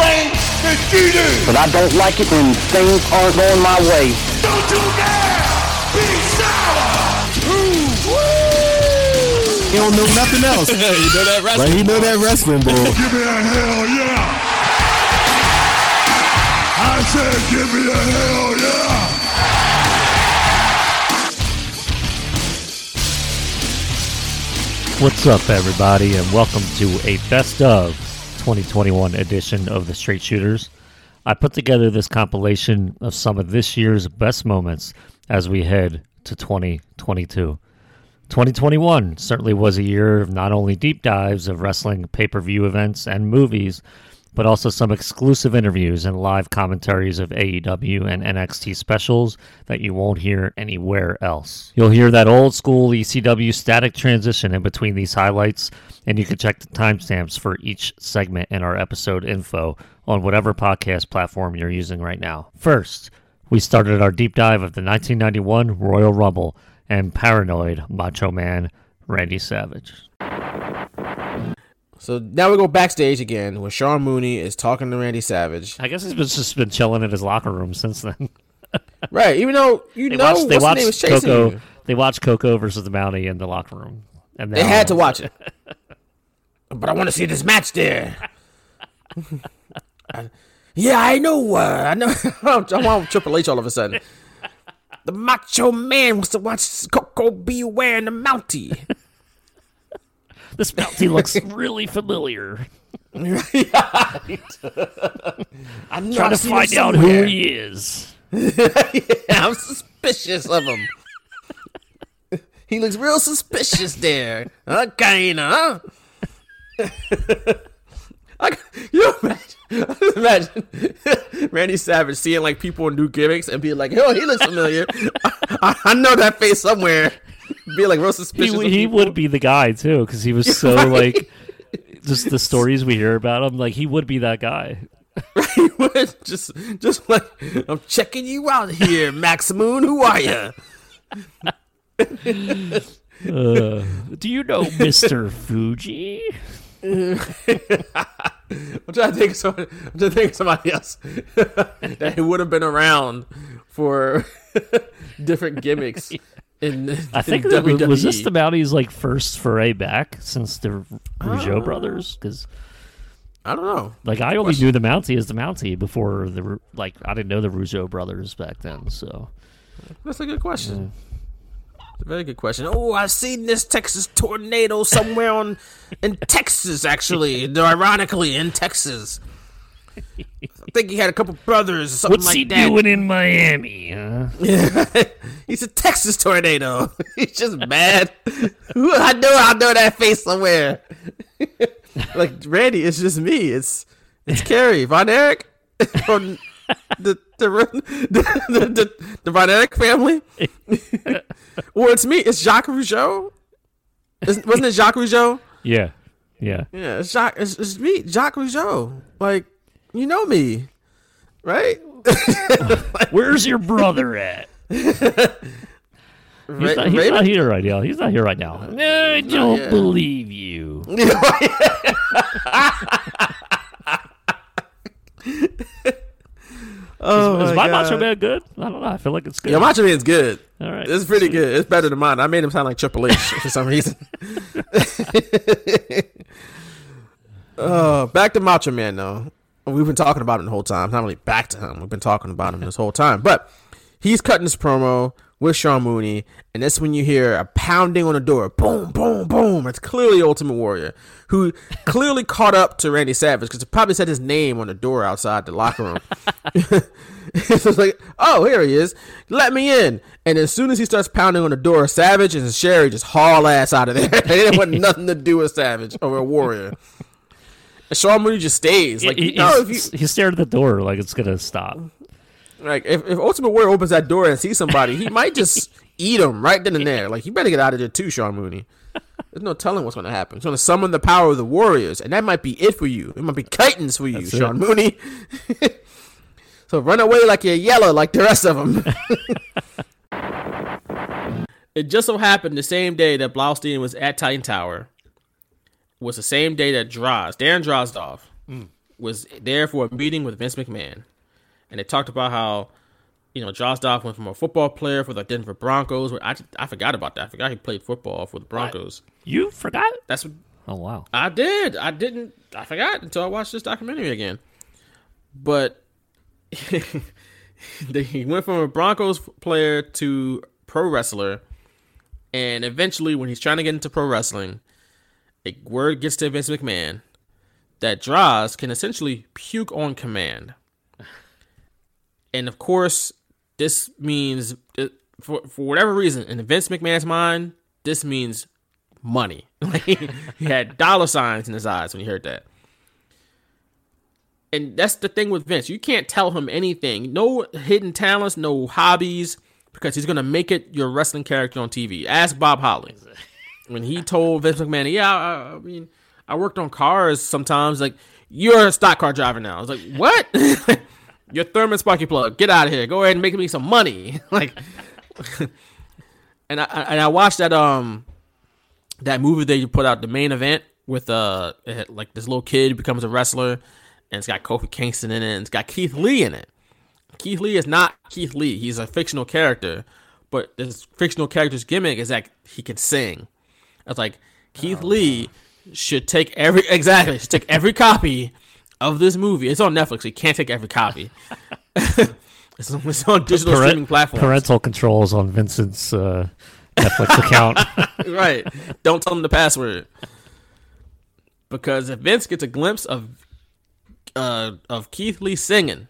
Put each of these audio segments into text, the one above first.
brain that you do. But I don't like it when things aren't going my way. Don't you dare be sour. He don't know nothing else. you know that But wrestling. he know that wrestling, boy. Give me a hell yeah. I said give me a hell yeah. What's up, everybody, and welcome to a best of 2021 edition of the Straight Shooters. I put together this compilation of some of this year's best moments as we head to 2022. 2021 certainly was a year of not only deep dives of wrestling pay per view events and movies, but also some exclusive interviews and live commentaries of AEW and NXT specials that you won't hear anywhere else. You'll hear that old school ECW static transition in between these highlights, and you can check the timestamps for each segment in our episode info on whatever podcast platform you're using right now. First, we started our deep dive of the 1991 Royal Rumble and Paranoid Macho Man Randy Savage. So now we go backstage again where Sean Mooney is talking to Randy Savage. I guess he's been just been chilling in his locker room since then. Right, even though you They know watched, they the watched was chasing Koko. you. They watched Koko versus the Mountie in the locker room, and They had to watch it. but I want to see this match there. I- yeah, I know. Uh, I know. I want Triple H all of a sudden. The Macho Man wants to watch Koko B. Ware and the Mountie. This Mountie looks really familiar. I know Trying to I've seen him find out who he is. I'm suspicious of him. he looks real suspicious there. Kinda, huh? I, you imagine, imagine Randy Savage seeing like people in new gimmicks and being like, "Oh, he looks familiar. I, I know that face somewhere." Be like real He, suspicious. of he would be the guy too, because he was so like, just the stories we hear about him. Like he would be that guy. He would just, just like, I'm checking you out here, Max Moon. Who are you? Uh, do you know Mister Fuji? I'm trying to think of somebody, I'm trying to think of somebody else that he would have been around for different gimmicks. In, I think in that was, this the Mountie's like first foray back since the Rougeau Uh, brothers? Because I don't know. like I only knew the Mountie as the Mountie before the like I didn't know the Rougeau brothers back then. So That's a good question. It's a very good question. Oh, I've seen this Texas tornado somewhere on in Texas. Actually, ironically, in Texas. I think he had a couple brothers or something what's like he that. doing in Miami? Huh? He's a Texas tornado. He's just mad. I know, I know that face somewhere. like Randy, it's just me. It's it's Kerry Von Erich from the the the, the, the, the Von Erich family. or it's me. It's Jacques Rougeau. Isn't- Wasn't it Jacques Rougeau? Yeah, yeah. Yeah, it's Jacques. It's, it's me, Jacques Rougeau. Like you know me, right? Where's your brother at? He's, Ra- not, he's not here right now. He's not here right now. I don't believe you. Oh Is my my Macho Man good? I don't know. I feel like it's good. Yeah, Macho Man's good. All right. It's pretty good. It's better than mine. I made him sound like Triple H for some reason. uh, back to Macho Man though. We've been talking about him the whole time. Not really back to him, we've been talking about him this whole time. But he's cutting his promo with Sean Mooney, and that's when you hear a pounding on the door. Boom, boom, boom. It's clearly Ultimate Warrior, who clearly caught up to Randy Savage because it probably said his name on the door outside the locker room. it's like, oh, here he is. Let me in. And as soon as he starts pounding on the door, Savage and Sherry just haul ass out of there. they didn't want nothing to do with Savage or a Warrior. And Sean Mooney just stays. Like, he, you know, if he stared at the door like it's gonna stop. like if, if Ultimate Warrior opens that door and sees somebody, he might just eat him right then and there. Like, you better get out of there too, Sean Mooney. There's no telling what's going to happen. He's going to summon the power of the Warriors, and that might be it for you. It might be Titans for you, That's Sean it. Mooney. so run away like you're yellow, like the rest of them. it just so happened the same day that Blaustein was at Titan Tower was the same day that Droz, Dan Drozdov, mm. was there for a meeting with Vince McMahon. And they talked about how, you know, Drozdov went from a football player for the Denver Broncos. I, I forgot about that. I forgot he played football for the Broncos. You forgot? That's what Oh wow. I did. I didn't. I forgot until I watched this documentary again. But he went from a Broncos player to pro wrestler, and eventually, when he's trying to get into pro wrestling, a word gets to Vince McMahon that Droz can essentially puke on command. And of course, this means for for whatever reason, in Vince McMahon's mind, this means money. He had dollar signs in his eyes when he heard that. And that's the thing with Vince. You can't tell him anything. No hidden talents, no hobbies, because he's gonna make it your wrestling character on TV. Ask Bob Holly. When he told Vince McMahon, "Yeah, I, I mean, I worked on cars sometimes. Like, you're a stock car driver now." I was like, "What? you're Thurman Sparky Plugg. Get out of here. Go ahead and make me some money." like, and I I- and I watched that um that movie that you put out, the main event with uh like this little kid becomes a wrestler, and it's got Kofi Kingston in it, and it's got Keith Lee in it. Keith Lee is not Keith Lee; he's a fictional character, but this fictional character's gimmick is that he can sing. It's like Keith Lee should take every exactly should take every copy of this movie. It's on Netflix. So you can't take every copy. it's, on, it's on digital Parent- streaming platforms. Parental controls on Vincent's uh, Netflix account. right. Don't tell him the password. Because if Vince gets a glimpse of uh of Keith Lee singing,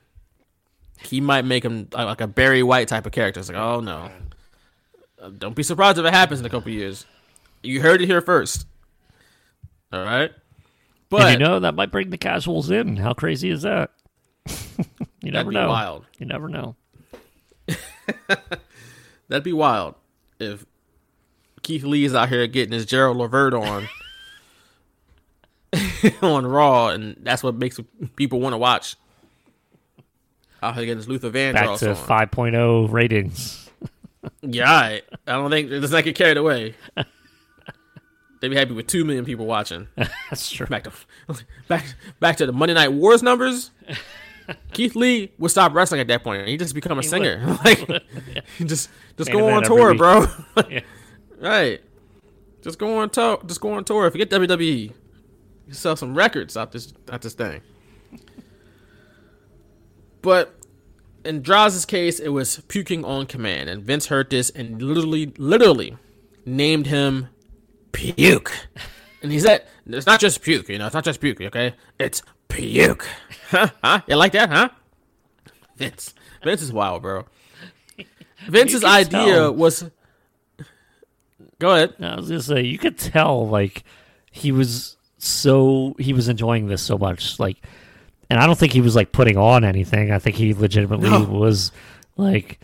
he might make him uh, like a Barry White type of character. It's like, oh no. Uh, Don't be surprised if it happens in a couple years. You heard it here first. All right. But and you know that might bring the casuals in. How crazy is that? you never be know. wild. You never know. that'd be wild if Keith Lee is out here getting his Gerald Levert on on Raw, and that's what makes people want to watch. Out here getting his Luther Vandross Back to on. 5.0 ratings. Yeah, right. I don't think let's not get carried away. They'd be happy with two million people watching. That's true. Back to back back to the Monday Night Wars numbers. Keith Lee would stop wrestling at that point. He just become a singer. like he just just Main go on tour, bro. Yeah. right. Just go on tour. Just go on tour. Forget WWE. You sell some records out this out this thing. But in Droz's case, it was puking on command, and Vince heard this and literally, literally named him Puke. And he said, "It's not just puke, you know. It's not just puke, okay? It's puke. Huh? Huh? You like that, huh?" Vince, Vince is wild, bro. Vince's idea tell. was. Go ahead. I was gonna say you could tell like he was so he was enjoying this so much like, and I don't think he was like putting on anything. I think he legitimately No. was like,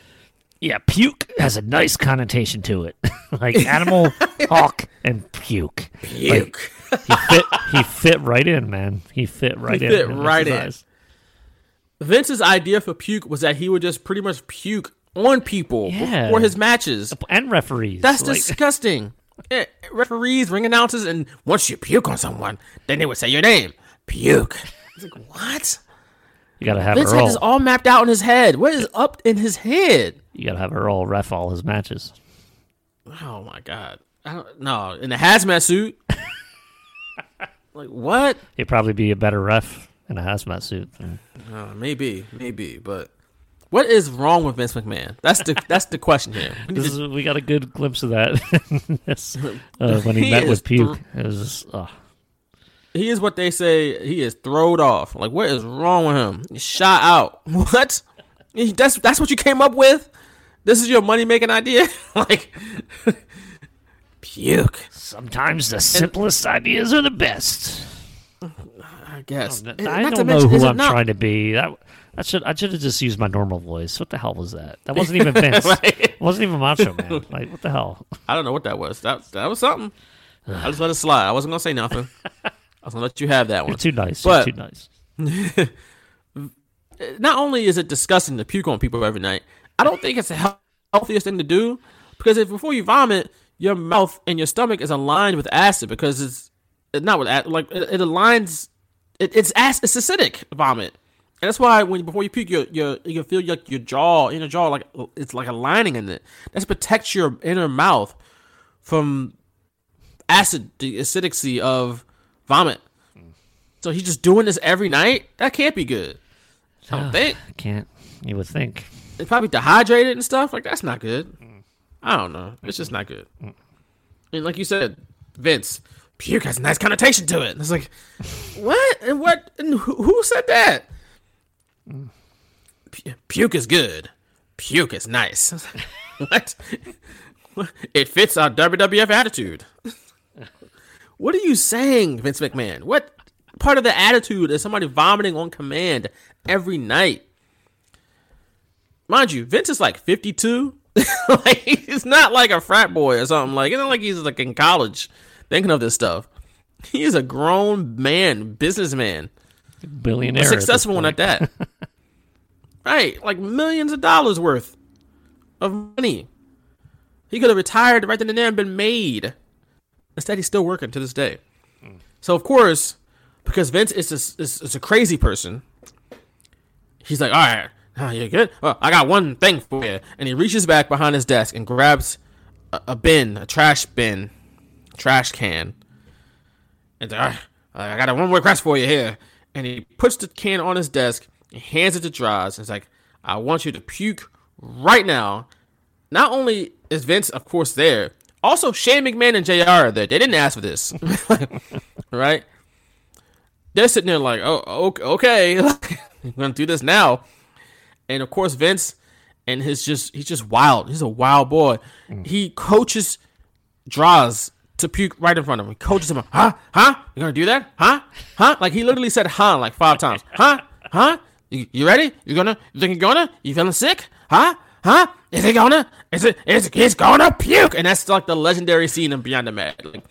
yeah, puke has a nice connotation to it, like animal, hawk, and puke. Puke. He fit. He fit right in, man. He fit right in. fit in right in. eyes. Vince's idea for puke was that he would just pretty much puke on people Yeah. before his matches. and referees. That's like, disgusting. Eh, referees, ring announcers, and once you puke on someone, then they would say your name. Puke. It's like what? you gotta have Vince had this all mapped out in his head. What is up in his head? You gotta have Earl ref all his matches. Oh my god. I don't no in a hazmat suit. like what? He'd probably be a better ref in a hazmat suit. Uh, maybe, maybe, but what is wrong with Vince McMahon? That's the that's the question here. We is, we got a good glimpse of that this, uh, when he, He met with Puke. thr- it was just, oh, he is what they say. He is throwed off. Like what is wrong with him? He's shot out. What? That's that's what you came up with. This is your money making idea. like puke. sometimes the simplest ideas are the best. I guess. Oh, I And not to don't know mention, who I'm not- trying to be. That I should I should have just used my normal voice. What the hell was that? That wasn't even Vince. Right. It wasn't even Macho Man. Like what the hell? I don't know what that was. That that was something. I just let it slide. I wasn't gonna say nothing. I was gonna let you have that You're one. too nice. But- You're too nice. Not only is it disgusting to puke on people every night, I don't think it's the health- healthiest thing to do because if before you vomit, your mouth and your stomach is aligned with acid because it's it's not with acid, like it, it aligns. It, it's acid, it's acidic vomit, and that's why when before you puke, your your you can feel your your jaw inner jaw like it's like a lining in it. That's protects your inner mouth from acid, the acidicy of vomit. So he's just doing this every night. That can't be good. I don't think. I can't. You would think. It's probably dehydrated and stuff. Like that's not good. I don't know. It's just not good. Mm. And like you said, Vince, puke has a nice connotation to it. It's like, what and what and who, who said that? Mm. Pu- Puke is good. Puke is nice. what? It fits our WWF attitude. What are you saying, Vince McMahon? What part of the attitude is somebody vomiting on command every night? Mind you, Vince is like 52. like he's not like a frat boy or something. Like it's not like he's like in college thinking of this stuff. He is a grown man, businessman, a Billionaire. at successful one at that. right, like millions of dollars worth of money. He could have retired right then and there and been made. Instead, he's still working to this day. So of course, because Vince is a, is, is a crazy person, he's like, "All right, oh, you good? Well, I got one thing for you." And he reaches back behind his desk and grabs a, a bin, a trash bin, trash can, and right, I got a one more request for you here. And he puts the can on his desk and hands it to Droz. And it's like, I want you to puke right now. Not only is Vince, of course, there, also Shane McMahon and JR are there. They didn't ask for this. right? They're sitting there like, oh, okay, okay. I'm going to do this now. And of course, Vince and his just, he's just wild. He's a wild boy. Mm. He coaches Droz to puke right in front of him. He coaches him, huh? Huh? You gonna do that? Huh? Huh? Like he literally said huh like five times. Huh? Huh? You, you ready? You gonna? You think you're gonna? You feeling sick? Huh? Huh? Is he gonna? Is it? Is he's gonna puke? And that's like the legendary scene in Beyond the Mat. Like,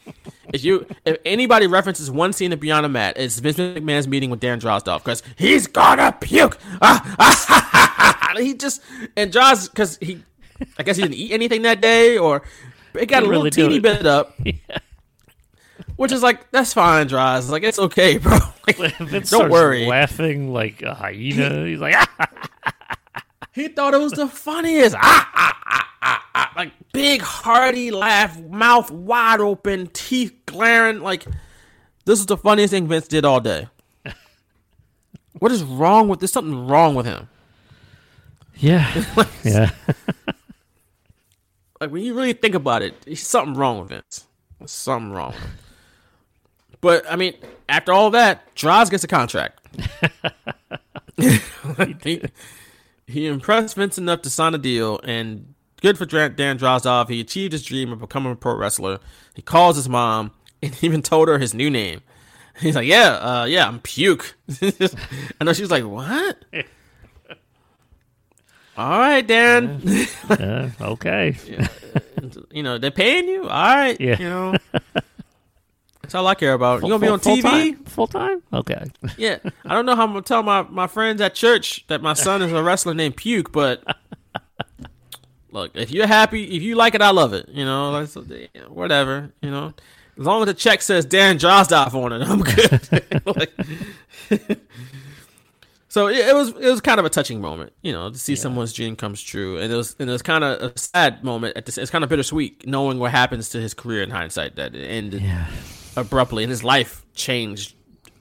if you, if anybody references one scene in Beyond the Mat, it's Vince McMahon's meeting with Dan Drozdov because he's gonna puke. Ah, ah, ha, ha, ha. he just and Droz because he, I guess he didn't eat anything that day or it got He a little really do teeny it. bit up. Which is like that's fine, Droz. Like it's okay, bro. Like, don't worry. laughing like a hyena. He's like, ah! He thought it was the funniest. Ah, ah, ah, ah, ah. Like big hearty laugh, mouth wide open, teeth glaring. Like this is the funniest thing Vince did all day. What is wrong with? There's something wrong with him. yeah, yeah. Like when you really think about it, there's something wrong with Vince. There's something wrong. But I mean, after all that, Droz gets a contract. he, he impressed Vince enough to sign a deal, and good for Dan Drozdov. He achieved his dream of becoming a pro wrestler. He calls his mom and even told her his new name. He's like, "Yeah, uh, yeah, I'm Puke." I know she was like, "What?" All right, Dan. Uh, okay. you know, they're paying you. All right. Yeah. You know, that's all I care about. You gonna be on Full TV? time? Full time? Okay. Yeah. I don't know how I'm gonna tell my my friends at church that my son is a wrestler named Puke, but look, if you're happy, if you like it, I love it. You know, like, so, yeah, whatever. You know, as long as the check says Dan Drozdov on it, I'm good. Like- so it, it was it was kind of a touching moment, you know, to see someone's dream comes true, and it was and it was kind of a sad moment. At this, it's kind of bittersweet knowing what happens to his career in hindsight that it ended Yeah. Abruptly, and his life changed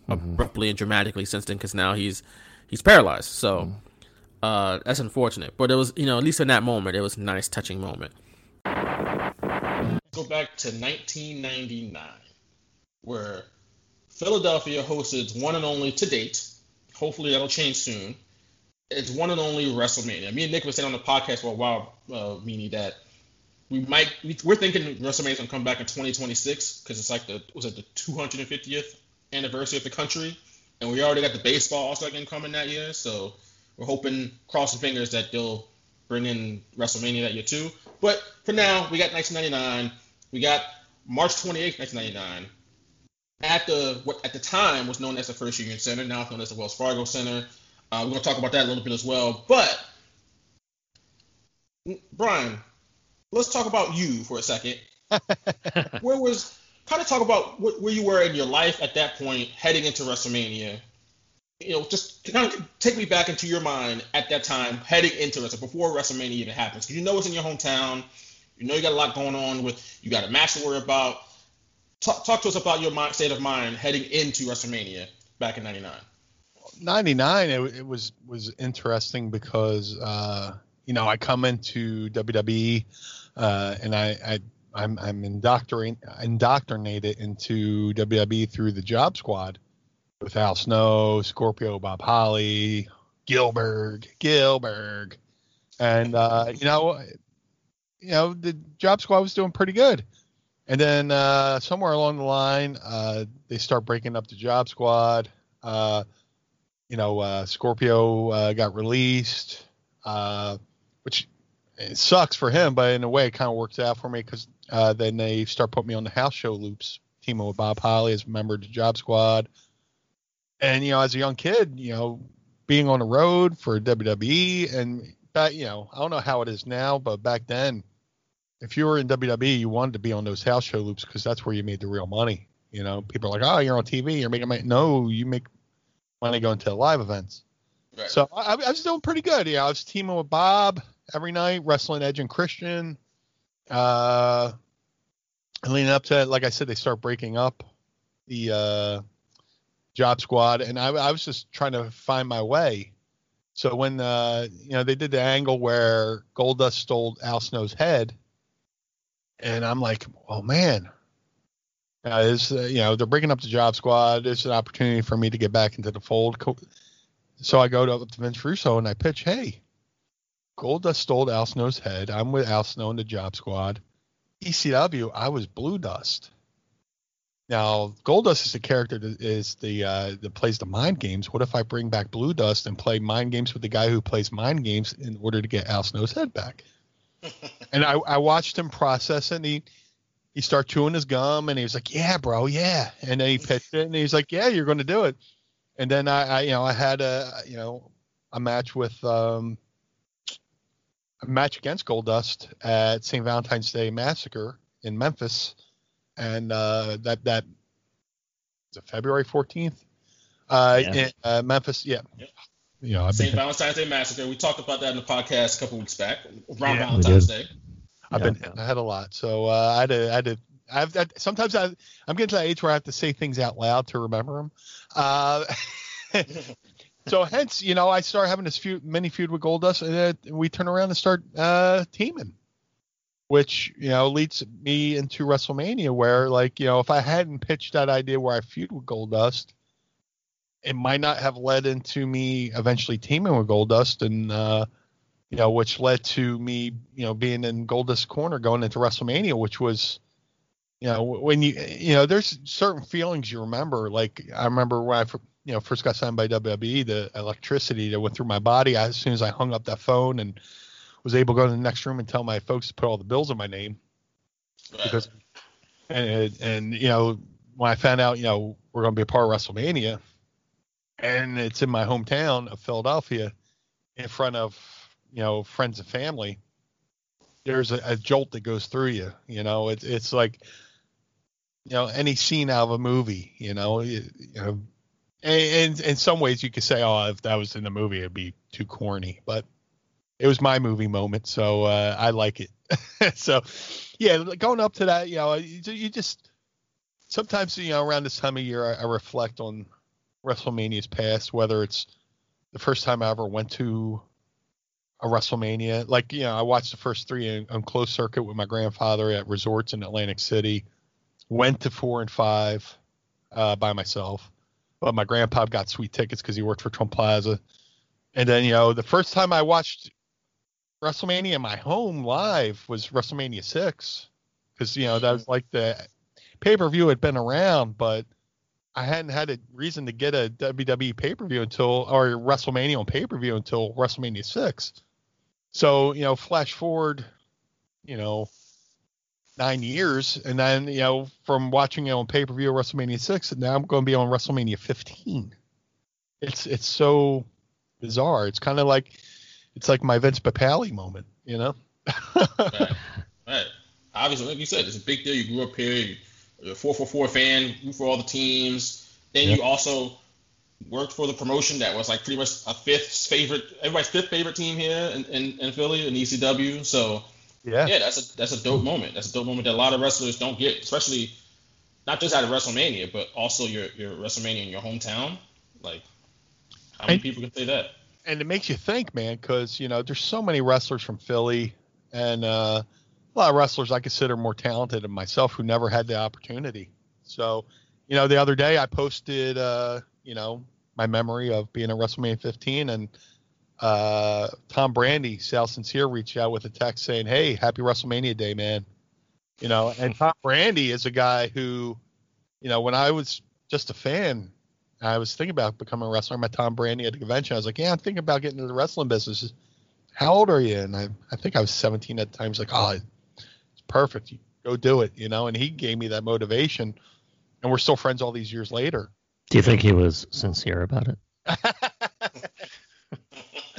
abruptly and dramatically since then because now he's he's paralyzed. So uh, that's unfortunate, but it was you know at least in that moment it was a nice touching moment. go back to 1999, where Philadelphia hosted one and only to date. Hopefully that'll change soon. It's one and only WrestleMania. Me and Nick were saying on the podcast for a while, uh, meaning that we might we- we're thinking WrestleMania's gonna come back in 2026 because it's like the was it the 250th anniversary of the country, and we already got the baseball All Star game coming that year. So we're hoping, crossing fingers, that they'll bring in WrestleMania that year too. But for now, we got 1999. We got March 28th, 1999. At the what at the time was known as the First Union Center, now it's known as the Wells Fargo Center. Uh, we're to talk about that a little bit as well. But Brian, let's talk about you for a second. where was kind of talk about wh- where you were in your life at that point, heading into WrestleMania. You know, just kind of take me back into your mind at that time, heading into WrestleMania before WrestleMania even happens. You know it's in your hometown. You know you got a lot going on with. You got a match to worry about. Talk, talk to us about your mind, state of mind heading into WrestleMania back in '99. 99 it, it was was interesting because uh you know i come into wwe uh and i i i'm i'm indoctrin- indoctrinated into wwe through the job squad with al snow scorpio bob holly Gillberg Gillberg. And uh you know you know the job squad was doing pretty good. And then uh somewhere along the line uh they start breaking up the job squad. Uh you know, uh, Scorpio uh, got released, uh, which it sucks for him, but in a way it kind of works out for me because uh, then they start putting me on the house show loops, teaming with Bob Holly as a member of the Job Squad. And, you know, as a young kid, you know, being on the road for WWE and back, you know, I don't know how it is now, but back then, if you were in WWE, you wanted to be on those house show loops because that's where you made the real money. You know, people are like, oh, you're on TV, you're making money. No, you make money going to live events. Right. So I, I was doing pretty good. Yeah, I was teaming with Bob every night, wrestling Edge and Christian. Uh, leading up to it, like I said, they start breaking up the uh, job squad, and I, I was just trying to find my way. So when uh, you know they did the angle where Goldust stole Al Snow's head, and I'm like, oh man, uh, is uh, you know they're breaking up the job squad. It's an opportunity for me to get back into the fold. So I go to, up to Vince Russo and I pitch, hey, Goldust stole Al Snow's head. I'm with Al Snow in the job squad. ECW, I was Blue Dust. Now Goldust is a character that is the uh, that plays the mind games. What if I bring back Blue Dust and play mind games with the guy who plays mind games in order to get Al Snow's head back? and I, I watched him process it. And he he started chewing his gum and he was like, "Yeah, bro, yeah." And then he pitched it and he's like, "Yeah, you're going to do it." And then I, I, you know, I had a, you know, a match with um, match against Goldust at St. Valentine's Day Massacre in Memphis, and uh, that that February 14th. Uh, Yeah. in uh, Memphis, yeah. Yep. You know, I've St. been, Valentine's Day Massacre. We talked about that in the podcast a couple weeks back around Yeah, Valentine's. Day. I've Yeah. been, I had a lot. So uh, I had to, I had to, I've, I, sometimes I, I'm getting to that age where I have to say things out loud to remember them. Uh, so hence, you know, I start having this feud, mini feud with Goldust, and then we turn around and start uh, teaming, which you know leads me into WrestleMania, where like you know, if I hadn't pitched that idea where I feud with Goldust, it might not have led into me eventually teaming with Goldust, and uh, you know, which led to me, you know, being in Goldust corner going into WrestleMania, which was. You know, when you you know, there's certain feelings you remember. Like I remember when I you know first got signed by WWE, the electricity that went through my body. I, as soon as I hung up that phone and was able to go to the next room and tell my folks to put all the bills in my name. Because and and you know when I found out you know we're going to be a part of WrestleMania and it's in my hometown of Philadelphia in front of you know friends and family there's a, a jolt that goes through you you know? It's it's like you know any scene out of a movie you know? You, you know and, and in some ways you could say oh if that was in the movie it'd be too corny. But it was my movie moment so uh, i like it. So yeah going up to that you know you, just sometimes you know around this time of year I, I reflect on wrestlemania's past whether it's the first time i ever went to a wrestlemania. Like you know i watched the first three in, on closed circuit with my grandfather at resorts in atlantic city went to four and five uh, by myself but my grandpa got sweet tickets because he worked for Trump Plaza. And then, you know, the first time I watched WrestleMania in my home live was WrestleMania 6. Because, you know, that was like the pay per view had been around, but I hadn't had a reason to get a WWE pay per view until or WrestleMania on pay per view until WrestleMania six. So you know, flash forward, you know, nine years, and then you know, from watching it on pay per view WrestleMania six, and now I'm going to be on WrestleMania fifteen. It's it's so bizarre. It's kind of like it's like my Vince Papale moment, you know. right. right. Obviously, like you said, it's a big deal. You grew up here. You're a 444 fan, root for all the teams. Then you also worked for the promotion that was like pretty much a fifth favorite, everybody's fifth favorite team here in, in, in Philly, in ECW. So yeah, yeah, that's a that's a dope moment. That's a dope moment that a lot of wrestlers don't get, especially not just out of WrestleMania, but also your your WrestleMania in your hometown. Like, how many And- people can say that? and it makes you think, man, because you know there's so many wrestlers from Philly, and uh, a lot of wrestlers I consider more talented than myself who never had the opportunity. So, you know, the other day I posted, uh, you know, my memory of being at WrestleMania 15, and uh, Tom Brandi, Sal Sincere, reached out with a text saying, "Hey, happy WrestleMania Day, man." You know, and Tom Brandi is a guy who, you know, when I was just a fan, I was thinking about becoming a wrestler. I met Tom Brandi at the convention. I was like, yeah, I'm thinking about getting into the wrestling business. How old are you? And I, I think I was 17 at the time. He's like, oh, it's perfect. You go do it, you know. And he gave me that motivation, and we're still friends all these years later. Do you think he was sincere about it?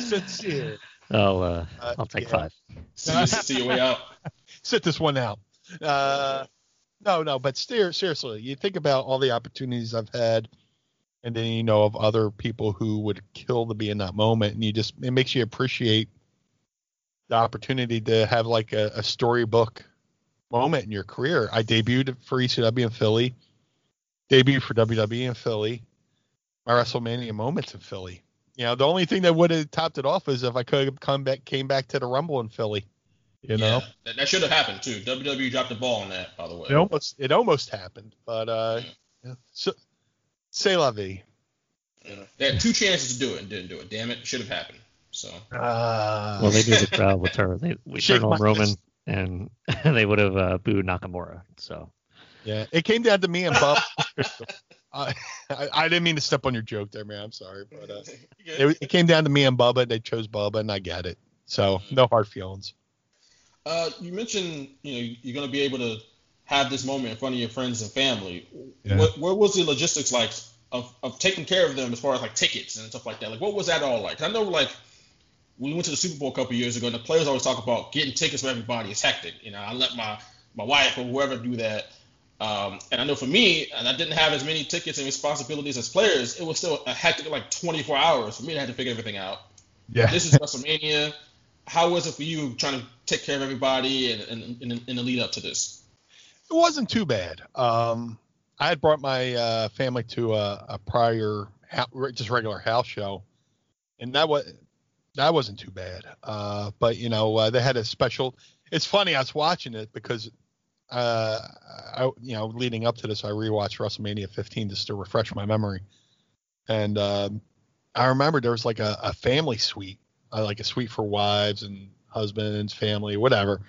Sincere. Oh, uh, Uh, I'll take yeah. five. See, see your way out. Sit this one out. Uh, no, no, but ser- seriously, you think about all the opportunities I've had, and then you know of other people who would kill to be in that moment, and you just it makes you appreciate the opportunity to have like a, a storybook moment in your career. I debuted for ECW in Philly, debuted for WWE in Philly, my WrestleMania moments in Philly. You know, the only thing that would have topped it off is if I could have come back, came back to the Rumble in Philly. You know, Yeah, that, that should have happened too. WWE dropped the ball on that, by the way. it almost it almost happened, but uh, yeah. so, say la vie. You know, they had two chances to do it and didn't do it. Damn it, should have happened. So Uh, Well, they knew the crowd would turn. They we Shake turned on Roman, fist. and they would have uh, booed Nakamura. So yeah, it came down to me and Bob. I, I didn't mean to step on your joke there, man. I'm sorry, but uh, it, it came down to me and Bubba. They chose Bubba, and I get it. So no hard feelings. Uh, you mentioned you know you're going to be able to have this moment in front of your friends and family. Yeah. What, what was the logistics like of, of taking care of them as far as like tickets and stuff like that? Like what was that all like? I know like we went to the Super Bowl a couple years ago, and the players always talk about getting tickets for everybody is hectic. You know, I let my my wife or whoever do that. Um, and I know for me, and I didn't have as many tickets and responsibilities as players, it was still a hectic like 24 hours for me to have to figure everything out. Yeah. This is WrestleMania. How was it for you trying to take care of everybody and in, in, in the lead up to this? It wasn't too bad. Um, I had brought my uh, family to a, a prior, just regular house show, and that was that wasn't too bad. Uh, but you know, uh, they had a special. It's funny. I was watching it because, uh, I you know, leading up to this, I rewatched WrestleMania 15 just to refresh my memory, and um, I remember there was like a, a family suite, uh, like a suite for wives and husbands, family, whatever.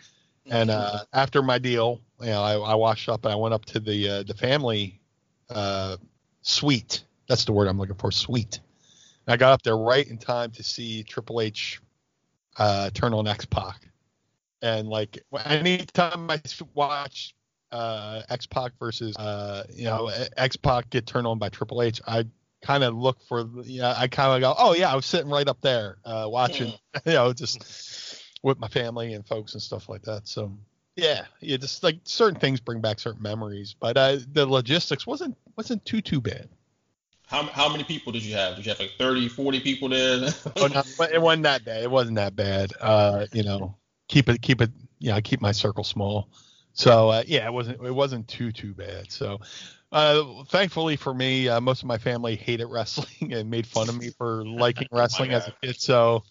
And uh, after my deal, you know, I, I washed up and I went up to the uh, the family uh, suite. That's the word I'm looking for, suite. And I got up there right in time to see Triple H uh, turn on X Pac. And like anytime I watch uh, X Pac versus uh, you know X Pac get turned on by Triple H, I kind of look for yeah, I kind of go, oh yeah, I was sitting right up there uh, watching, you know, just with my family and folks and stuff like that. So yeah, yeah, just like certain things bring back certain memories, but uh, the logistics wasn't wasn't too too bad. How, how many people did you have? Did you have like 30, 40 people there? Oh, no, it wasn't that bad. It wasn't that bad. Uh, you know, keep it keep it. Yeah, I keep my circle small. So uh, yeah, it wasn't it wasn't too too bad. So uh, thankfully for me, uh, most of my family hated wrestling and made fun of me for liking wrestling as a kid. So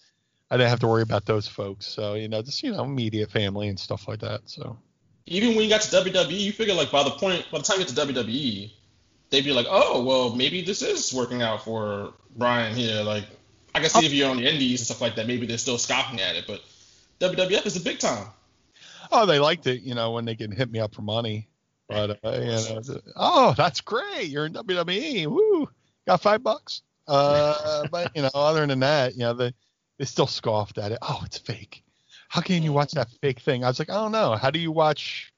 I didn't have to worry about those folks. So you know, just you know, media family and stuff like that. So Even when you got to WWE, you figure like by the point, by the time you get to WWE, they'd be like, oh, well, maybe this is working out for Brian here. Like, I can see if you're on the indies and stuff like that, maybe they're still scoffing at it, but WWF is the big time. oh, they liked it. You know, when they can hit me up for money. But uh, you know, oh, that's great. You're in WWE. Woo, got five bucks. Uh, but you know, other than that, you know, they they still scoffed at it. Oh, it's fake. How can you watch that fake thing? I was like, I don't know. How do you watch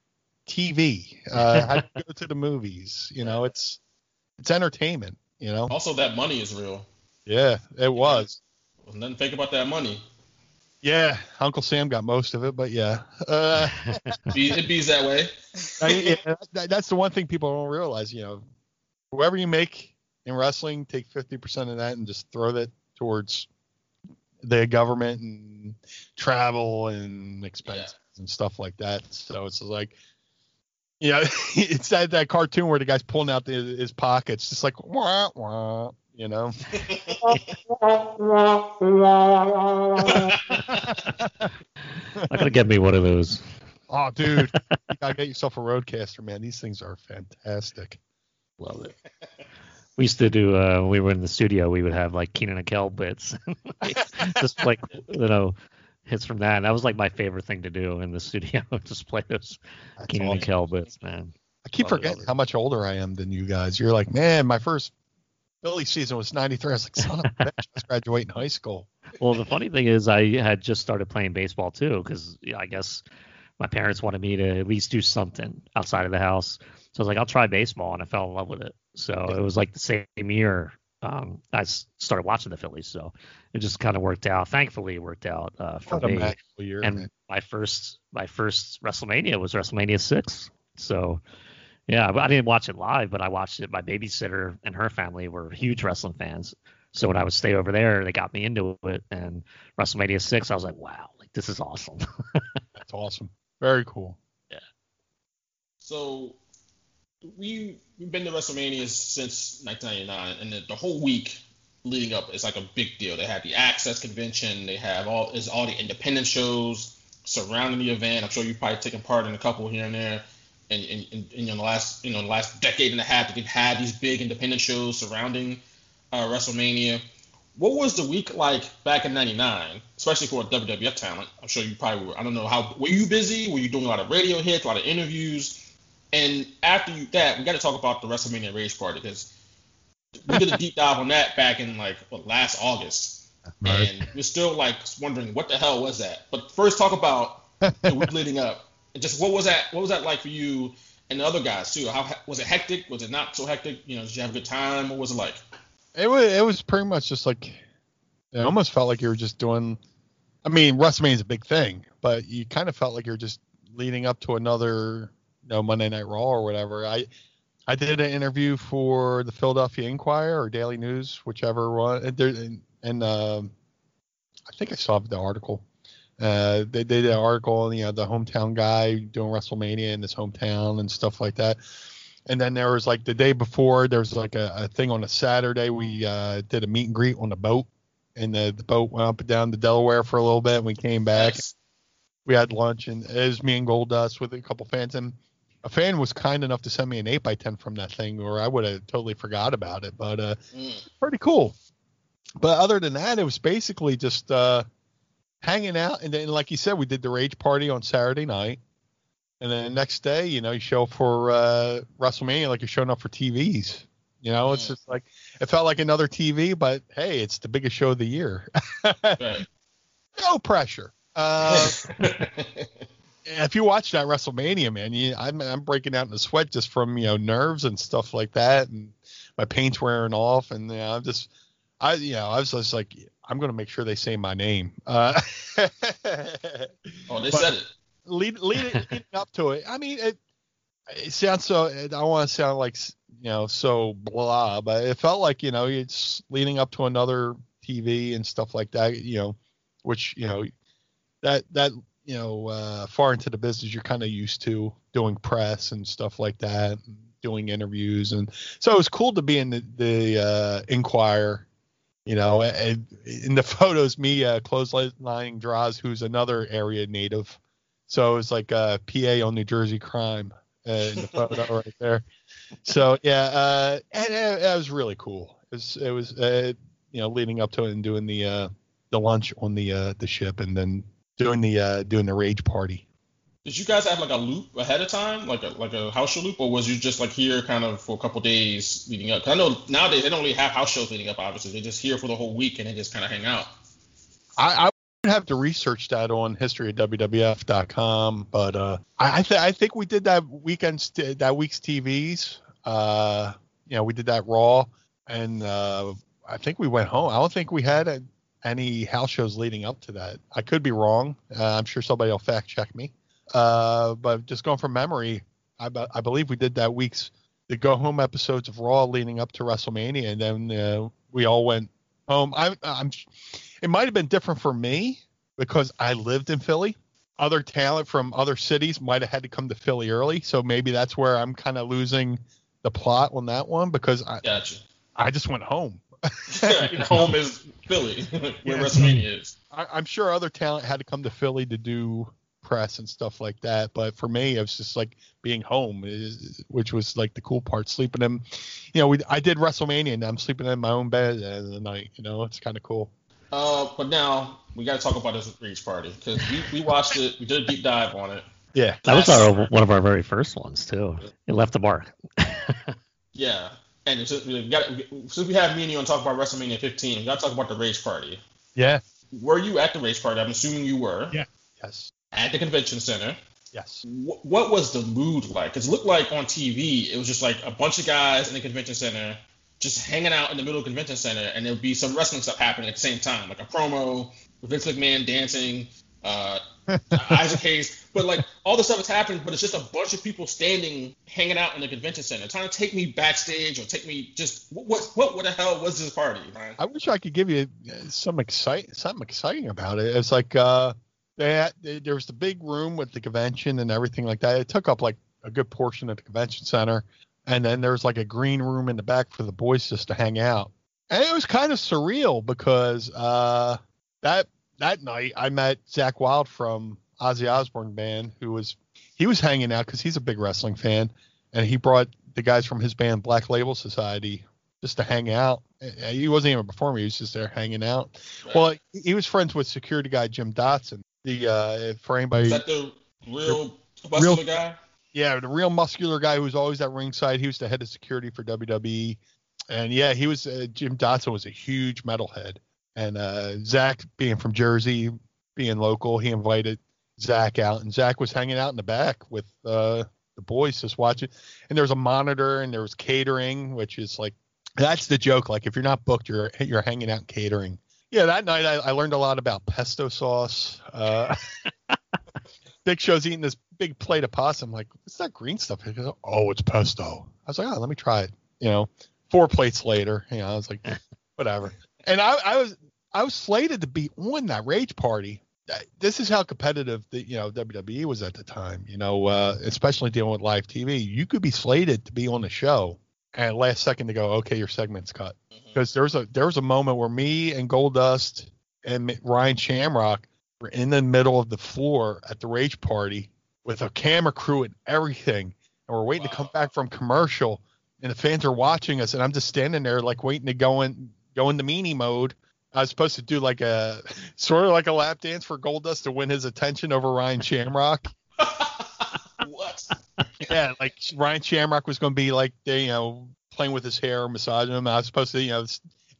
TV? Uh, how do you go to the movies? You know, it's it's entertainment. You know. Also, that money is real. Yeah, it was. There's nothing fake about that money. Yeah, Uncle Sam got most of it, but yeah, uh, it bees that way. I- yeah, that- that's the one thing people don't realize. You know, whoever you make in wrestling, take fifty percent of that and just throw that towards the government and travel and expenses and stuff like that. So it's like, you know, it's that that cartoon where the guy's pulling out the, his pockets, just like wah wah. You know. Not gonna get me one of those. Oh, dude, you gotta get yourself a RODECaster, man. These things are fantastic. Love it. We used to do uh when we were in the studio, we would have like Kenan and Kel bits. just like you know, hits from that. And that was like my favorite thing to do in the studio. just play those That's Kenan and. Kel bits, man. I keep Love forgetting it. how much older I am than you guys. You're like, man, my first Philly season was '93. I was like, son of a bitch, I was graduating high school. Well, the funny thing is, I had just started playing baseball too, because I guess my parents wanted me to at least do something outside of the house. So I was like, I'll try baseball, and I fell in love with it. So it was like the same year um, I started watching the Phillies. So it just kind of worked out. Thankfully, it worked out uh, for What a me. year, and man. my first my first WrestleMania was WrestleMania six. So yeah, but I didn't watch it live, but I watched it. My babysitter and her family were huge wrestling fans. So when I would stay over there, they got me into it. And WrestleMania six, I was like, wow, like this is awesome. That's awesome. Very cool. Yeah. So we we've been to WrestleMania since 1999, and the, the whole week leading up is like a big deal. They have the Access Convention. They have all is all the independent shows surrounding the event. I'm sure you've probably taken part in a couple here and there. And, and, and, and in the last you know the last decade and a half, that they've had these big independent shows surrounding uh, WrestleMania. What was the week like back in '99, especially for a WWF talent? I'm sure you probably were. I don't know how were you busy? Were you doing a lot of radio hits, a lot of interviews? And after you, that, we got to talk about the WrestleMania Rage Party because we did a deep dive on that back in like what, last August, and we're still like wondering what the hell was that. But first, talk about the week leading up, just what was that? What was that like for you and the other guys too? How was it hectic? Was it not so hectic? You know, did you have a good time? What was it like? It was it was pretty much just like it almost felt like you were just doing. I mean, WrestleMania is a big thing, but you kind of felt like you're just leading up to another, you know, Monday Night Raw or whatever. I I did an interview for the Philadelphia Inquirer or Daily News, whichever one, and, and, um, I think I saw the article. Uh, they, they did an article on you know the hometown guy doing WrestleMania in his hometown and stuff like that. And then there was like the day before, there was like a, a thing on a Saturday. We uh, did a meet and greet on the boat, and the, the boat went up and down to Delaware for a little bit. And we came back. We had lunch, and it was me and Goldust with a couple fans. And a fan was kind enough to send me an 8 by 10 from that thing, or I would have totally forgot about it. But uh, pretty cool. But other than that, it was basically just uh, hanging out. And then, like you said, we did the Rage Party on Saturday night. And then the next day, you know, you show up for uh, WrestleMania like you're showing up for TVs. You know, it's just like it felt like another TV, but hey, it's the biggest show of the year. no pressure. Uh, if you watch that WrestleMania, man, you, I'm I'm breaking out in a sweat just from you know nerves and stuff like that, and my paint's wearing off, and you know, I'm just, I you know, I was just like, I'm gonna make sure they say my name. Uh, Oh, they said it. lead, lead it, leading up to it. I mean, it, it sounds so. I don't want to sound like you know so blah, but it felt like you know it's leading up to another TV and stuff like that. You know, which you know that that you know uh, far into the business you're kind of used to doing press and stuff like that, and doing interviews, and so it was cool to be in the, the uh, Inquirer. You know, in the photos, me uh, clotheslining Droz, who's another area native. So it was like uh, PA on New Jersey crime uh, in the photo right there. So yeah, uh, and it, it was really cool. It was, it was uh, you know leading up to it and doing the uh, the lunch on the uh, the ship and then doing the uh, doing the rage party. Did you guys have like a loop ahead of time, like a like a house show loop, or was you just like here kind of for a couple days leading up? 'Cause I know nowadays they don't really have house shows leading up. Obviously, they're just here for the whole week and they just kind of hang out. I, I would have to research that on historyofwwf.com, but uh, I I, th- I think we did that weekend's that week's TVs. Uh, you know, we did that Raw, and uh, I think we went home. I don't think we had a, any house shows leading up to that. I could be wrong. Uh, I'm sure somebody will fact check me. Uh, but just going from memory, I, I believe we did that week's the go home episodes of Raw leading up to WrestleMania, and then uh, we all went home. I, I'm. It might have been different for me because I lived in Philly. Other talent from other cities might have had to come to Philly early, so maybe that's where I'm kind of losing the plot on that one because I Gotcha. I just went home. home is Philly, where Yeah. WrestleMania is. I, I'm sure other talent had to come to Philly to do press and stuff like that, but for me, it was just like being home, is, which was like the cool part. Sleeping in, you know, we I did WrestleMania and I'm sleeping in my own bed at the the night. You know, it's kind of cool. Uh, but now we got to talk about this Rage Party because we, we watched it. We did a deep dive on it. Yeah, That was our one of our very first ones too. It left a mark. Yeah, and since we got since we have me and you on talk about WrestleMania 15, we got to talk about the Rage Party. yeah, Were you at the Rage Party? I'm assuming you were. Yeah. yes, At the convention center. yes. Wh- What was the mood like? Because it looked like on TV, it was just like a bunch of guys in the convention center just hanging out in the middle of the convention center, and there would be some wrestling stuff happening at the same time, like a promo Vince McMahon dancing, uh, Isaac Hayes. But like all the stuff is happening, but it's just a bunch of people standing, hanging out in the convention center, trying to take me backstage or take me just what what what, the hell was this party? I wish I could give you uh, some excite something exciting about it. It's like uh, there was the big room with the convention and everything like that. It took up like a good portion of the convention center, and then there was like a green room in the back for the boys just to hang out. And it was kind of surreal because uh, that that night I met Zakk Wylde from Ozzy Osbourne band, who was he was hanging out because he's a big wrestling fan, and he brought the guys from his band Black Label Society just to hang out. He wasn't even a performer; he was just there hanging out. Well, he was friends with security guy Jim Dotson. The uh, for anybody, Is that the real muscular real- guy? yeah, the real muscular guy who was always at ringside. He was the head of security for WWE, and yeah, he was uh, Jim Dotson was a huge metalhead. And uh, Zakk, being from Jersey, being local, he invited Zakk out, and Zakk was hanging out in the back with uh, the boys just watching. And there was a monitor, and there was catering, which is like that's the joke. Like if you're not booked, you're you're hanging out catering. Yeah, that night I, I learned a lot about pesto sauce. Uh, Big Show's eating this big plate of pasta. I'm like, what's that green stuff? He goes, oh, it's pesto. I was like, oh, let me try it. You know, four plates later, you know, I was like, whatever. And I, I was I was slated to be on that rage party. This is how competitive the you know WWE was at the time. You know, uh, especially dealing with live TV. You could be slated to be on the show, and last second to go, okay, your segment's cut. Mm-hmm. Because there was a there was a moment where me and Goldust and Ryan Shamrock were in the middle of the floor at the rage party with a camera crew and everything, and we're waiting to come back from commercial, and the fans are watching us, and I'm just standing there like waiting to go in go into meanie mode. I was supposed to do like a sort of like a lap dance for Goldust to win his attention over Ryan Shamrock. Yeah, like Ryan Shamrock was going to be like, you know, playing with his hair, massaging him. I was supposed to, you know,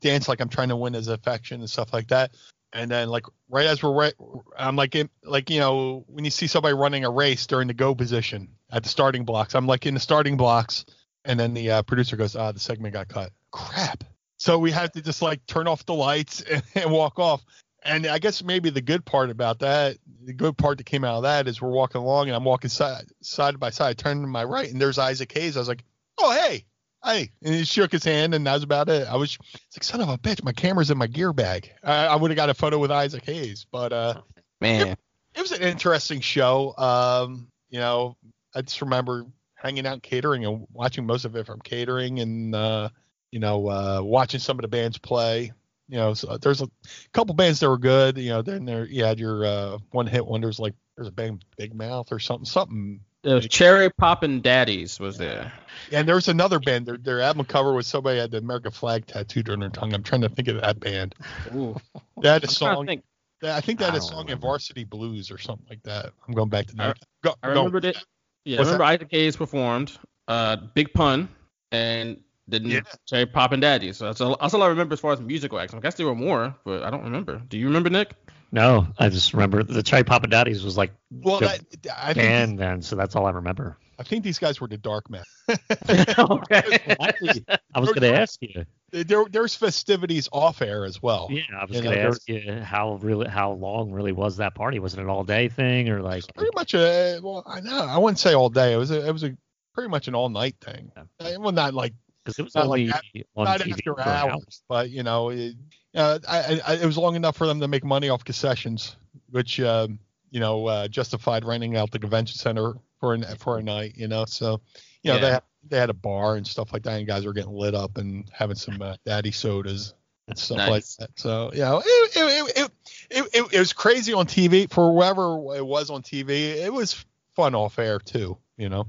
dance like I'm trying to win his affection and stuff like that. And then like right as we're right, I'm like in, like you know when you see somebody running a race during the go position at the starting blocks, I'm like in the starting blocks, and then the uh, producer goes, ah, the segment got cut. Crap. So we had to just like turn off the lights and, and walk off. And I guess maybe the good part about that, the good part that came out of that is we're walking along and I'm walking side side by side, turning to my right, and there's Isaac Hayes. I was like, oh hey, hey, and he shook his hand, and that was about it. I was it's like son of a bitch, my camera's in my gear bag. I, I would have got a photo with Isaac Hayes, but uh, Man, it was an interesting show. Um, you know, I just remember hanging out catering and watching most of it from catering and uh, you know, uh, watching some of the bands play. You know, so there's a couple bands that were good. You know, then there you had your uh, one hit wonders like there's a band Big Mouth or something something. it was Cherry Poppin' Daddies was there. And there was another band. Their, their album cover was somebody had the American flag tattooed on their tongue. I'm trying to think of that band. Ooh. They had a I'm trying to song. think. I think that I is song in. Varsity Blues or something like that. I'm going back to I- that. I go. remember that. Yeah, I remember Isaac Hayes performed, uh, Big Pun, and didn't Yeah. Cherry Poppin' Daddy. So that's all, that's all I remember as far as musical acts. I guess there were more, but I don't remember. Do you remember, Nick? No, I just remember the Cherry Poppin' Daddies was like Well, the that, I think band then, so that's all I remember. I think these guys were the Dark Men. okay. Actually, I was going to ask you. There, there's festivities off air as well. Yeah, I was going to ask you how really how long really was that party? Was it an all day thing or like? Pretty much a well, I know I wouldn't say all day. It was a, it was a pretty much an all night thing. Uh, Well, not like Because it was not like that- on not TV after for an hours, but you know, it, uh, I, I, it was long enough for them to make money off concessions, which um, you know uh, justified renting out the convention center for an for a night. You know, so you know they had, they had a bar and stuff like that, and guys were getting lit up and having some uh, daddy sodas and stuff like that. So you know, it it, it, it, it, it, it was crazy on TV for whoever it was on TV. It was fun off air too. You know.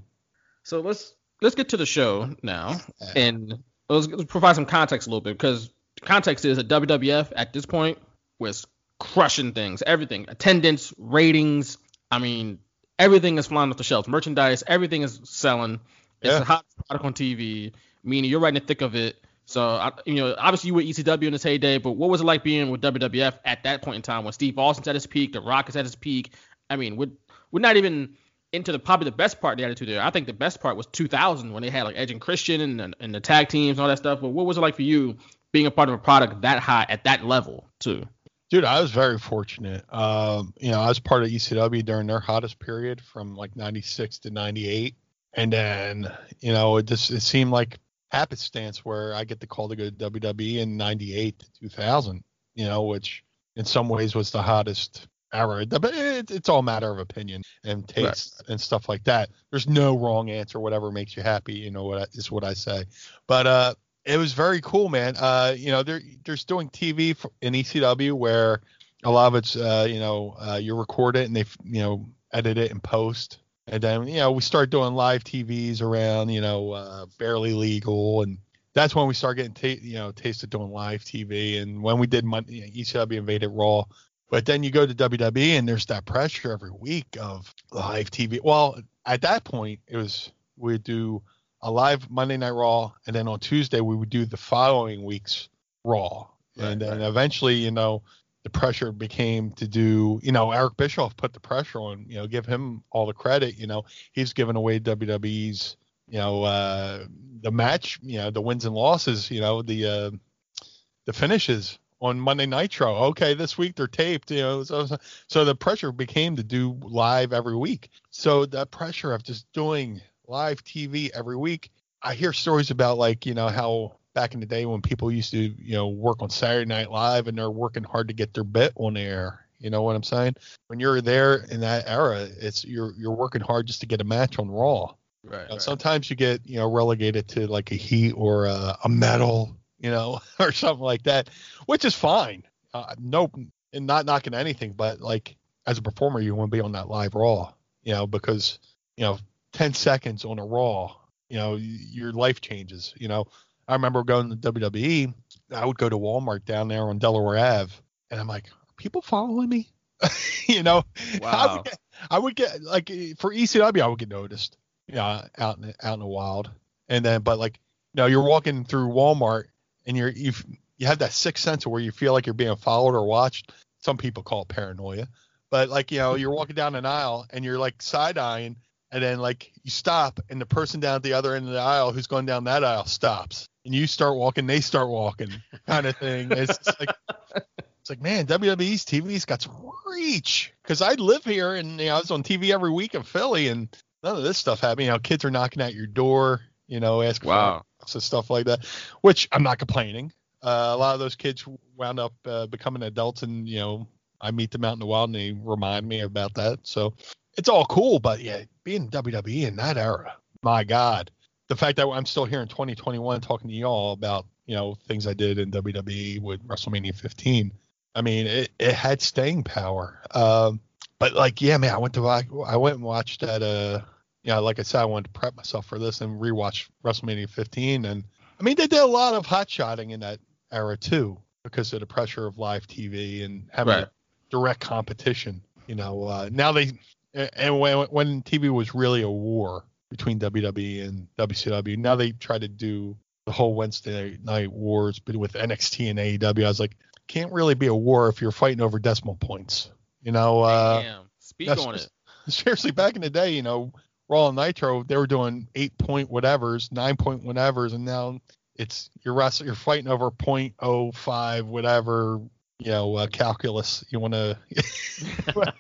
So let's let's get to the show now, and let's, let's provide some context a little bit because context is that WWF at this point was crushing things, everything, attendance, ratings. I mean, everything is flying off the shelves. Merchandise, everything is selling. It's Yeah. a hot product on TV. Meaning you're right in the thick of it. So I, you know, obviously you were ECW in its heyday, but what was it like being with WWF at that point in time when Steve Austin's at his peak, The Rock is at his peak? I mean, we're, we're not even into the probably the best part of the attitude there. I think the best part was 2000 when they had like Edge and Christian and, and the tag teams and all that stuff. But what was it like for you being a part of a product that high at that level too? Dude, I was very fortunate. Um, you know, I was part of ECW during their hottest period from like 96 to 98. And then, you know, it just it seemed like happenstance where I get the call to go to WWE in 98 to 2000, you know, which in some ways was the hottest era. It, it's all a matter of opinion and taste and stuff like that. There's no wrong answer. Whatever makes you happy, you know, what I, is what I say. But, uh, it was very cool, man. Uh, you know, they're there's doing TV for, in ECW where a lot of it's uh, you know, uh, you record it and they you know edit it and post, and then you know we start doing live TVs around you know uh, barely legal, and that's when we start getting ta- you know taste of doing live TV, and when we did Monday, you know, ECW invaded Raw. But then you go to WWE and there's that pressure every week of live TV. Well, at that point it was we'd do a live Monday Night Raw, and then on Tuesday we would do the following week's Raw, and then eventually, you know, the pressure became to do, you know, Eric Bischoff put the pressure on, you know, give him all the credit. You know, he's given away WWE's, you know, uh, the match, you know, the wins and losses, you know, the uh, the finishes on Monday Nitro. Okay, this week they're taped, you know, so so the pressure became to do live every week. So that pressure of just doing live TV every week. I hear stories about like, you know, how back in the day when people used to, you know, work on Saturday Night Live and they're working hard to get their bit on air. You know what I'm saying? When you're there in that era, it's you're you're working hard just to get a match on Raw. Right. Uh, Sometimes you get, you know, relegated to like a heat or a, a metal, you know, or something like that, which is fine. Uh, nope, and not knocking anything, but like as a performer, you want to be on that live Raw, you know, because you know, 10 seconds on a Raw, you know, your life changes. You know, I remember going to WWE. I would go to Walmart down there on Delaware Ave, and I'm like, are people following me? you know, I would get, I would get like for ECW, I would get noticed, yeah, out in the- out in the wild, and then but like, you know, you're walking through Walmart and you're you you have that sixth sense of where you feel like you're being followed or watched. Some people call it paranoia, but like you know, you're walking down an aisle and you're like side eyeing, and then like you stop and the person down at the other end of the aisle who's going down that aisle stops, and you start walking, they start walking, kind of thing. It's like it's like man, WWE's TV's got some reach because I live here and you know I was on TV every week in Philly and none of this stuff happened. You know, kids are knocking at your door, you know, ask Wow. for so stuff like that, which I'm not complaining. Uh, a lot of those kids wound up uh, becoming adults, and you know, I meet them out in the wild, and they remind me about that. So it's all cool, but yeah, being WWE in that era, my God, the fact that I'm still here in 2021 talking to y'all about you know things I did in WWE with WrestleMania 15. I mean, it, it had staying power. Um, but like, yeah, man, I went to I went and watched that. Uh, you know, like I said, I wanted to prep myself for this and rewatch WrestleMania 15, and I mean, they did a lot of hot shotting in that era too because of the pressure of live TV and having Right. direct competition. You know, uh, now they and when when TV was really a war between WWE and WCW, now they try to do the whole Wednesday night wars, but with NXT and AEW, I was like, can't really be a war if you're fighting over decimal points. You know, uh, Damn. Speak on just- it. seriously, back in the day, you know, Raw and Nitro, they were doing eight point whatevers, nine point whatevers, and now it's you're wrestling, you're fighting over point oh five whatever, you know, uh, calculus you want to,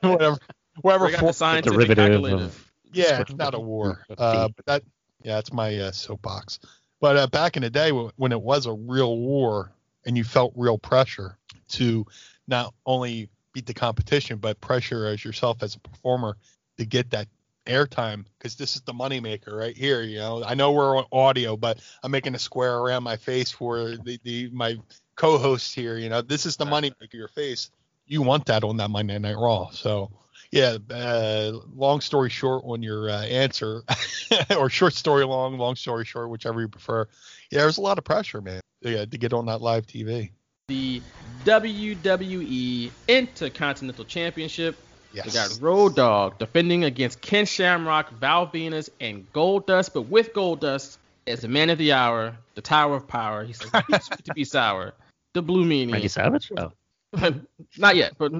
whatever, whatever. Bring out form- the Derivative of yeah, it's not a war. Uh, but that, yeah, it's my uh, soapbox. But uh, back in the day when when it was a real war and you felt real pressure to not only beat the competition, but pressure as yourself as a performer to get that airtime because this is the moneymaker right here. You know, I know we're on audio, but I'm making a square around my face for the, the my co-host here. You know, this is the moneymaker. Your face. You want that on that Monday Night Raw. So yeah, uh, long story short on your uh, answer, or short story long, long story short, whichever you prefer. Yeah, there's a lot of pressure, man, yeah, to get on that live TV. The WWE Intercontinental Championship. Yes. We got Road Dogg defending against Ken Shamrock, Val Venis, and Goldust, but with Goldust as the man of the hour, the Tower of Power. He's says, "Too sweet to be sour. The Blue Meanie. Randy Savage? Oh. Not yet, but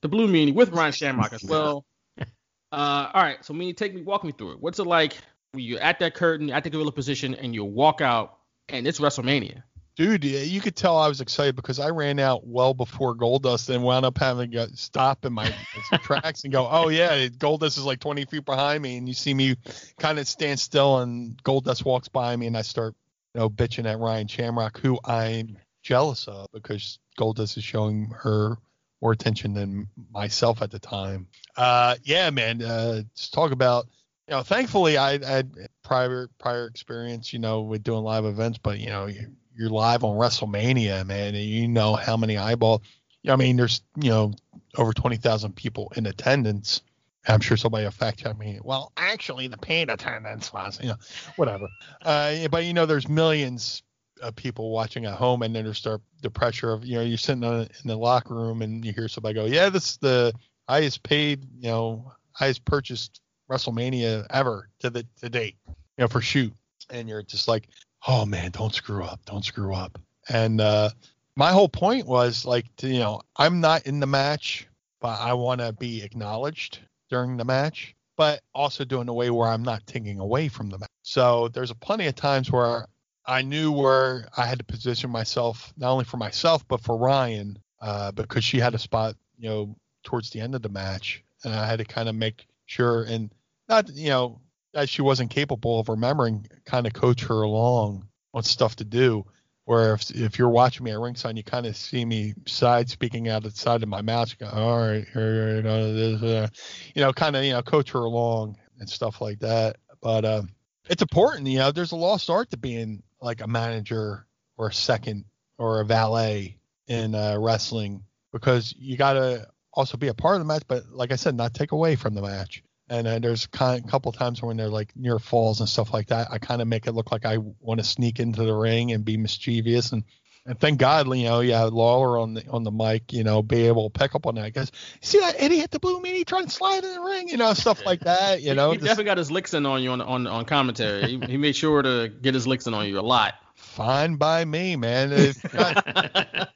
the Blue Meanie with Ryan Shamrock as well. Uh, all right, so Meanie, take me, walk me through it. What's it like when you're at that curtain, at the gorilla position, and you walk out, and it's WrestleMania? Dude, you could tell I was excited because I ran out well before Goldust and wound up having to stop in my tracks and go, oh, yeah, Goldust is like 20 feet behind me. And you see me kind of stand still and Goldust walks by me and I start, you know, bitching at Ryan Shamrock, who I'm jealous of because Goldust is showing her more attention than myself at the time. Uh, yeah, man, uh, just talk about, you know, thankfully I, I had prior prior experience, you know, with doing live events, but you know, you, you're live on WrestleMania, man, and you know how many eyeball. I mean, there's you know over twenty thousand people in attendance. I'm sure somebody will fact check me. Well, actually, the paid attendance was, you know, whatever. Uh, but you know, there's millions of people watching at home, and then there's the, pressure of you know you're sitting in the locker room and you hear somebody go, "Yeah, this is the highest paid, you know, highest purchased WrestleMania ever to the to date, you know, for shoot," and you're just like, "Oh man, don't screw up, don't screw up." And uh, my whole point was like, to, you know, I'm not in the match, but I want to be acknowledged during the match, but also doing a way where I'm not taking away from the match. So there's a plenty of times where I knew where I had to position myself, not only for myself but for Ryan, uh, because she had a spot, you know, towards the end of the match, and I had to kind of make sure and not, you know, that she wasn't capable of remembering, kind of coach her along on stuff to do. Where if, if you're watching me at ringside, you kind of see me side speaking out of the side of my mouth. You go, all right, here, you know, uh, you know, kind of, you know, coach her along and stuff like that. But uh, it's important, you know. There's a lost art to being like a manager or a second or a valet in uh, wrestling because you got to also be a part of the match, but like I said, not take away from the match. And uh, there's kind a couple times when they're like near falls and stuff like that. I kind of make it look like I want to sneak into the ring and be mischievous. And, and thank God, you know, you have Lawler on the on the mic, you know, be able to pick up on that. Because see that idiot, the blue meanie, trying to slide in the ring, you know, stuff like that. You know, he just definitely got his licks in on you on on, on commentary. he, he made sure to get his licks in on you a lot. fine by me, man. It's not-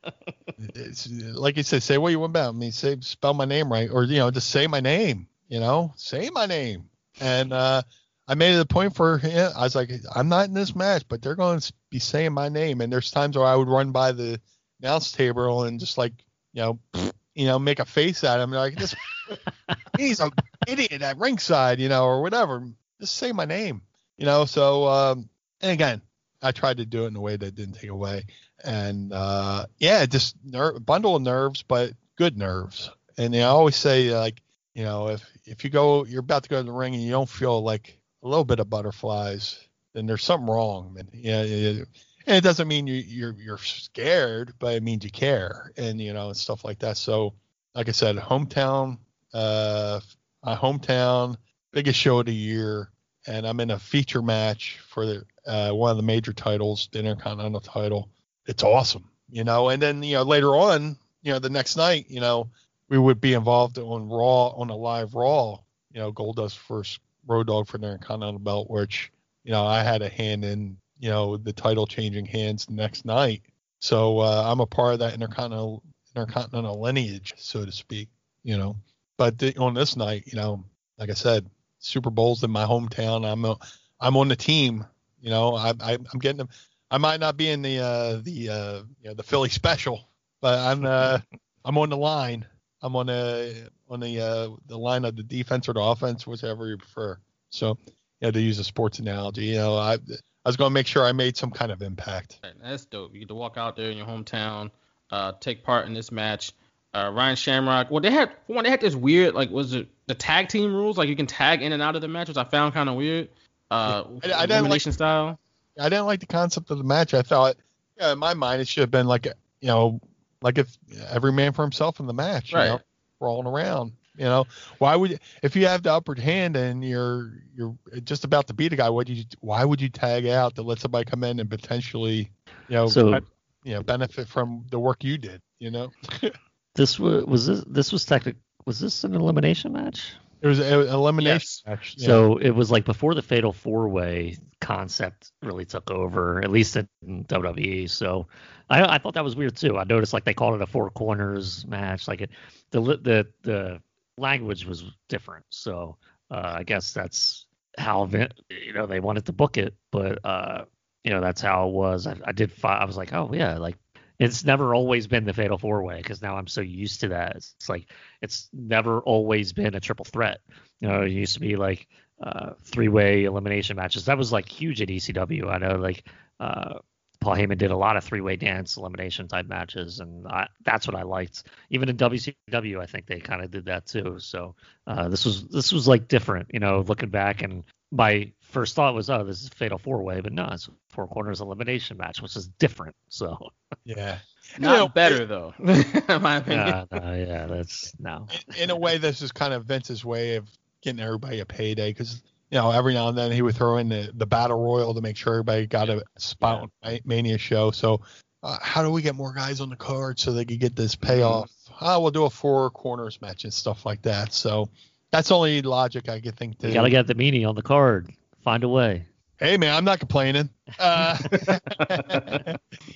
it's, like you said, say what you want about me. Say spell my name right, or you know, just say my name. You know, say my name. And uh, I made it a point for him. I was like, I'm not in this match, but they're going to be saying my name. And there's times where I would run by the announce table and just like, you know, you know, make a face at him. Like this, he's an idiot at ringside, you know, or whatever. Just say my name, you know. So, um, and again, I tried to do it in a way that didn't take away. And uh, yeah, just ner- bundle of nerves, but good nerves. And I always say like, you know, if if you go, you're about to go to the ring and you don't feel like a little bit of butterflies, then there's something wrong. And yeah, yeah, and it doesn't mean you you're you're scared, but it means you care, and you know, and stuff like that. So, like I said, hometown, uh, my hometown, biggest show of the year, and I'm in a feature match for the uh, one of the major titles, the Intercontinental title. It's awesome, you know. And then you know later on, you know, the next night, you know, we would be involved on Raw on a live Raw. You know, Goldust versus Road Dogg for the Intercontinental Belt, which you know I had a hand in. You know, the title changing hands next night. So uh, I'm a part of that intercontinental intercontinental lineage, so to speak. You know, but the, on this night, you know, like I said, Super Bowl's in my hometown. I'm a, I'm on the team. You know, I, I I'm getting them. I might not be in the uh, the uh, you know the Philly special, but I'm uh, I'm on the line. I'm on the on the uh, the line of the defense or the offense, whichever you prefer. So, yeah, to use a sports analogy, you know, I I was going to make sure I made some kind of impact. That's dope. You get to walk out there in your hometown, uh, take part in this match. Uh, Ryan Shamrock. Well, they had for one, they had this weird like was it the tag team rules? Like you can tag in and out of the match, which I found kind of weird. Uh, I, I didn't like style. I didn't like the concept of the match. I thought, yeah, in my mind, it should have been like, you know, like if every man for himself in the match, you Right. know, rolling around. You know, why would if you have the upper hand and you're you're just about to beat a guy? What you why would you tag out to let somebody come in and potentially, you know, So- ben- you know, benefit from the work you did? You know, This was was this this was technic was this an elimination match? It was an elimination match. yeah. So it was like before the fatal four way concept really took over, at least in WWE. So I, I thought that was weird too. I noticed like they called it a four corners match. Like it, the the the language was different. So uh, I guess that's how you know they wanted to book it, but uh, you know that's how it was. I, I did. Fi- I was like, oh yeah, like it's never always been the fatal four way because now I'm so used to that. It's, it's like it's never always been a triple threat. You know, it used to be like uh, three way elimination matches. That was like huge at ECW. I know like uh, Paul Heyman did a lot of three way dance elimination type matches, and I, that's what I liked. Even in WCW, I think they kind of did that too. So uh, this was this was like different. You know, looking back and my first thought was, oh, this is fatal four way, but no, it's four corners elimination match, which is different. So yeah, Not You know, better though, in my opinion. yeah, no, yeah, that's no. in a way, this is kind of Vince's way of getting everybody a payday because you know every now and then he would throw in the, the battle royal to make sure everybody got a spot on Mania show. So uh, how do we get more guys on the card so they could get this payoff? Ah, we'll do a four corners match and stuff like that. So that's only logic I could think. To You gotta get the meanie on the card. Find a way. Hey man, I'm not complaining. Uh,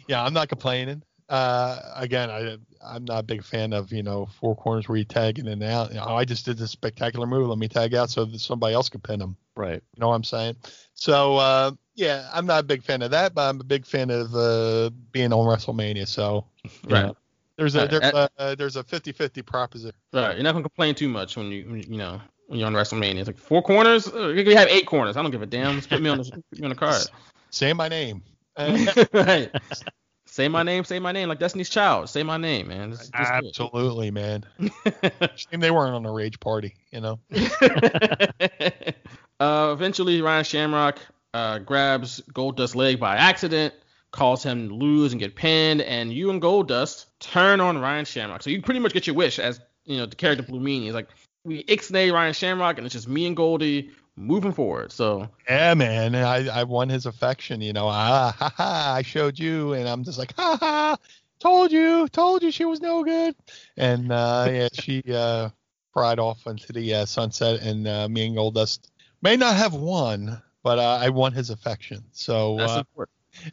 yeah, I'm not complaining. Uh, again, I I'm not a big fan of you know four corners where you tag in and out. You know, I just did this spectacular move. Let me tag out so that somebody else can pin him. Right. You know what I'm saying? So uh, yeah, I'm not a big fan of that, but I'm a big fan of uh, being on WrestleMania. So you Right. know, there's a there's a, uh, there's a 50-50 proposition. Right. You're not gonna complain too much when you when you you know when you're on WrestleMania. It's like four corners. We have eight corners. I don't give a damn. Just put me on the put me on the card. Say my name. Uh, right. Say my name. Say my name. Like Destiny's Child. Say my name, man. Just- just do it. Absolutely, man. Shame they weren't on a rage party. You know. uh, eventually, Ryan Shamrock uh, grabs Goldust's leg by accident, calls him to lose and get pinned, and you and Goldust turn on Ryan Shamrock. So you pretty much get your wish as you know the character Blue Meanie. It's like we ixnay Ryan Shamrock, and it's just me and Goldie moving forward. So Yeah, man. I, I won his affection, you know. Ah, ha, ha, I showed you, and I'm just like, ha, ha, told you, told you she was no good. And uh, yeah, she uh, cried off into the uh, sunset, and uh, me and Goldust may not have won, but uh, I won his affection. So that's uh,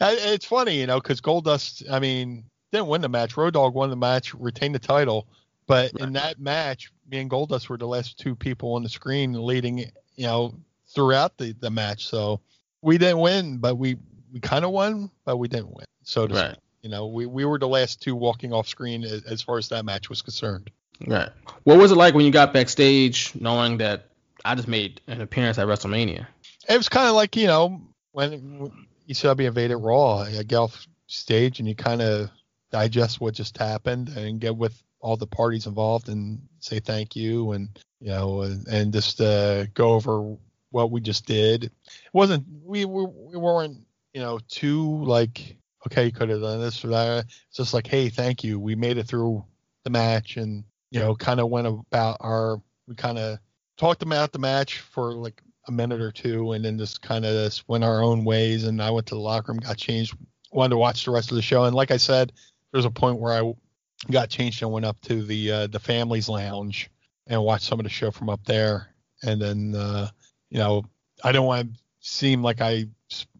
it's funny, you know, because Goldust, I mean, didn't win the match. Road Dogg won the match, retained the title. But in that match, me and Goldust were the last two people on the screen leading, you know, throughout the, the match. So we didn't win, but we, we kind of won, but we didn't win. So to Right. speak. You know, we, we were the last two walking off screen as, as far as that match was concerned. Right. What was it like when you got backstage, knowing that I just made an appearance at WrestleMania? It was kind of like, you know, when ECW invaded Raw, you get off stage and you kind of digest what just happened and get with all the parties involved and say thank you and, you know, and, and just uh, go over what we just did. It wasn't, we, we, we weren't, you know, too like, okay, you could have done this or that. It's just like, hey, thank you. We made it through the match and, you know, kind of went about our, we kind of talked about the match for like a minute or two and then just kind of went our own ways and I went to the locker room, got changed, wanted to watch the rest of the show. And like I said, there's a point where I got changed and went up to the uh, the families lounge and watched some of the show from up there. And then uh, you know I don't want to seem like I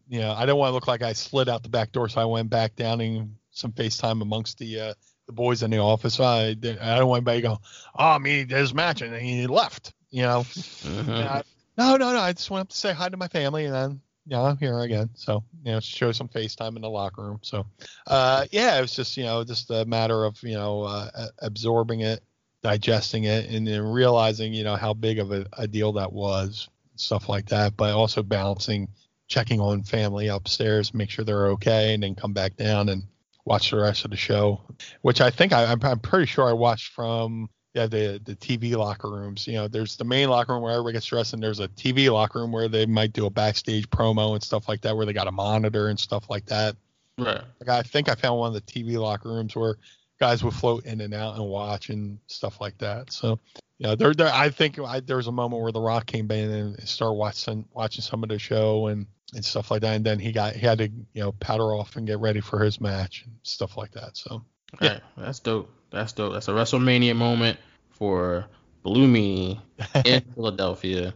you know I don't want to look like I slid out the back door, so I went back down and some FaceTime amongst the uh, the boys in the office. I I don't want anybody to go, oh, I mean, there's match and he left. You know. And I- no, no, no. I just went up to say hi to my family and then yeah, I'm here again. So, you know, show some FaceTime in the locker room. So, uh, yeah, it was just, you know, just a matter of, you know, uh, absorbing it, digesting it, and then realizing, you know, how big of a, a deal that was, stuff like that. But also balancing, checking on family upstairs, make sure they're okay, and then come back down and watch the rest of the show, which I think I, I'm pretty sure I watched from yeah the the TV locker rooms. You know, there's the main locker room where everybody gets dressed, and there's a TV locker room where they might do a backstage promo and stuff like that, where they got a monitor and stuff like that. Right. Like I think I found one of the TV locker rooms where guys would float in and out and watch and stuff like that. So, you know, there, there I think I, there was a moment where The Rock came in and started watching watching some of the show and and stuff like that, and then he got he had to you know powder off and get ready for his match and stuff like that. So, yeah. Right. That's dope. That's dope. That's a WrestleMania moment for Blue Meanie in Philadelphia.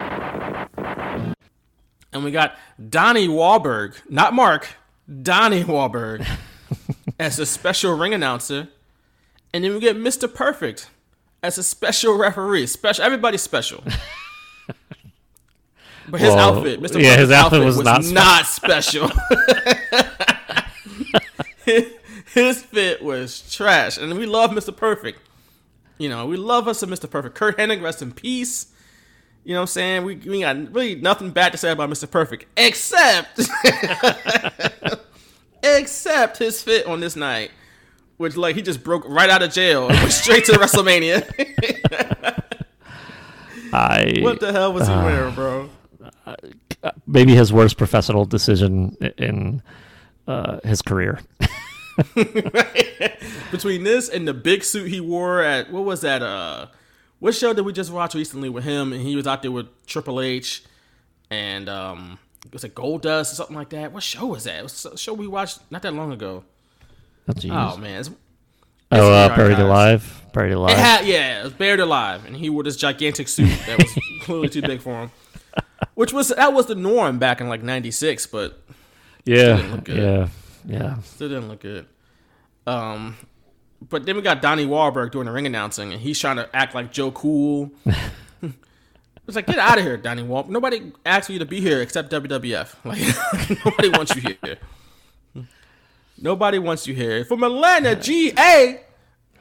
And we got Donnie Wahlberg, not Mark, Donnie Wahlberg, as a special ring announcer. And then we get Mr. Perfect as a special referee. Special, everybody's special. But his Well, outfit, Mr. yeah, Perfect's his outfit outfit was was, not not special. His fit was trash, and we love Mr. Perfect. You know, we love us some Mr. Perfect. Curt Hennig, rest in peace. You know what I'm saying? We, we got really nothing bad to say about Mr. Perfect, except except his fit on this night, which like he just broke right out of jail and went straight to WrestleMania. I what the hell was he uh, wearing, bro? maybe his worst professional decision in uh, his career. Between this and the big suit he wore at what was that? Uh, what show did we just watch recently with him? And he was out there with Triple H, and um, was it Goldust or something like that? What show was that? It was a show we watched not that long ago. Oh. Oh man, it's, Oh, uh, it's Buried archives. Alive. Buried Alive. It had, yeah, it was buried alive, and he wore this gigantic suit that was clearly too big for him. Which was that was the norm back in like '96, but Yeah, still didn't look good. yeah, yeah. still didn't look good. Um, but then we got Donnie Wahlberg doing the ring announcing, and he's trying to act like Joe Cool. It's like get out of here, Donnie Wahlberg. Nobody asked for you to be here except WWF. Like nobody wants you here. Nobody wants you here. From Atlanta, GA,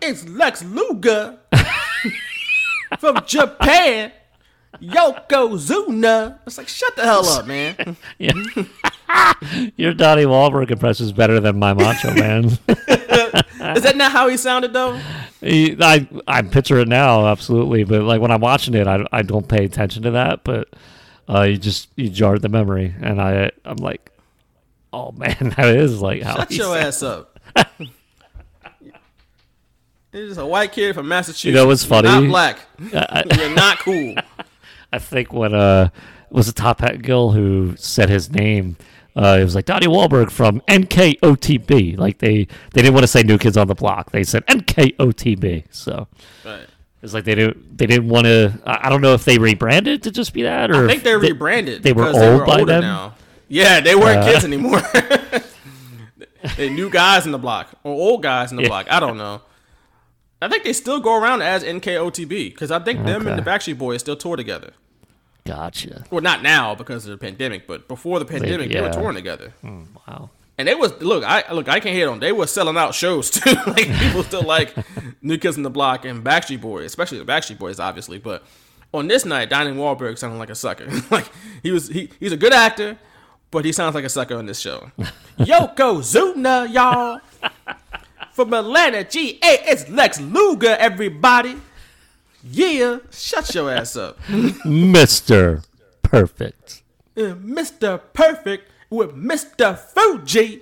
it's Lex Luger. From Japan, Yokozuna. It's like shut the hell up, man. Yeah. Your Donnie Wahlberg impression is better than my Macho Man. Is that not how he sounded though? He- I I picture it now, absolutely. But like when I'm watching it, I, I don't pay attention to that. But uh, you just you jarred the memory, and I I'm like, oh man, that is like how Shut your ass up. You're just a white kid from Massachusetts. You know what's You're funny? not black. I- You're not cool. I think when uh was a Top Hat girl who said his name. Uh, it was like Donnie Wahlberg from NKOTB. Like they, they didn't want to say New Kids on the Block. They said NKOTB. So Right. it's like they didn't they didn't want to. I don't know if they rebranded to just be that or I think they rebranded. They were because old by older then. now. Yeah, they weren't Uh, kids anymore. they new guys in the block or old guys in the Yeah. block. I don't know. I think they still go around as NKOTB because I think them and the Backstreet Boys still tour together. Gotcha. Well, not now because of the pandemic, but before the pandemic, they, were touring together. Hmm, wow. And they was look, I look, I can't hate on. They were selling out shows too. like people still like New Kids in the Block and Backstreet Boys, especially the Backstreet Boys, obviously. But on this night, Donnie Wahlberg sounded like a sucker. like he was, he, he's a good actor, but he sounds like a sucker on this show. Yokozuna, y'all. From Atlanta, GA, it's Lex Luger, everybody. Yeah, shut your ass up. Mr. Perfect. Uh, Mr. Perfect with Mr. Fuji.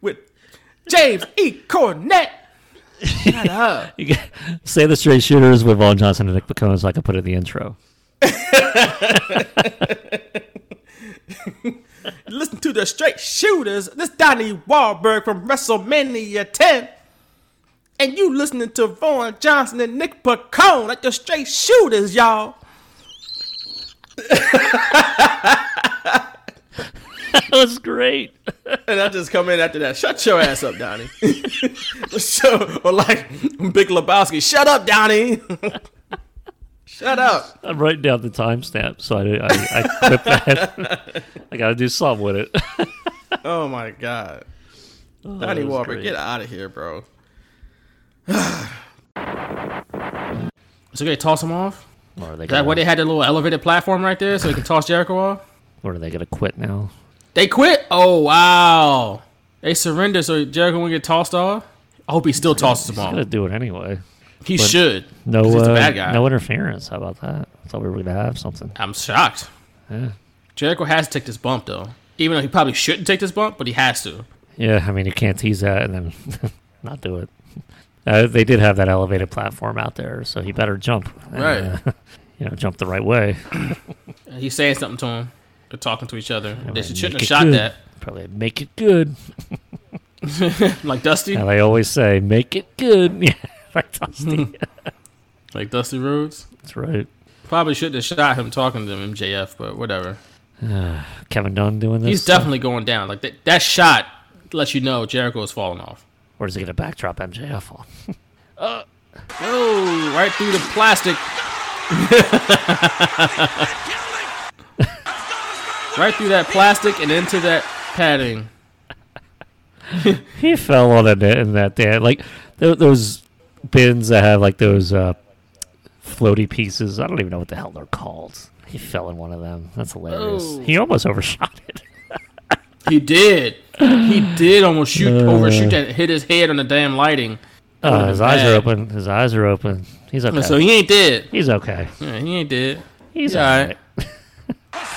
with James E. Cornette. Shut up. Say the straight shooters with Vaughn Johnson and Nick Picone so I can put it in the intro. Listen to the straight shooters. This Donnie Wahlberg from WrestleMania 10. And you listening to Vaughn Johnson and Nick Pacone at the straight shooters, y'all. that was great. and I just come in after that. Shut your ass up, Donnie. so, or like Big Lebowski, shut up, Donnie. Shut up. I'm writing down the timestamp, so I I, I clip that. I got to do something with it. oh my god, Oh, Donnie that Wahlberg, great. get out of here, bro. So they toss him off. Or are they Is that gonna, why they had the little elevated platform right there so they can toss Jericho off? or are they gonna quit now? They quit. Oh wow. They surrender so Jericho won't get tossed off. I hope he still tosses him He's off. gonna do it anyway. He But should. No, he's the uh, bad guy. no interference. How about that? I thought we were gonna have something. I'm shocked. Yeah. Jericho has to take this bump though. Even though he probably shouldn't take this bump, but he has to. Yeah, I mean you can't tease that and then not do it. Uh, they did have that elevated platform out there, so he better jump. and, Right. uh, you know, jump the right way. He's saying something to him. They're talking to each other. They shouldn't have shot good. that. Probably make it good. like Dusty. And they always say, "Make it good." Yeah, like Dusty. Like Dusty Rhodes. That's right. Probably shouldn't have shot him talking to MJF, but whatever. Kevin Dunn doing this. He's definitely going down. Like that, that shot lets you know Jericho is falling off. Or is he gonna backdrop MJF off? Oh, right through the plastic. right through that plastic and into that padding. he fell on it in that day. Like th- those bins that have like those uh, floaty pieces. I don't even know what the hell they're called. He fell in one of them. That's hilarious. Oh. He almost overshot it. He did. He did almost shoot Uh. overshoot that hit his head on the damn lighting. Oh, his been eyes are open. His eyes are open. He's okay. So he ain't dead. He's okay. Yeah, he ain't dead. He's all alright. right.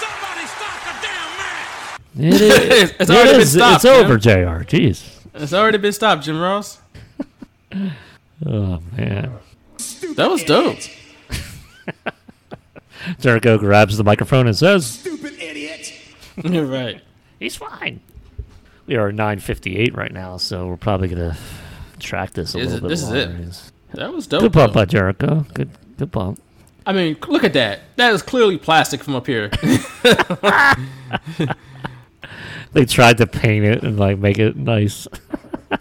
It is. It's it already been stopped, It's over, Jr. Jeez. It's already been stopped, Jim Ross. Oh man. That was dope. Jericho grabs the microphone and says, Stupid idiot. You're right. "He's fine." We are 9:58 right now, so we're probably gonna track this a Is little it- bit this is it. That was dope. Good bump though. by Jericho. Good, good bump. I mean, look at that. That is clearly plastic from up here. They tried to paint it and like make it nice.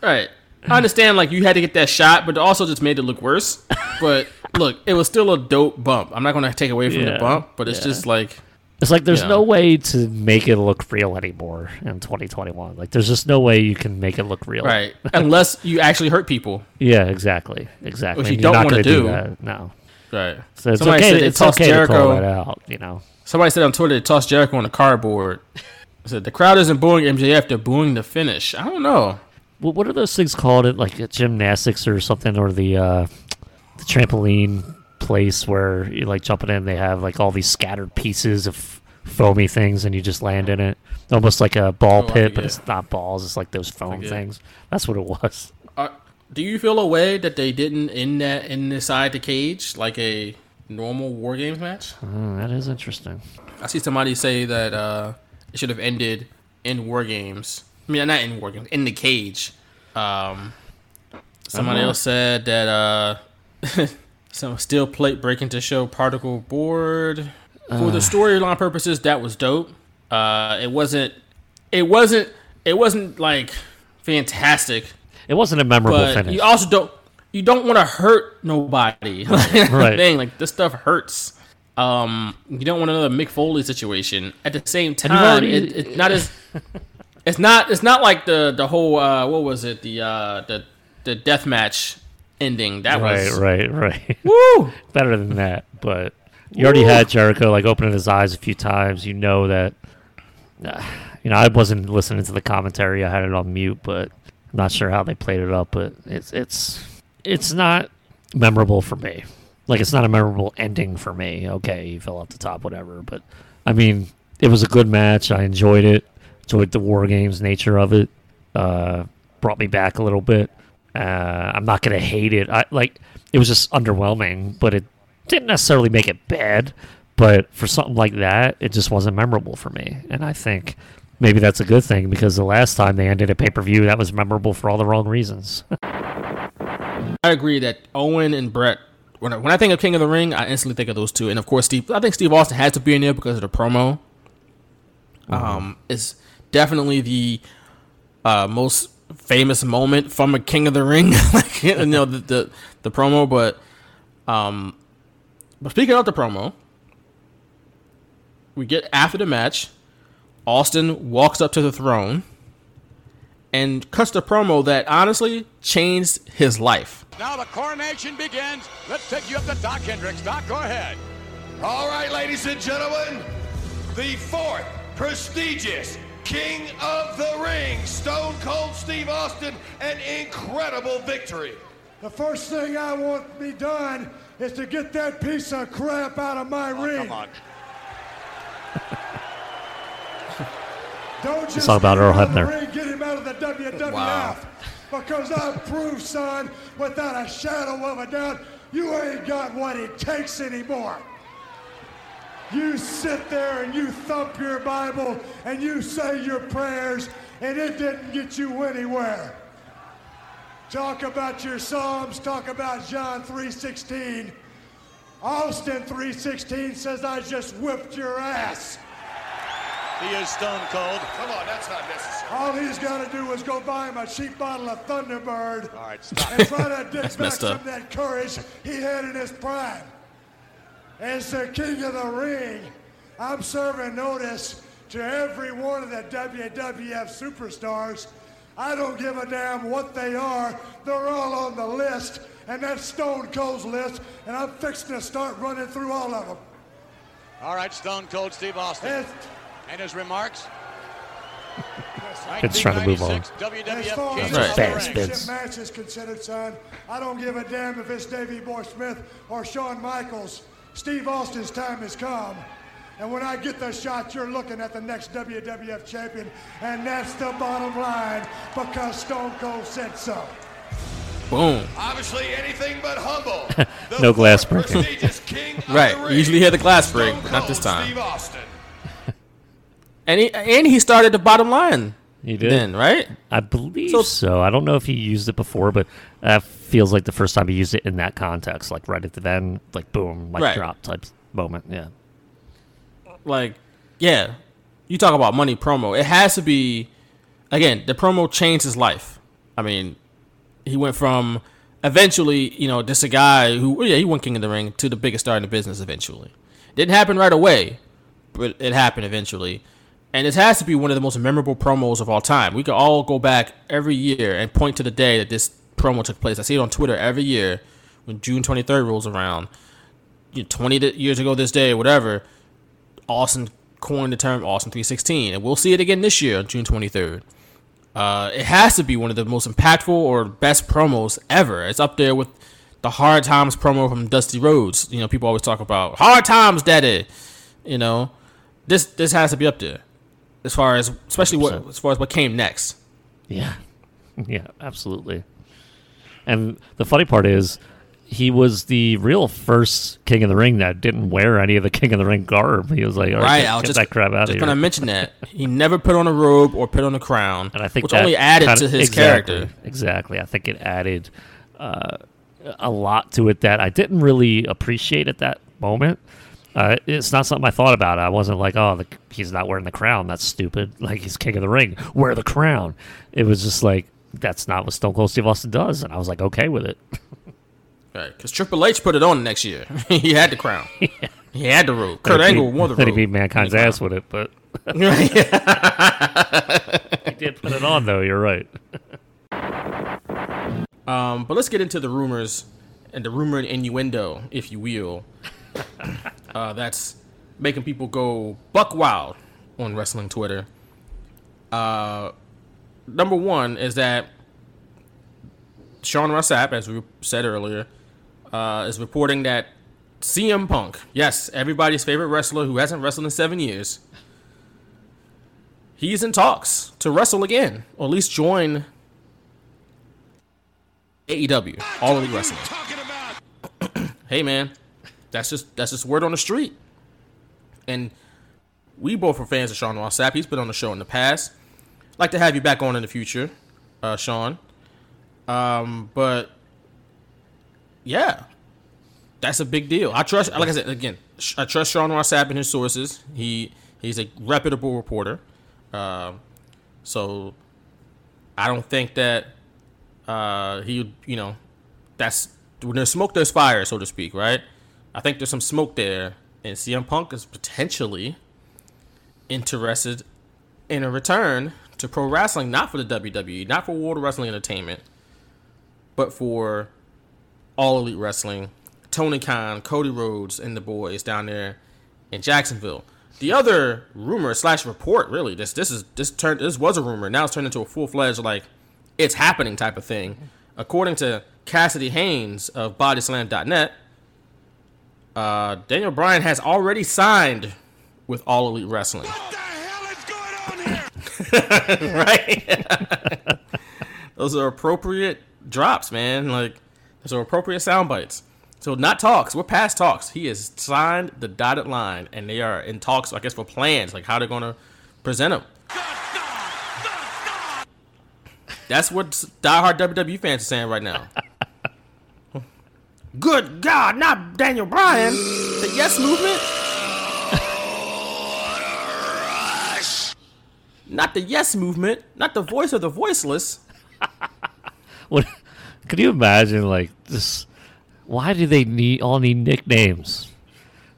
right. I understand, like, you had to get that shot, but it also just made it look worse. But look, it was still a dope bump. I'm not going to take away from the bump, but it's yeah. just like, It's like there's Yeah. no way to make it look real anymore in 2021. Like there's just no way you can make it look real. right. Unless you actually hurt people. Yeah, exactly, exactly. Which you don't wanna gonna do. that. No. Right. So it's Somebody okay. said they it's tossed okay to call Jericho- that out. You know. Somebody said on Twitter they tossed Jericho on a cardboard. I said the crowd isn't booing MJF, they're booing the finish. I don't know. What, what are those things called? It like gymnastics or something, or the uh, the trampoline place where you like jumping in. They have like all these scattered pieces of foamy things, and you just land in it, almost like a ball Oh, pit, but it's not balls. It's like those foam things. That's what it was. Uh, do you feel a way that they didn't in that inside the cage like a normal war games match? Oh, that is interesting. I see somebody say that uh, it should have ended in war games. I mean, not in war games, in the cage. Um, somebody Uh-huh. else said that uh, some steel plate breaking to show particle board for Uh. the storyline purposes. That was dope. Uh, it wasn't. It wasn't. It wasn't like fantastic. It wasn't a memorable but finish. you also don't. You don't want to hurt nobody. Right. thing. Like this stuff hurts. Um, you don't want another Mick Foley situation. At the same time, already- it, it's not as. It's not. It's not like the the whole. Uh, what was it? The uh, the the death match ending. That right, was right, right. Woo! Better than that, but you already Woo! had Jericho like opening his eyes a few times. You know that. Uh, you know, I wasn't listening to the commentary. I had it on mute, but I'm not sure how they played it up. But it's it's it's not memorable for me. Like it's not a memorable ending for me. Okay, he fell off the top, whatever. But I mean, it was a good match. I enjoyed it. Enjoyed the war games nature of it. Uh, brought me back a little bit. Uh, I'm not gonna hate it. I like it was just underwhelming, but it didn't necessarily make it bad. But for something like that, it just wasn't memorable for me. And I think maybe that's a good thing because the last time they ended a pay per view, that was memorable for all the wrong reasons. I agree that Owen and Bret. When I, when I think of King of the Ring, I instantly think of those two, and of course, Steve. I think Steve Austin has to be in there because of the promo. Um, it's definitely the uh, most famous moment from a King of the Ring, like you know the, the the promo. But um, but speaking of the promo, we get after the match. Austin walks up to the throne and cuts the promo that honestly changed his life. Now the coronation begins. Let's take you up to Dok Hendrix. Dok, go ahead. All right, ladies and gentlemen, the fourth prestigious King of the Ring, Stone Cold Steve Austin, an incredible victory. The first thing I want to be done is to get that piece of crap out of my oh, ring. Come on. Don't just talk about Earl out of the Hebner. ring, Get him out of the WWF. Wow. Because I've proved, son, without a shadow of a doubt, you ain't got what it takes anymore. You sit there and you thump your Bible and you say your prayers, and it didn't get you anywhere. Talk about your Psalms, talk about John 3.16. Austin 3.16 says I just whipped your ass. He is stone cold. Come on, that's not necessary. All he's got to do is go buy him a cheap bottle of Thunderbird All right, stop. and try to dig back messed some of that courage he had in his prime. As the king of the ring, I'm serving notice to every one of the WWF superstars. I don't give a damn what they are. They're all on the list, and that's Stone Cold's list, and I'm fixing to start running through all of them. All right, Stone Cold Steve Austin. As, And his remarks. It's trying to move on. 1996 WWF far King Right. of the the Fast Ring. Vince. championship match is considered, son, I don't give a damn if it's Davey Boy Smith or Shawn Michaels. Steve Austin's time has come. And when I get the shot, you're looking at the next WWF champion. And that's the bottom line because Stone Cold said so. Boom. Obviously, anything but humble. No glass fourth breaking. prestigious King of Right. the Ring, Usually hear the glass break, but not this time. Steve Austin. And he and he started the bottom line He did. then, right? I believe So- so, I don't know if he used it before, but that feels like the first time he used it in that context, like right at the end, like boom, like Right. drop type moment. Yeah. Like, yeah. You talk about money promo. It has to be again, the promo changed his life. I mean, he went from eventually, you know, just a guy who yeah, he won King of the Ring to the biggest star in the business eventually. Didn't happen right away, but it happened eventually. And it has to be one of the most memorable promos of all time. We could all go back every year and point to the day that this promo took place. I see it on Twitter every year when June 23rd rolls around. You know, 20 th- years ago this day, whatever. Austin coined the term Austin 316, and we'll see it again this year on June 23rd. Uh, it has to be one of the most impactful or best promos ever. It's up there with the Hard Times promo from Dusty Rhodes. You know, people always talk about Hard Times, Daddy. You know, this this has to be up there as far as especially what 100%. as far as what came next. Yeah. yeah, absolutely. And the funny part is, he was the real first King of the Ring that didn't wear any of the King of the Ring garb. He was like, All right, Right, get, I was get just, that crap out just of gonna mention that he never put on a robe or put on a crown, and I think which only added kinda- to his exactly, character. Exactly. I think it added uh, a lot to it that I didn't really appreciate at that moment. Uh, it's not something I thought about. I wasn't like, oh, the, he's not wearing the crown. That's stupid. Like, he's king of the ring. Wear the crown. It was just like, that's not what Stone Cold Steve Austin does. And I was like, okay with it. Right, because Triple H put it on next year. he had the crown. He had the robe. Kurt Angle wore the Then he beat Mankind's ass with it, but he did put it on, though. You're right. Um, but let's get into the rumors and the rumor and innuendo, if you will. uh, that's making people go buck wild on wrestling Twitter. Uh, number one is that Sean Ross Sapp, as we said earlier, uh, is reporting that CM Punk, yes, everybody's favorite wrestler who hasn't wrestled in seven years, he's in talks to wrestle again, or at least join AEW, All Elite Wrestling. hey man, that's just that's just word on the street. and we both are fans of Sean Ross Sapp. He's been on the show in the past. Like to have you back on in the future, uh, Sean. Um, but yeah, that's a big deal. I trust, like I said again, I trust Sean Ross Sapp and his sources. He he's a reputable reporter. Um, so I don't think that uh, he, you know, that's when there's smoke, there's fire, so to speak, right? I think there's some smoke there, and CM Punk is potentially interested in a return to pro wrestling, not for the WWE, not for World Wrestling Entertainment, but for All Elite Wrestling, Tony Khan, Cody Rhodes, and the boys down there in Jacksonville. The other rumor slash report, really, this this is this turned this was a rumor. Now it's turned into a full fledged like it's happening type of thing. According to Cassidy Haynes of Bodyslam.net, uh, Daniel Bryan has already signed with All Elite Wrestling. What the hell is going on here? right? those are appropriate drops, man. Like those are appropriate sound bites. So not talks. We're past talks. He has signed the dotted line, and they are in talks. I guess for plans, like how they're gonna present him. That's what diehard WWE fans are saying right now. Good God, not Daniel Bryan. The Yes Movement. Not the Yes Movement. Not the voice of the voiceless. What? Could you imagine like this? Why do they need all need nicknames?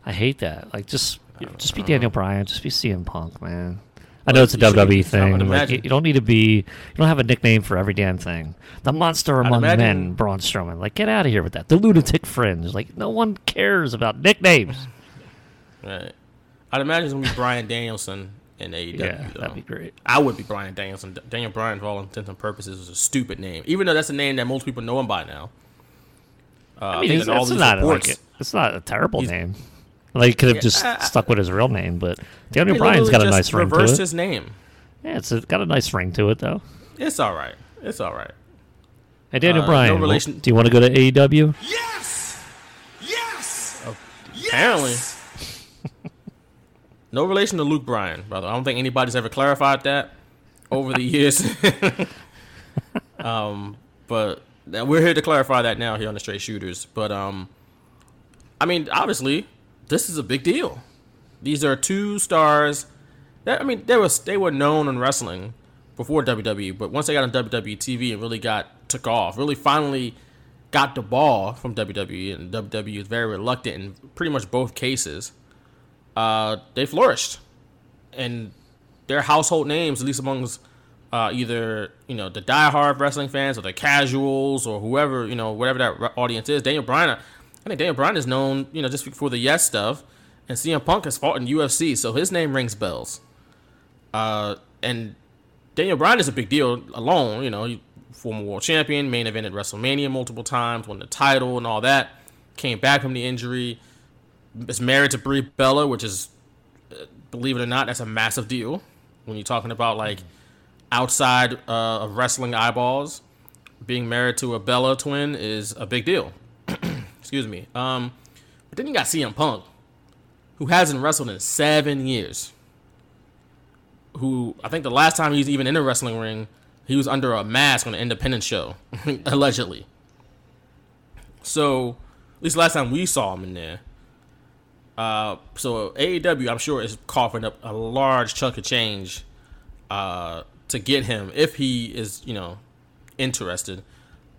I hate that. Like just just be Daniel Bryan. Just be CM Punk, man. I know it's a WWE thing. Like, you, you don't need to be. You don't have a nickname for every damn thing. The monster among imagine- men, Braun Strowman. Like, get out of here with that. The lunatic fringe. Like, no one cares about nicknames. Right. I'd imagine it's gonna be Brian Danielson in AEW. Yeah, though. that'd be great. I would be Brian Danielson. Daniel Bryan, for all intents and purposes, is a stupid name. Even though that's a name that most people know him by now. Uh, I mean, it's, all it's not reports- like it's not a terrible name. Like, he could have just I- I- stuck with his real name, but Daniel He Bryan's got a nice ring to it. reversed it. his name. Yeah, it's a, got a nice ring to it, though. It's all right. It's all right. Hey, Daniel Uh, Bryan, no relation- do you want to go to AEW? Yes! Yes! Apparently. no relation to Luke Bryan, brother. I don't think anybody's ever clarified that over the years. um, but we're here to clarify that now here on the Straight Shooters. But um, I mean, obviously, this is a big deal. These are two stars. That I mean, they was they were known in wrestling before WWE, but once they got on WWE TV and really got took off, really finally got the ball from WWE, and WWE is very reluctant in pretty much both cases. Uh, they flourished, and their household names, at least amongst uh, either you know the diehard wrestling fans or the casuals or whoever you know whatever that audience is. Daniel Bryan, I think Daniel Bryan is known you know just for the yes stuff, and CM Punk has fought in UFC, so his name rings bells. Uh, and Daniel Bryan is a big deal alone. You know, former world champion, main event at WrestleMania multiple times, won the title and all that. Came back from the injury. Is married to Brie Bella, which is, uh, believe it or not, that's a massive deal when you're talking about like outside uh, of wrestling eyeballs. Being married to a Bella twin is a big deal. Excuse me. Um, but then you got CM Punk, who hasn't wrestled in seven years who I think the last time he was even in a wrestling ring, he was under a mask on an independent show, allegedly. So, at least last time we saw him in there. Uh, so AEW, I'm sure, is coughing up a large chunk of change uh, to get him if he is, you know, interested.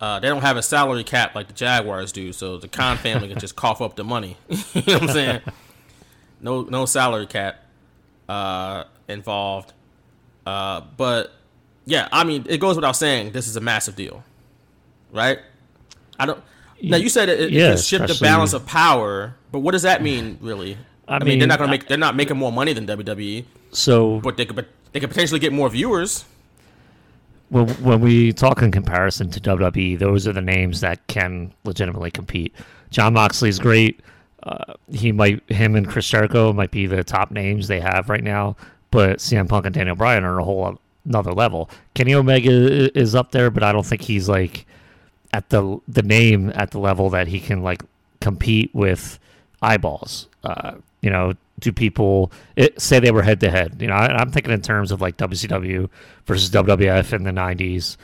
Uh, they don't have a salary cap like the Jaguars do, so the Khan family can just cough up the money. you know what I'm saying? No, no salary cap uh, involved. Uh, but yeah, I mean, it goes without saying this is a massive deal, right? I don't. Now you said it, it could shift the balance of power, but what does that mean, really? I I, mean, they're not gonna make. They're not making more money than WWE, So but they could. They could potentially get more viewers. When, when we talk in comparison to WWE, those are the names that can legitimately compete. Jon Moxley's great. Uh, he might, him and Chris Jericho might be the top names they have right now. But CM Punk and Daniel Bryan are on a whole another level. Kenny Omega is up there, but I don't think he's like at the the name at the level that he can like compete with eyeballs. Uh, you know, do people it, say they were head to head? You know, I, I'm thinking in terms of like WCW versus WWF in the '90s.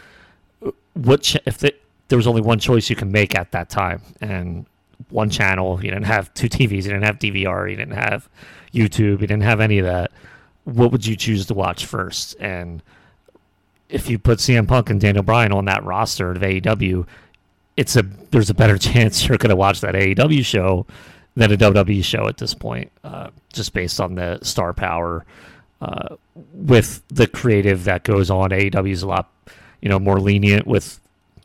What if the, there was only one choice you can make at that time and one channel? You didn't have two TVs. You didn't have DVR. You didn't have YouTube. You didn't have any of that. What would you choose to watch first? And if you put CM Punk and Daniel Bryan on that roster of AEW, it's a there's a better chance you're going to watch that AEW show than a WWE show at this point, uh, just based on the star power. Uh, with the creative that goes on, AEW is a lot, you know, more lenient with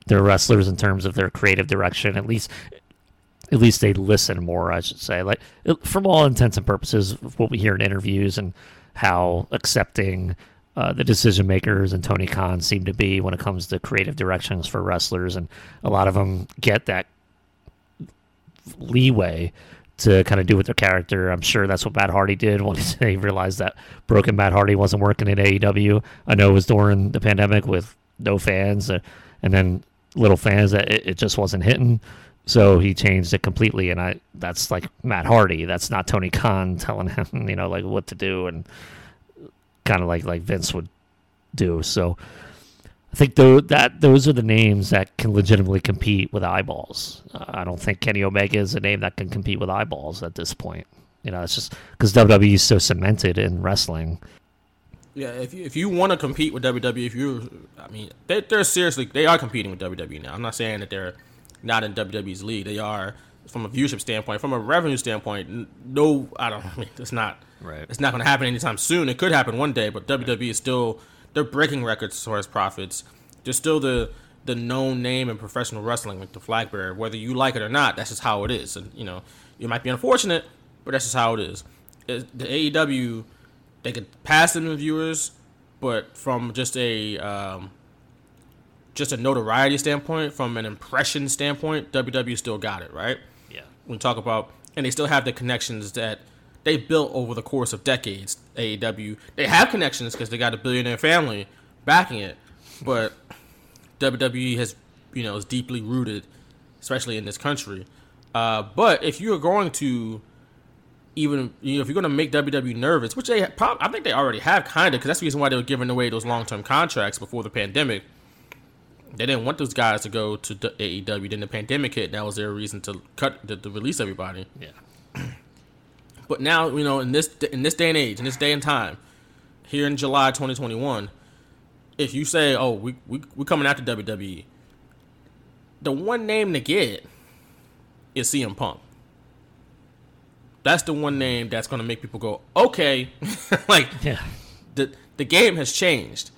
their wrestlers in terms of their creative direction. At least, at least they listen more, I should say. Like from all intents and purposes, what we hear in interviews and how accepting uh, the decision makers and Tony Khan seem to be when it comes to creative directions for wrestlers, and a lot of them get that leeway to kind of do with their character. I'm sure that's what Matt Hardy did when he realized that broken Matt Hardy wasn't working in AEW. I know it was during the pandemic with no fans, uh, and then little fans that it, it just wasn't hitting. So he changed it completely, and I that's like Matt Hardy. That's not Tony Khan telling him, you know, like what to do, and kind of like like Vince would do. So I think though that those are the names that can legitimately compete with eyeballs. Uh, I don't think Kenny Omega is a name that can compete with eyeballs at this point. You know, it's just because WWE is so cemented in wrestling. Yeah, if you if you want to compete with WWE, if you, I mean, they, they're seriously they are competing with WWE now. I'm not saying that they're not in WWE's league. They are from a viewership standpoint, from a revenue standpoint. No, I don't. I mean, it's not. Right. It's not going to happen anytime soon. It could happen one day, but WWE is still they're breaking records as far as profits. They're still the the known name in professional wrestling, like the flag bearer. Whether you like it or not, that's just how it is. And you know, you might be unfortunate, but that's just how it is. It, the AEW, they could pass them in viewers, but from just a um, just a notoriety standpoint, from an impression standpoint, WWE still got it right. Yeah. When we talk about, and they still have the connections that they built over the course of decades. AEW, they have connections because they got a billionaire family backing it, but WWE has, you know, is deeply rooted, especially in this country. Uh, but if you are going to even, you know, if you're going to make WWE nervous, which they probably, I think they already have kind of, because that's the reason why they were giving away those long term contracts before the pandemic. They didn't want those guys to go to AEW. Then the pandemic hit. That was their reason to cut to, to release everybody. Yeah. But now, you know, in this in this day and age, in this day and time, here in July 2021, if you say, "Oh, we we we coming after WWE," the one name to get is CM Punk. That's the one name that's going to make people go, "Okay," like yeah. the the game has changed.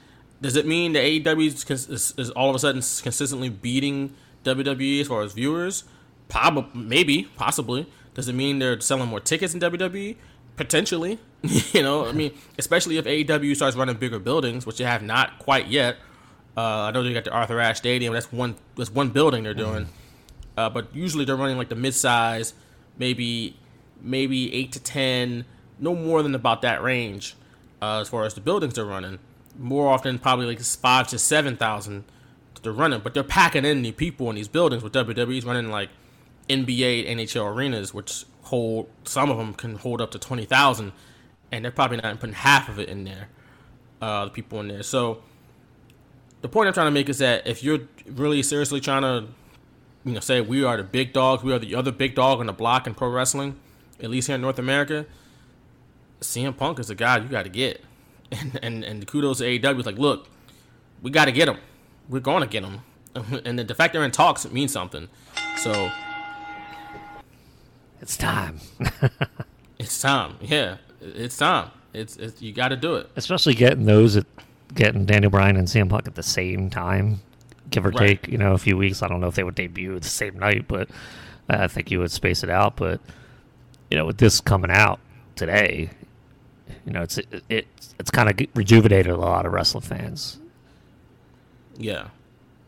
Does it mean that AEW is, is, is all of a sudden consistently beating WWE as far as viewers? Probably, maybe, possibly. Does it mean they're selling more tickets in WWE? Potentially. you know, I mean, especially if AEW starts running bigger buildings, which they have not quite yet. Uh, I know they got the Arthur Ashe Stadium. That's one. That's one building they're doing. Uh, but usually they're running like the mid-size, maybe maybe eight to ten, no more than about that range, uh, as far as the buildings they're running. More often, probably like five to seven thousand they're running, but they're packing in the people in these buildings. With WWE's running like NBA, NHL arenas, which hold some of them can hold up to twenty thousand, and they're probably not putting half of it in there. Uh, the people in there. So the point I'm trying to make is that if you're really seriously trying to, you know, say we are the big dogs, we are the other big dog on the block in pro wrestling, at least here in North America, CM Punk is the guy you got to get. And, and and kudos to AEW like, look, we got to get him. We're going to get him. And the fact they're in talks means something. So it's time. it's time. Yeah, it's time. It's, it's you got to do it. Especially getting those at getting Daniel Bryan and CM Punk at the same time, give or Right. take, you know, a few weeks. I don't know if they would debut the same night, but I think you would space it out. But you know, with this coming out today, you know, it's it, it it's kind of rejuvenated a lot of wrestling fans. Yeah,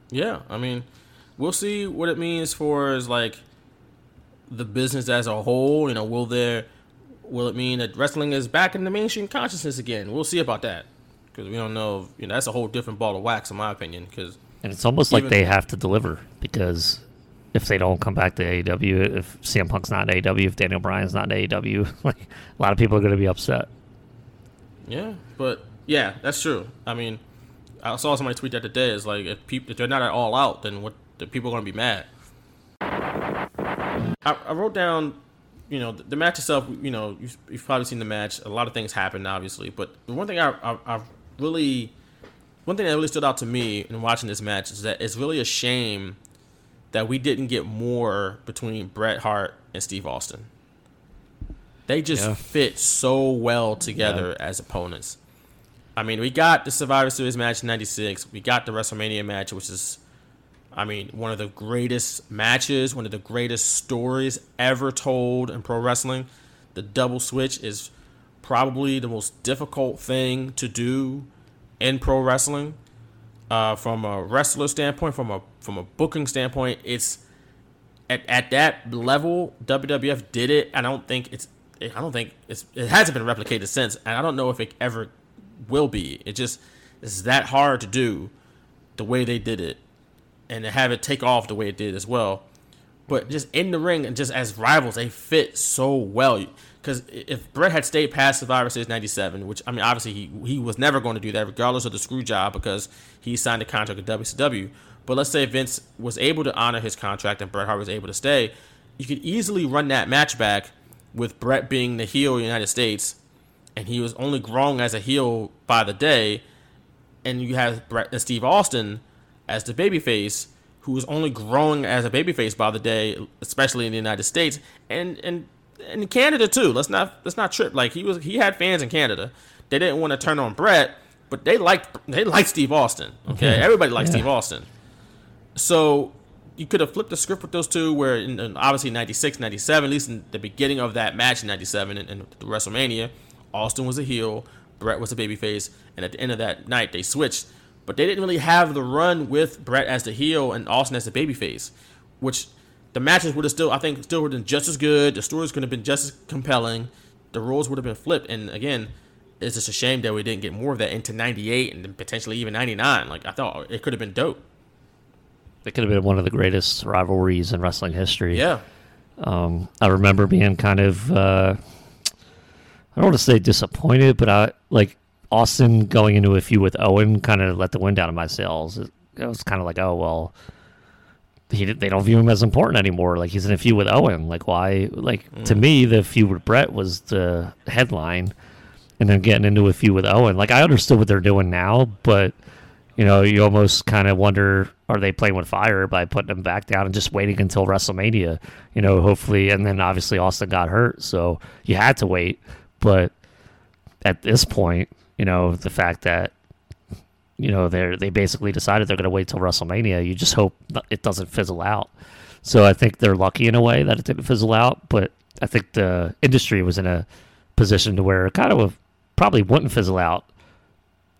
yeah. I mean, we'll see what it means for as like the business as a whole. You know, will there will it mean that wrestling is back in the mainstream consciousness again? We'll see about that because we don't know. You know, that's a whole different ball of wax, in my opinion. Because And it's almost like they have to deliver because if they don't come back to AEW, if CM Punk's not in AEW, if Daniel Bryan's not in AEW, like a lot of people are going to be upset. Yeah, but yeah, that's true. I mean, I saw somebody tweet that today. Is like if people if they're not at all out, then what? The people are going to be mad. I, I wrote down, you know, the, the match itself. You know, you've, you've, probably seen the match. A lot of things happened, obviously, but the one thing I, I, I really, one thing that really stood out to me in watching this match is that it's really a shame that we didn't get more between Bret Hart and Steve Austin. They just yeah. fit so well together yeah. as opponents. I mean, we got the Survivor Series match in '96. We got the WrestleMania match, which is, I mean, one of the greatest matches, one of the greatest stories ever told in pro wrestling. The double switch is probably the most difficult thing to do in pro wrestling. Uh, from a wrestler standpoint, from a from a booking standpoint, it's at, at that level. WWF did it. I don't think it's I don't think it's it hasn't been replicated since, and I don't know if it ever will be. It just is that hard to do the way they did it, and have it take off the way it did as well. But just in the ring and just as rivals, they fit so well. Because if Bret had stayed past Survivor Series '97, which I mean, obviously he he was never going to do that, regardless of the screw job, because he signed a contract with WCW. But let's say Vince was able to honor his contract and Bret Hart was able to stay, you could easily run that match back with Bret being the heel of the United States, and he was only growing as a heel by the day, and you have and Steve Austin as the babyface, who was only growing as a babyface by the day, especially in the United States and and in Canada too. Let's not let's not trip. Like he was he had fans in Canada. They didn't want to turn on Bret, but they liked they liked Steve Austin. Okay, everybody likes yeah. Steve Austin. So you could have flipped the script with those two, where in, in obviously 96, 97, at least in the beginning of that match in 97 and, and the WrestleMania, Austin was a heel, Bret was a babyface, and at the end of that night they switched. But they didn't really have the run with Bret as the heel and Austin as the babyface, which the matches would have still, I think, still would have been just as good. The stories could have been just as compelling. The roles would have been flipped. And again, it's just a shame that we didn't get more of that into 98 and potentially even 99. Like, I thought it could have been dope. It could have been one of the greatest rivalries in wrestling history. Yeah. Um, I remember being kind of, uh, I don't want to say disappointed, but I like Austin going into a feud with Owen kind of let the wind out of my sails. It, it was kind of like, oh, well, he, they don't view him as important anymore. Like he's in a feud with Owen. Like why? Like mm. to me, the feud with Bret was the headline, and then getting into a feud with Owen. Like I understood what they're doing now, but you know, you almost kind of wonder are they playing with fire by putting him back down and just waiting until WrestleMania? You know, hopefully, and then obviously Austin got hurt, so you had to wait. But at this point, you know, the fact that you know they they basically decided they're going to wait till WrestleMania, you just hope it doesn't fizzle out. So I think they're lucky in a way that it didn't fizzle out, but I think the industry was in a position to where it kind of probably wouldn't fizzle out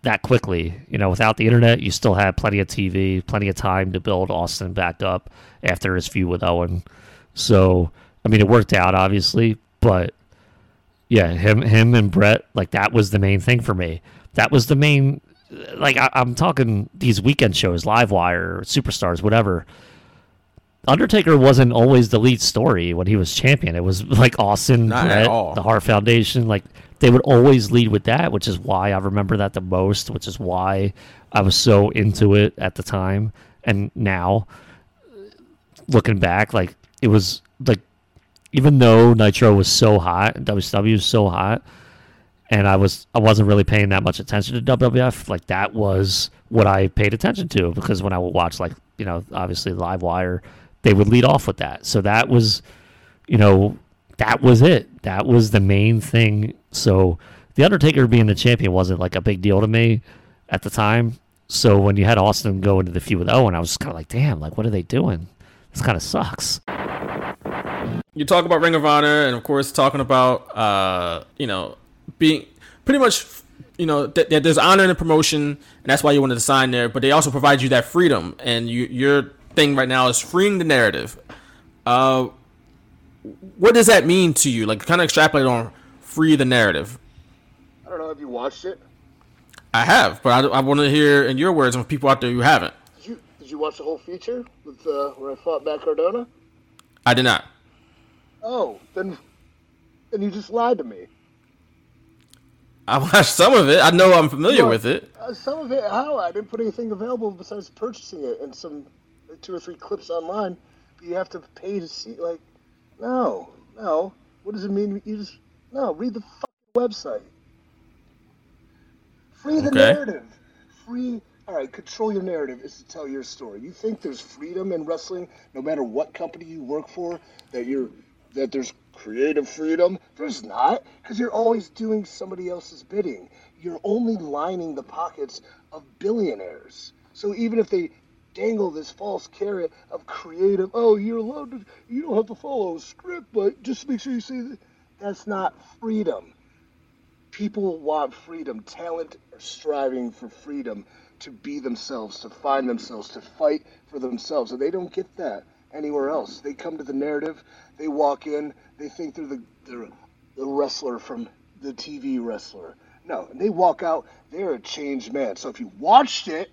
that quickly. You know, without the internet, you still had plenty of TV, plenty of time to build Austin back up after his feud with Owen. So, I mean, it worked out obviously, but yeah, him, him and Bret, like that was the main thing for me. That was the main. Like I, am talking these weekend shows, Live Wire, Superstars, whatever. Undertaker wasn't always the lead story when he was champion. It was like Austin, Not Bret, the Hart Foundation, like they would always lead with that, which is why I remember that the most, which is why I was so into it at the time. And now, looking back, like it was like, even though Nitro was so hot, WCW was so hot, and I was I wasn't really paying that much attention to WWF. Like that was what I paid attention to because when I would watch like you know obviously Live Wire, they would lead off with that. So that was, you know, that was it. That was the main thing. So the Undertaker being the champion wasn't like a big deal to me at the time. So when you had Austin go into the feud with Owen, I was kind of like, damn, like what are they doing? This kind of sucks. You talk about Ring of Honor, and of course, talking about uh, you know being pretty much you know th- th- there's honor in the promotion, and that's why you wanted to sign there. But they also provide you that freedom, and you, your thing right now is freeing the narrative. Uh, what does that mean to you? Like, kind of extrapolate on free the narrative. I don't know. Have you watched it? I have, but I, I want to hear in your words from people out there who haven't. Did You Did you watch the whole feature with uh, where I fought Matt Cardona? I did not. Oh, then then you just lied to me. I watched some of it. I know I'm familiar Well, with it. Uh, some of it, how? I didn't put anything available besides purchasing it and some two or three clips online. But you have to pay to see. Like, no, no. What does it mean? You just no. Read the fucking website. Free the Okay. narrative. Free. All right, control your narrative is to tell your story. You think there's freedom in wrestling, no matter what company you work for, that you're that there's creative freedom. There's not, because you're always doing somebody else's bidding. You're only lining the pockets of billionaires. So even if they dangle this false carrot of creative, oh, you're allowed to, you don't have to follow a script, but just make sure you say that. That's not freedom. People want freedom. Talent are striving for freedom to be themselves, to find themselves, to fight for themselves. And they don't get that anywhere else. They come to the narrative, they walk in, they think they're the, they're the wrestler from the TV wrestler. No, and they walk out, they're a changed man. So if you watched it,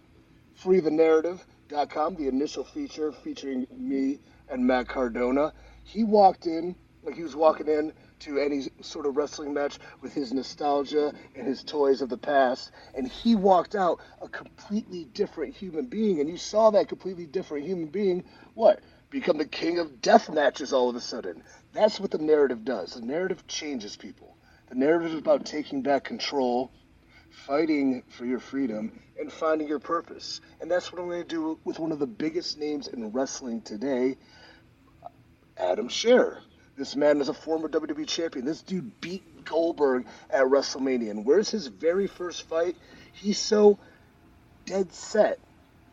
freethenarrative.com, the initial feature featuring me and Matt Cardona, he walked in like he was walking in to any sort of wrestling match with his nostalgia and his toys of the past, and he walked out a completely different human being. And you saw that completely different human being, what? Become the king of death matches all of a sudden. That's what the narrative does. The narrative changes people. The narrative is about taking back control, fighting for your freedom, and finding your purpose. And that's what I'm going to do with one of the biggest names in wrestling today, Adam Scherr. This man is a former WWE champion. This dude beat Goldberg at WrestleMania. And where's his very first fight? He's so dead set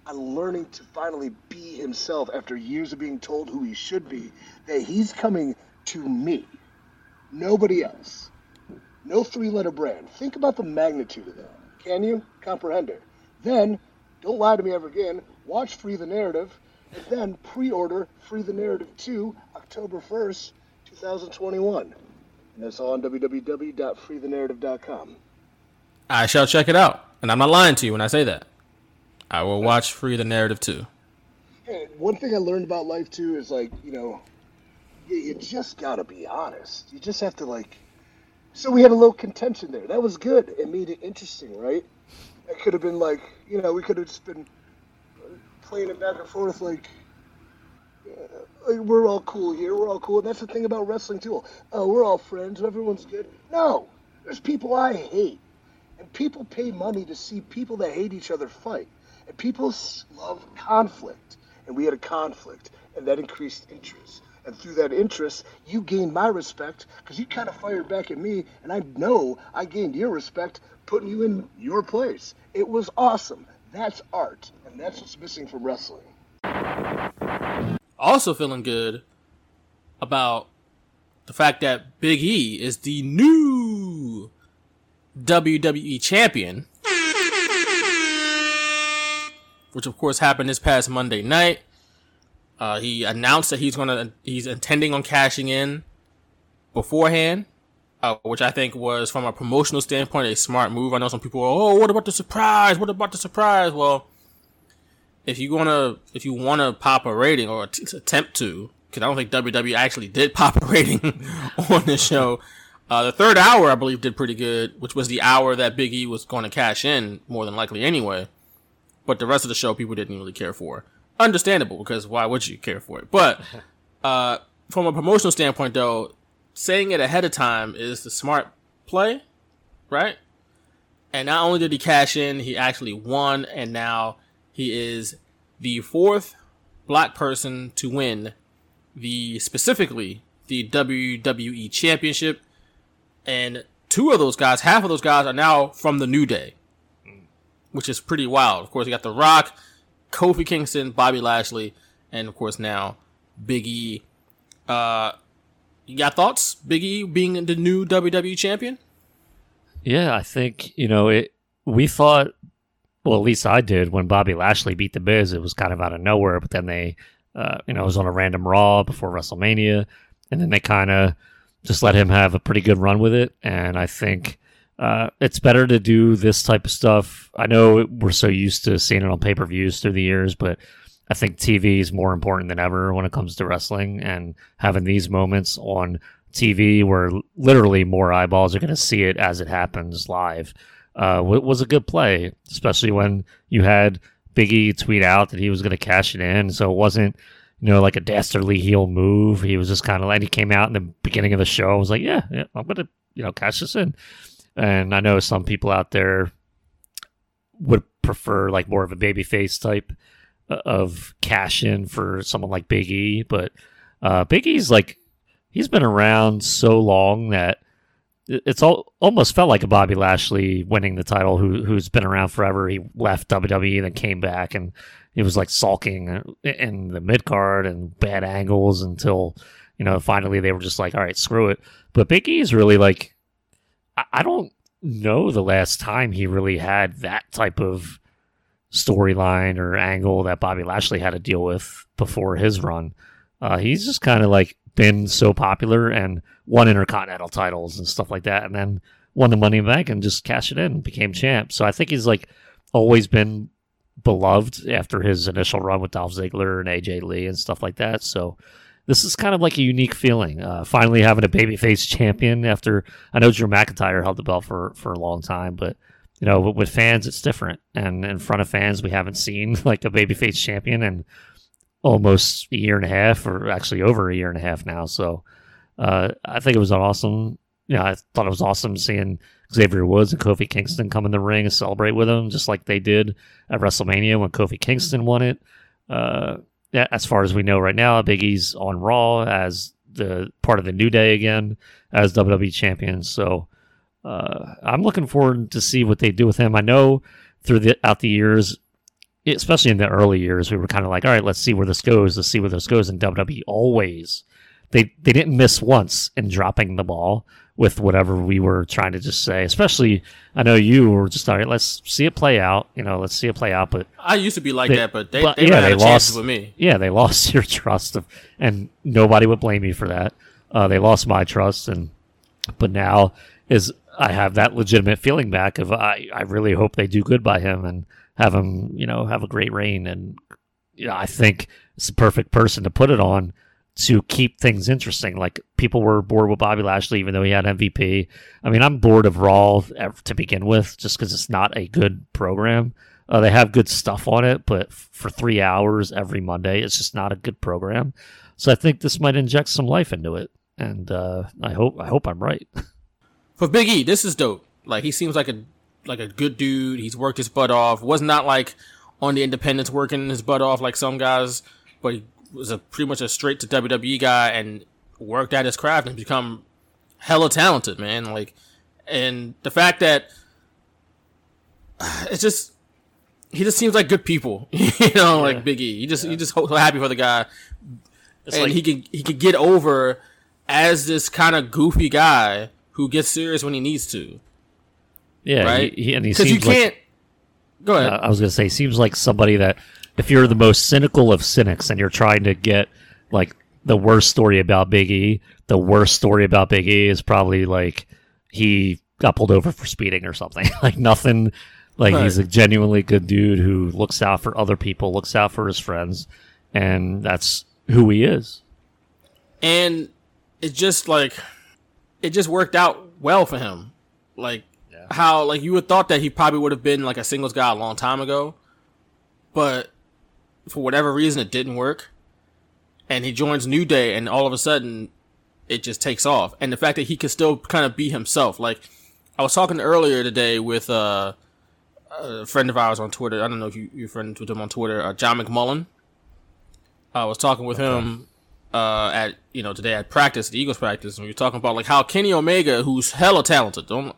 on learning to finally be himself after years of being told who he should be that he's coming to me. Nobody else. No three letter brand. Think about the magnitude of that. Can you comprehend it? Then, don't lie to me ever again. Watch Free the Narrative, and then pre order Free the Narrative 2 October 1st, 2021. And that's all on www.freethenarrative.com. I shall check it out, and I'm not lying to you when I say that. I will watch Free the Narrative too. One thing I learned about life too is like, you know, you, you just gotta be honest. You just have to like. So we had a little contention there. That was good. It made it interesting, right? It could have been like, you know, we could have just been playing it back and forth like, uh, we're all cool here. We're all cool. And that's the thing about wrestling too. Oh, we're all friends. Everyone's good. No, there's people I hate, and people pay money to see people that hate each other fight. And people love conflict. And we had a conflict, and that increased interest. And through that interest, you gained my respect because you kind of fired back at me, and I know I gained your respect, putting you in your place. It was awesome. That's art, and that's what's missing from wrestling. Also feeling good about the fact that Big E is the new WWE champion, which of course happened this past Monday night. Uh, he announced that he's gonna he's intending on cashing in beforehand, uh, which I think was from a promotional standpoint a smart move. I know some people are, oh, what about the surprise? What about the surprise? Well, if you wanna if you wanna pop a rating or t- attempt to, because I don't think WWE actually did pop a rating on this show. Uh, the third hour, I believe, did pretty good, which was the hour that Big E was going to cash in, more than likely anyway. But the rest of the show, people didn't really care for. Understandable, because why would you care for it? But uh, from a promotional standpoint, though, saying it ahead of time is the smart play, right? And not only did he cash in, he actually won, and now he is the fourth black person to win the specifically the WWE Championship, and two of those guys, half of those guys, are now from the New Day, which is pretty wild. Of course, you got The Rock, Kofi Kingston, Bobby Lashley, and of course now Big E. Uh, you got thoughts? Big E being the new WWE champion? Yeah, I think you know it. We thought, well, at least I did when Bobby Lashley beat the Miz. It was kind of out of nowhere, but then they, uh, you know, it was on a random Raw before WrestleMania, and then they kind of just let him have a pretty good run with it. And I think uh, it's better to do this type of stuff. I know we're so used to seeing it on pay per views through the years, but I think TV is more important than ever when it comes to wrestling, and having these moments on TV where literally more eyeballs are going to see it as it happens live uh, was a good play, especially when you had Biggie tweet out that he was going to cash it in. So it wasn't, you know, like a dastardly heel move. He was just kind of like, he came out in the beginning of the show. I was like, yeah, yeah I'm going to, you know, cash this in. And I know some people out there would prefer like more of a babyface type uh, of cash in for someone like Big E, but uh, Big E's like he's been around so long that it's all almost felt like a Bobby Lashley winning the title, who who's been around forever. He left WWE, and then came back, and he was like sulking in the mid card and bad angles until you know finally they were just like, all right, screw it. But Big E is really like, I, don't know the last time he really had that type of storyline or angle that Bobby Lashley had to deal with before his run. Uh, he's just kind of like been so popular and won intercontinental titles and stuff like that, and then won the Money in the Bank and just cashed it in and became champ. So I think he's like always been beloved after his initial run with Dolph Ziggler and AJ Lee and stuff like that. So this is kind of like a unique feeling. Uh, finally having a babyface champion after I know Drew McIntyre held the belt for for a long time, but you know with fans it's different. And in front of fans, we haven't seen like a babyface champion in almost a year and a half, or actually over a year and a half now. So uh, I think it was awesome. You know, I thought it was awesome seeing Xavier Woods and Kofi Kingston come in the ring and celebrate with him, just like they did at WrestleMania when Kofi Kingston won it. Uh, as far as we know right now, Big E's on Raw as the part of the New Day again as WWE champion. So uh, I'm looking forward to see what they do with him. I know throughout the years especially in the early years, we were kind of like, all right, let's see where this goes. Let's see where this goes. And WWE always they they didn't miss once in dropping the ball with whatever we were trying to just say. Especially, I know you were just all right. Let's see it play out. You know, let's see it play out. But I used to be like they, that, but they, but, they yeah, they lost with me. Yeah, they lost your trust, of, and nobody would blame you for that. Uh, they lost my trust, and but now is I have that legitimate feeling back of I I really hope they do good by him and have him, you know, have a great reign. And you know, I think it's the perfect person to put it on to keep things interesting. Like people were bored with Bobby Lashley, even though he had MVP. I mean, I'm bored of Raw to begin with, just because it's not a good program. Uh, they have good stuff on it, but for three hours every Monday, it's just not a good program. So I think this might inject some life into it, and uh, I hope I hope I'm right. For Big E, this is dope. Like he seems like a like a good dude. He's worked his butt off. Was not like on the independents working his butt off like some guys, but was a pretty much a straight to WWE guy and worked at his craft and become hella talented, man. Like, and the fact that it's just he just seems like good people, you know, yeah. like Biggie. You just yeah. you just so happy for the guy, it's and like, he can he could get over as this kind of goofy guy who gets serious when he needs to. Yeah, right. He, he, and he seems you can't. Like, go ahead. Uh, I was gonna say, seems like somebody that if you're the most cynical of cynics and you're trying to get like the worst story about Big E, the worst story about Big E is probably like he got pulled over for speeding or something. like nothing. Like right. he's a genuinely good dude who looks out for other people, looks out for his friends, and that's who he is. And it just like it just worked out well for him. Like how like you would thought that he probably would have been like a singles guy a long time ago, but for whatever reason it didn't work, and he joins New Day, and all of a sudden it just takes off. And the fact that he can still kind of be himself, like I was talking earlier today with uh, a friend of ours on Twitter. I don't know if you, you're friends with him on Twitter, uh, John McMullen. I was talking with okay. him uh, at you know today at practice, the Eagles practice, and we were talking about like how Kenny Omega, who's hella talented, don't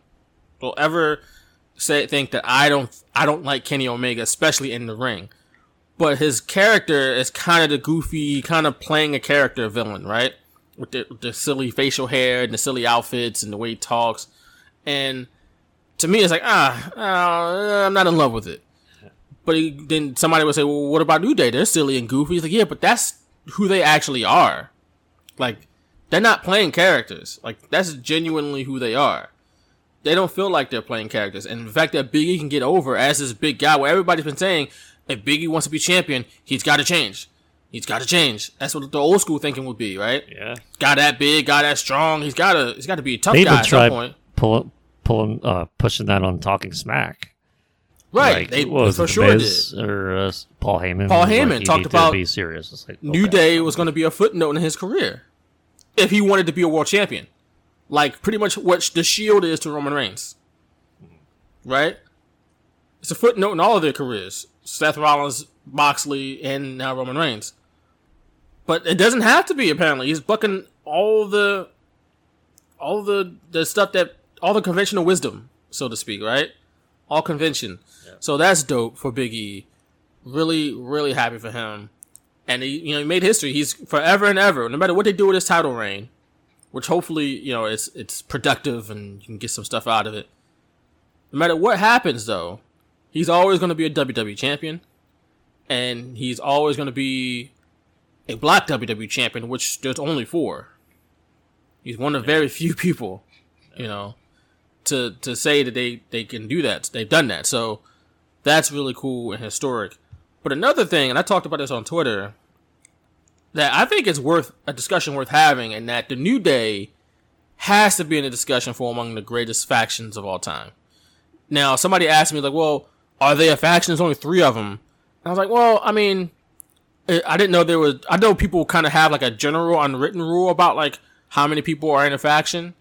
will ever say think that I don't I don't like Kenny Omega, especially in the ring. But his character is kind of the goofy, kind of playing a character villain, right? With the, the silly facial hair and the silly outfits and the way he talks. And to me, it's like, ah, uh, I'm not in love with it. But he, then somebody would say, well, what about New Day? They're silly and goofy. He's like, yeah, but that's who they actually are. Like, they're not playing characters. Like, that's genuinely who they are they don't feel like they're playing characters. And the fact that Big E can get over as this big guy, where everybody's been saying if Biggie wants to be champion, he's got to change. He's got to change. That's what the old school thinking would be, right? Yeah. Got that big, got that strong. He's got to. He's got to be a tough They guy even at some tried point. pull, pulling, uh, pushing that on Talking Smack. Right. Like, they what was for it, The sure Miz Or uh, Paul Heyman. Paul was like, Heyman talked about to be serious. It's like New Day was going to be a footnote in his career if he wanted to be a world champion, like pretty much what the Shield is to Roman Reigns. Right. It's a footnote in all of their careers: Seth Rollins, Moxley, and now Roman Reigns. But it doesn't have to be. Apparently, he's bucking all the, all the the stuff that all the conventional wisdom, so to speak. Right. All convention. So that's dope for Big E. Really, really happy for him. And he, you know, he made history. He's forever and ever, no matter what they do with his title reign, which hopefully, you know, it's it's productive and you can get some stuff out of it. No matter what happens, though, he's always going to be a WWE champion, and he's always going to be a black WWE champion, which there's only four. He's one of very few people, you know, to to say that they they can do that. They've done that, so that's really cool and historic. But another thing, and I talked about this on Twitter, that I think is worth a discussion worth having, and that the New Day has to be in a discussion for among the greatest factions of all time. Now, somebody asked me like, "Well, are they a faction? There's only three of them." And I was like, "Well, I mean, I I didn't know there was. I know people kind of have like a general unwritten rule about like how many people are in a faction."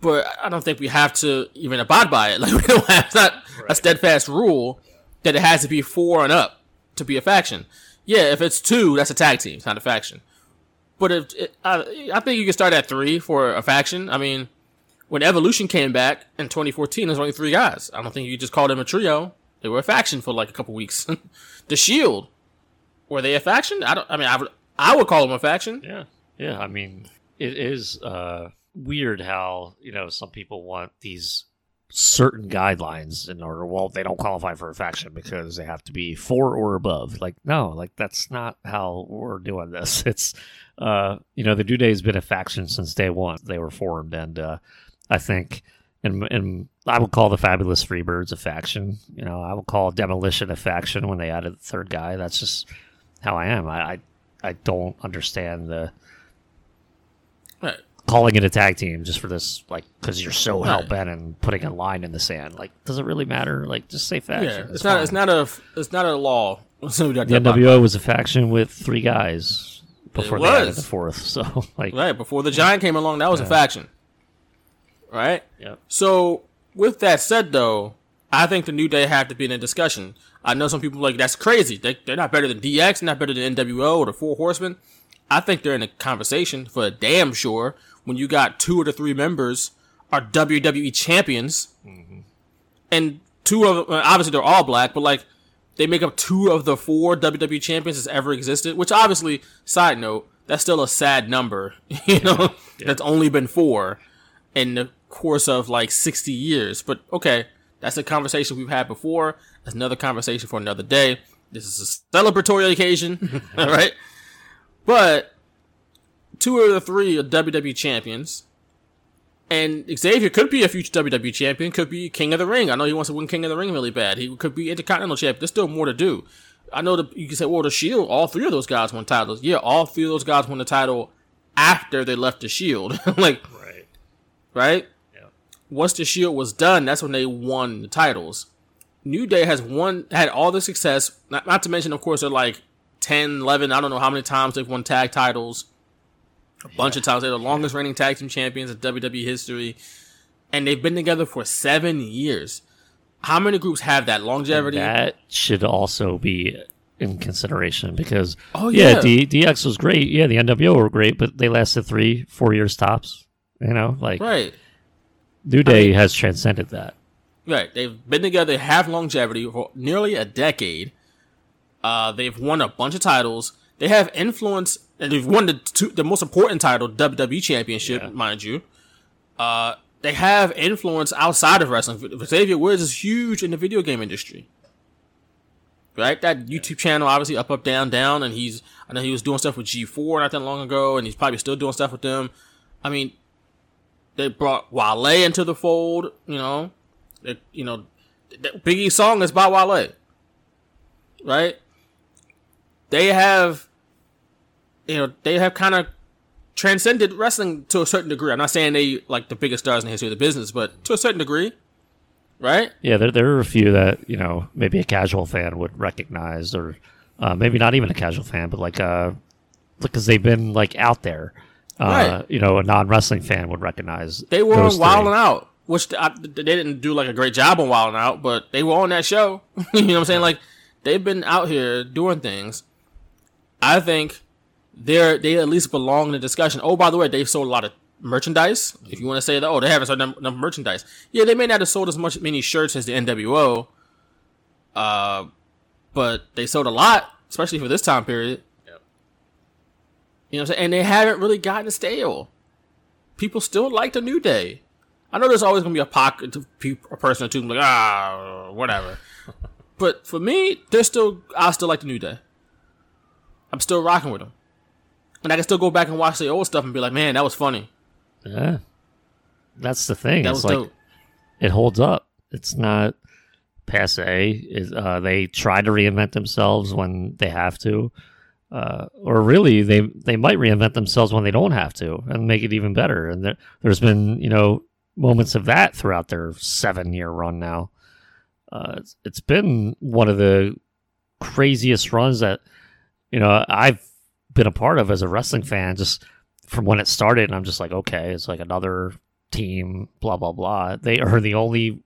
But I don't think we have to even abide by it. Like we don't have it's not a steadfast rule that it has to be four and up to be a faction. Yeah, if it's two, that's a tag team. It's not a faction. But if it, I, I think you can start at three for a faction. I mean, when Evolution came back in 2014, there's only three guys. I don't think you just call them a trio. They were a faction for like a couple weeks. the Shield, were they a faction? I don't. I mean, I would, I would call them a faction. Yeah, yeah. I mean, it is uh, weird how you know some people want these certain guidelines in order. Well, they don't qualify for a faction because they have to be four or above. Like, no, like that's not how we're doing this. It's uh, you know, the New Day has been a faction since day one. They were formed, and uh, I think. And, and I would call the Fabulous Freebirds a faction. You know, I would call Demolition a faction when they added the third guy. That's just how I am. I I, I don't understand the Right. calling it a tag team just for this, like, because you're so Right. hell bent and putting a line in the sand. Like, does it really matter? Like, just say faction. Yeah, it's, not. It's not a. It's not a law. So The. NWO was a faction with three guys before they added the fourth. So, like, right before the Giant came along, that was a faction. Right. Yep. So with that said, though, I think the New Day have to be in a discussion. I know some people are like that's crazy. They, they're not better than DX, not better than NWO or the Four Horsemen. I think they're in a conversation for damn sure. When you got two of the three members are WWE champions, mm-hmm. and two of them, obviously they're all black, but like they make up two of the four WWE champions that's ever existed. Which obviously, side note, that's still a sad number. You know, that's only been four the course of like 60 years. But okay, that's a conversation we've had before. That's another conversation for another day. This is a celebratory occasion, all right? But two of the three are WWE champions. And Xavier could be a future WWE champion, could be King of the Ring. I know he wants to win King of the Ring really bad. He could be Intercontinental champion. There's still more to do. I know that you can say, well, the Shield, all three of those guys won titles. Yeah, all three of those guys won the title after they left the Shield. like, right. Right? Once the Shield was done, that's when they won the titles. New Day has won, had all the success. Not, not to mention, of course, they're like 10, 11, I don't know how many times they've won tag titles. A bunch of times. They're the longest reigning tag team champions in WWE history. And they've been together for seven years. How many groups have that longevity? that should also be in consideration because, Oh, yeah, yeah. D, DX was great. Yeah, the NWO were great, but they lasted three, four years tops. You know, like, Right. New Day has transcended that. Right. They've been together, have longevity for nearly a decade. Uh, they've won a bunch of titles. They have influence, and they've won the two, the most important title, WWE Championship, mind you. Uh, they have influence outside of wrestling. Xavier Woods is huge in the video game industry. Right? That YouTube channel, obviously, up, up, down, down, and he's, I know he was doing stuff with G4 not that long ago, and he's probably still doing stuff with them. I mean, they brought Wale into the fold, you know. It, you know, Biggie's song is by Wale. right? They have, you know, they have kind of transcended wrestling to a certain degree. I'm not saying they like the biggest stars in the history of the business, but to a certain degree, right? Yeah, there there are a few that you know maybe a casual fan would recognize, or uh, maybe not even a casual fan, but like uh, because they've been like out there. Uh, Right. You know, a non wrestling fan would recognize. They were on Wild three. and Out, which I, they didn't do like a great job on Wild and Out, but they were on that show. you know what I'm saying? Like they've been out here doing things. I think they're they at least belong in the discussion. Oh, by the way, they've sold a lot of merchandise. If you want to say that, oh, they haven't sold enough, enough merchandise. Yeah, they may not have sold as much many shirts as the NWO, uh, but they sold a lot, especially for this time period. You know what I'm saying? And they haven't really gotten stale. People still like the New Day. I know there's always gonna be a pocket of people, a person or two like ah whatever, but for me, they're still I still like the New Day. I'm still rocking with them, and I can still go back and watch the old stuff and be like, man, that was funny. Yeah, that's the thing. That it's was like dope. it holds up. It's not passe. It, uh, they try to reinvent themselves when they have to, uh, or really they they might reinvent themselves when they don't have to and make it even better. And there, there's been you know moments of that throughout their seven year run now. Uh, it's, it's been one of the craziest runs that you know I've been a part of as a wrestling fan. Just from when it started, and I'm just like, okay, it's like another team, blah blah blah. They are the only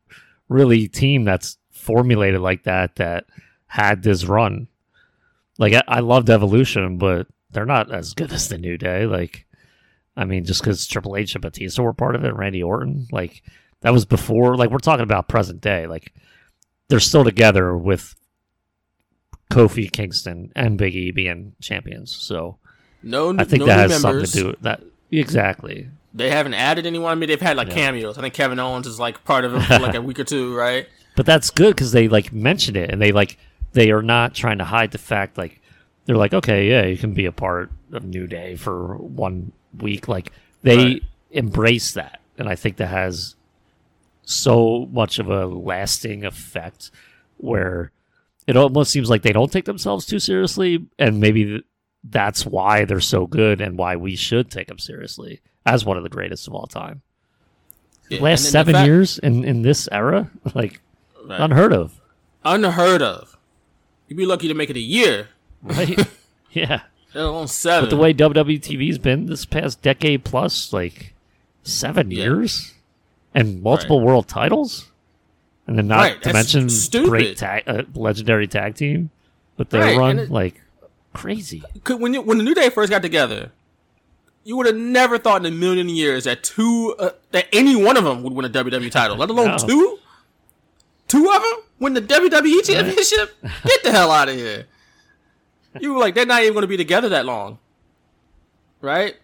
really team that's formulated like that that had this run. Like I, I loved Evolution, but they're not as good as the New Day. Like, I mean, just because Triple H and Batista were part of it, Randy Orton, like that was before. Like we're talking about present day. Like they're still together with Kofi Kingston and Big E being champions. So No, I think no that has members. something to do with that. Exactly. They haven't added anyone. I mean, they've had like Yeah. cameos. I think Kevin Owens is like part of it for like a week or two, right? But that's good because they like mention it and they like they are not trying to hide the fact like they're like okay yeah you can be a part of New Day for one week like they Right. embrace that and I think that has so much of a lasting effect where it almost seems like they don't take themselves too seriously and maybe that's why they're so good and why we should take them seriously as one of the greatest of all time. Yeah, Last seven fact- years in in this era, like Right. unheard of, Unheard of. You'd be lucky to make it a year, right? yeah. alone seven. But the way WWE TV's been this past decade plus, like seven Yeah. years, and multiple world titles, and then not Right, to that's mention stupid. great tag, uh, legendary tag team with their Right, run, it- like crazy. Could- when you, when the New Day first got together, you would have never thought in a million years that two uh, that any one of them would win a WWE title, let alone No. two. Two of them win the WWE championship. Get the hell out of here! You were like they're not even going to be together that long, right?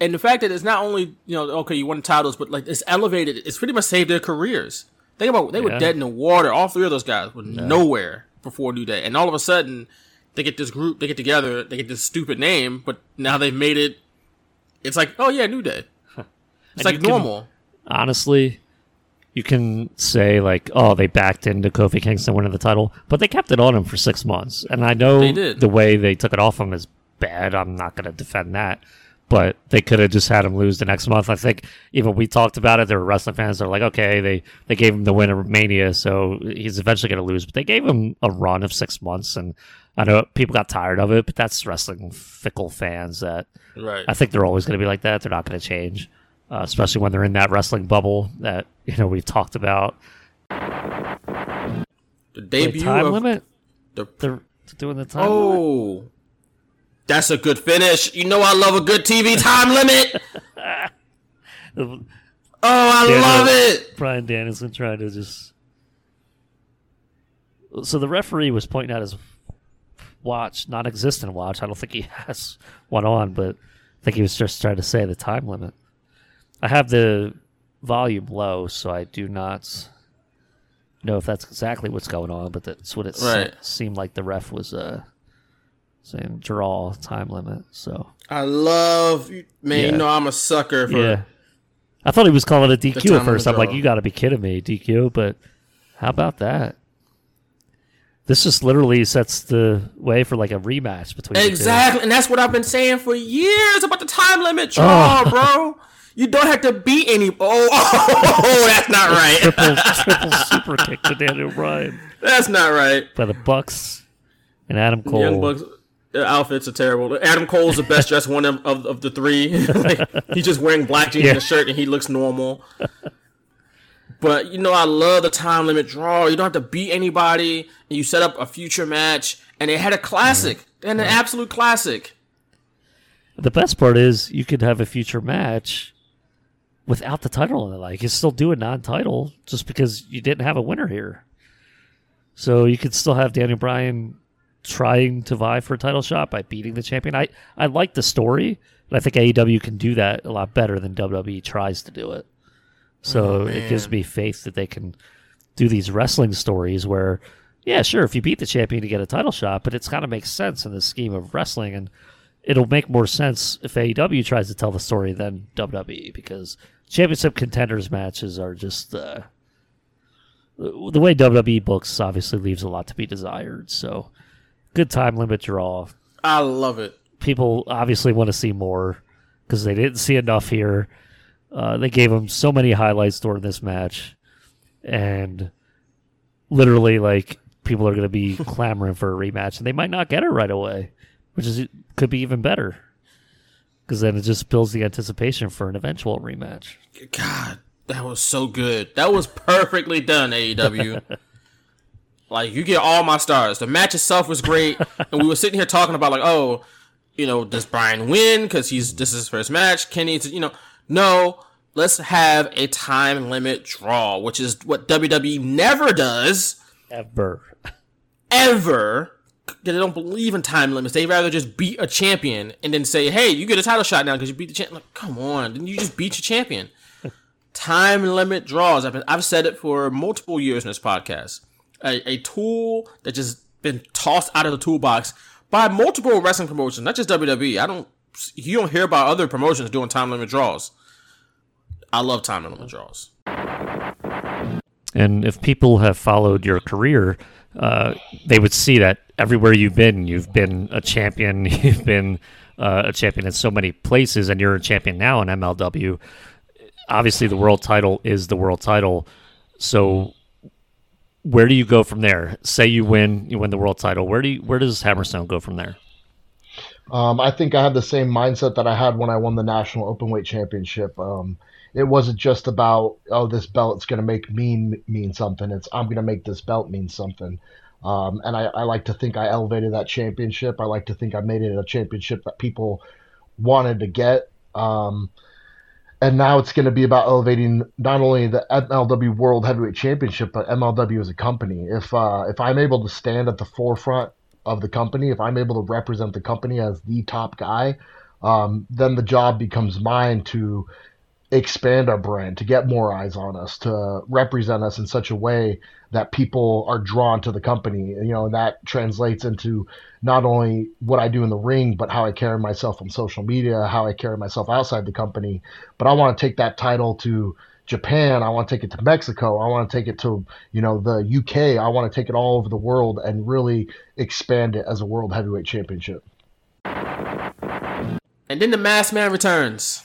And the fact that it's not only you know okay you won the titles, but like it's elevated. It's pretty much saved their careers. Think about they were Yeah. dead in the water. All three of those guys were nowhere before New Day, and all of a sudden they get this group, they get together, they get this stupid name, but now they've made it. It's like, oh yeah, New Day. It's And like you can- normal. honestly, you can say like, oh, they backed into Kofi Kingston winning the title, but they kept it on him for six months. And I know the way they took it off him is bad. I'm not going to defend that. But they could have just had him lose the next month. I think even we talked about it. There were wrestling fans that are like, okay, they, they gave him the win of Mania, so he's eventually going to lose. But they gave him a run of six months, and I know people got tired of it, but that's wrestling fickle fans that Right. I think they're always going to be like that. They're not going to change, uh, especially when they're in that wrestling bubble that you know we've talked about. The Wait, debut time of limit. the They're doing the time limit. oh, that's a good finish. You know I love a good TV time limit. Oh, I Daniel- love it. Bryan Danielson trying to just. So the referee was pointing out his watch, non-existent watch. I don't think he has one on, but I think he was just trying to say the time limit. I have the volume low, so I do not know if that's exactly what's going on, but that's what it se- seemed like the ref was uh, saying draw time limit. So I love man. Yeah. You know I'm a sucker for. yeah, I thought he was calling it DQ at first. I'm like, you got to be kidding me, DQ. But how about that? This just literally sets the way for like a rematch between the two. Exactly, and that's what I've been saying for years about the time limit draw, Oh. bro. You don't have to beat any. Oh, oh, that's not right. triple triple super kick to Daniel Bryan That's not right. by the Bucks and Adam Cole. Young Bucks outfits are terrible. Adam Cole's the best dressed one of, of, of the three. like, he's just wearing black jeans Yeah. and a shirt, and he looks normal. But you know, I love the time limit draw. You don't have to beat anybody, and you set up a future match, and they had a classic, and an absolute classic. The best part is you could have a future match without the title on it. Like you still do a non-title just because you didn't have a winner here. So you could still have Daniel Bryan trying to vie for a title shot by beating the champion. I I like the story, but I think AEW can do that a lot better than WWE tries to do it. So Oh, it gives me faith that they can do these wrestling stories where, yeah, sure, if you beat the champion to get a title shot, but it's kind of makes sense in the scheme of wrestling, and it'll make more sense if AEW tries to tell the story than WWE because championship contenders matches are just uh, the way WWE books obviously leaves a lot to be desired. So good time limit draw. I love it. People obviously want to see more because they didn't see enough here. Uh, they gave them so many highlights during this match, and literally, like people are going to be clamoring for a rematch, and they might not get it right away, which is could be even better because then it just builds the anticipation for an eventual rematch. God, that was so good. That was perfectly done, AEW. like you get all my stars. The match itself was great, and we were sitting here talking about like, oh, you know, does Bryan win because he's this is his first match? Can he, you know, no. Let's have a time limit draw, which is what WWE never does Ever. ever. They don't believe in time limits. They rather just beat a champion and then say, "Hey, you get a title shot now because you beat the champ." Like, come on, didn't you just beat your champion? time limit draws. I've been, I've said it for multiple years in this podcast. A, a tool that just been tossed out of the toolbox by multiple wrestling promotions, not just WWE. I don't. You don't hear about other promotions doing time limit draws. I love time limit draws. And if people have followed your career, uh, they would see that everywhere you've been, you've been a champion. You've been uh, a champion in so many places, and you're a champion now in MLW. Obviously, the world title is the world title. So, where do you go from there? Say you win, you win the world title. Where do you, where does Hammerstone go from there? Um, I think I have the same mindset that I had when I won the national openweight championship. Um, it wasn't just about oh this belt's going to make me mean something. It's I'm going to make this belt mean something. Um, and I, I like to think I elevated that championship. I like to think I made it a championship that people wanted to get. Um, and now it's going to be about elevating not only the MLW World Heavyweight Championship, but MLW as a company. If uh, if I'm able to stand at the forefront of the company, if I'm able to represent the company as the top guy, um, then the job becomes mine to expand our brand, to get more eyes on us, to represent us in such a way that people are drawn to the company. You know, and that translates into not only what I do in the ring, but how I carry myself on social media, how I carry myself outside the company. But I want to take that title to Japan. I want to take it to Mexico. I want to take it to, you know, the UK. I want to take it all over the world and really expand it as a world heavyweight championship. And then the masked man returns,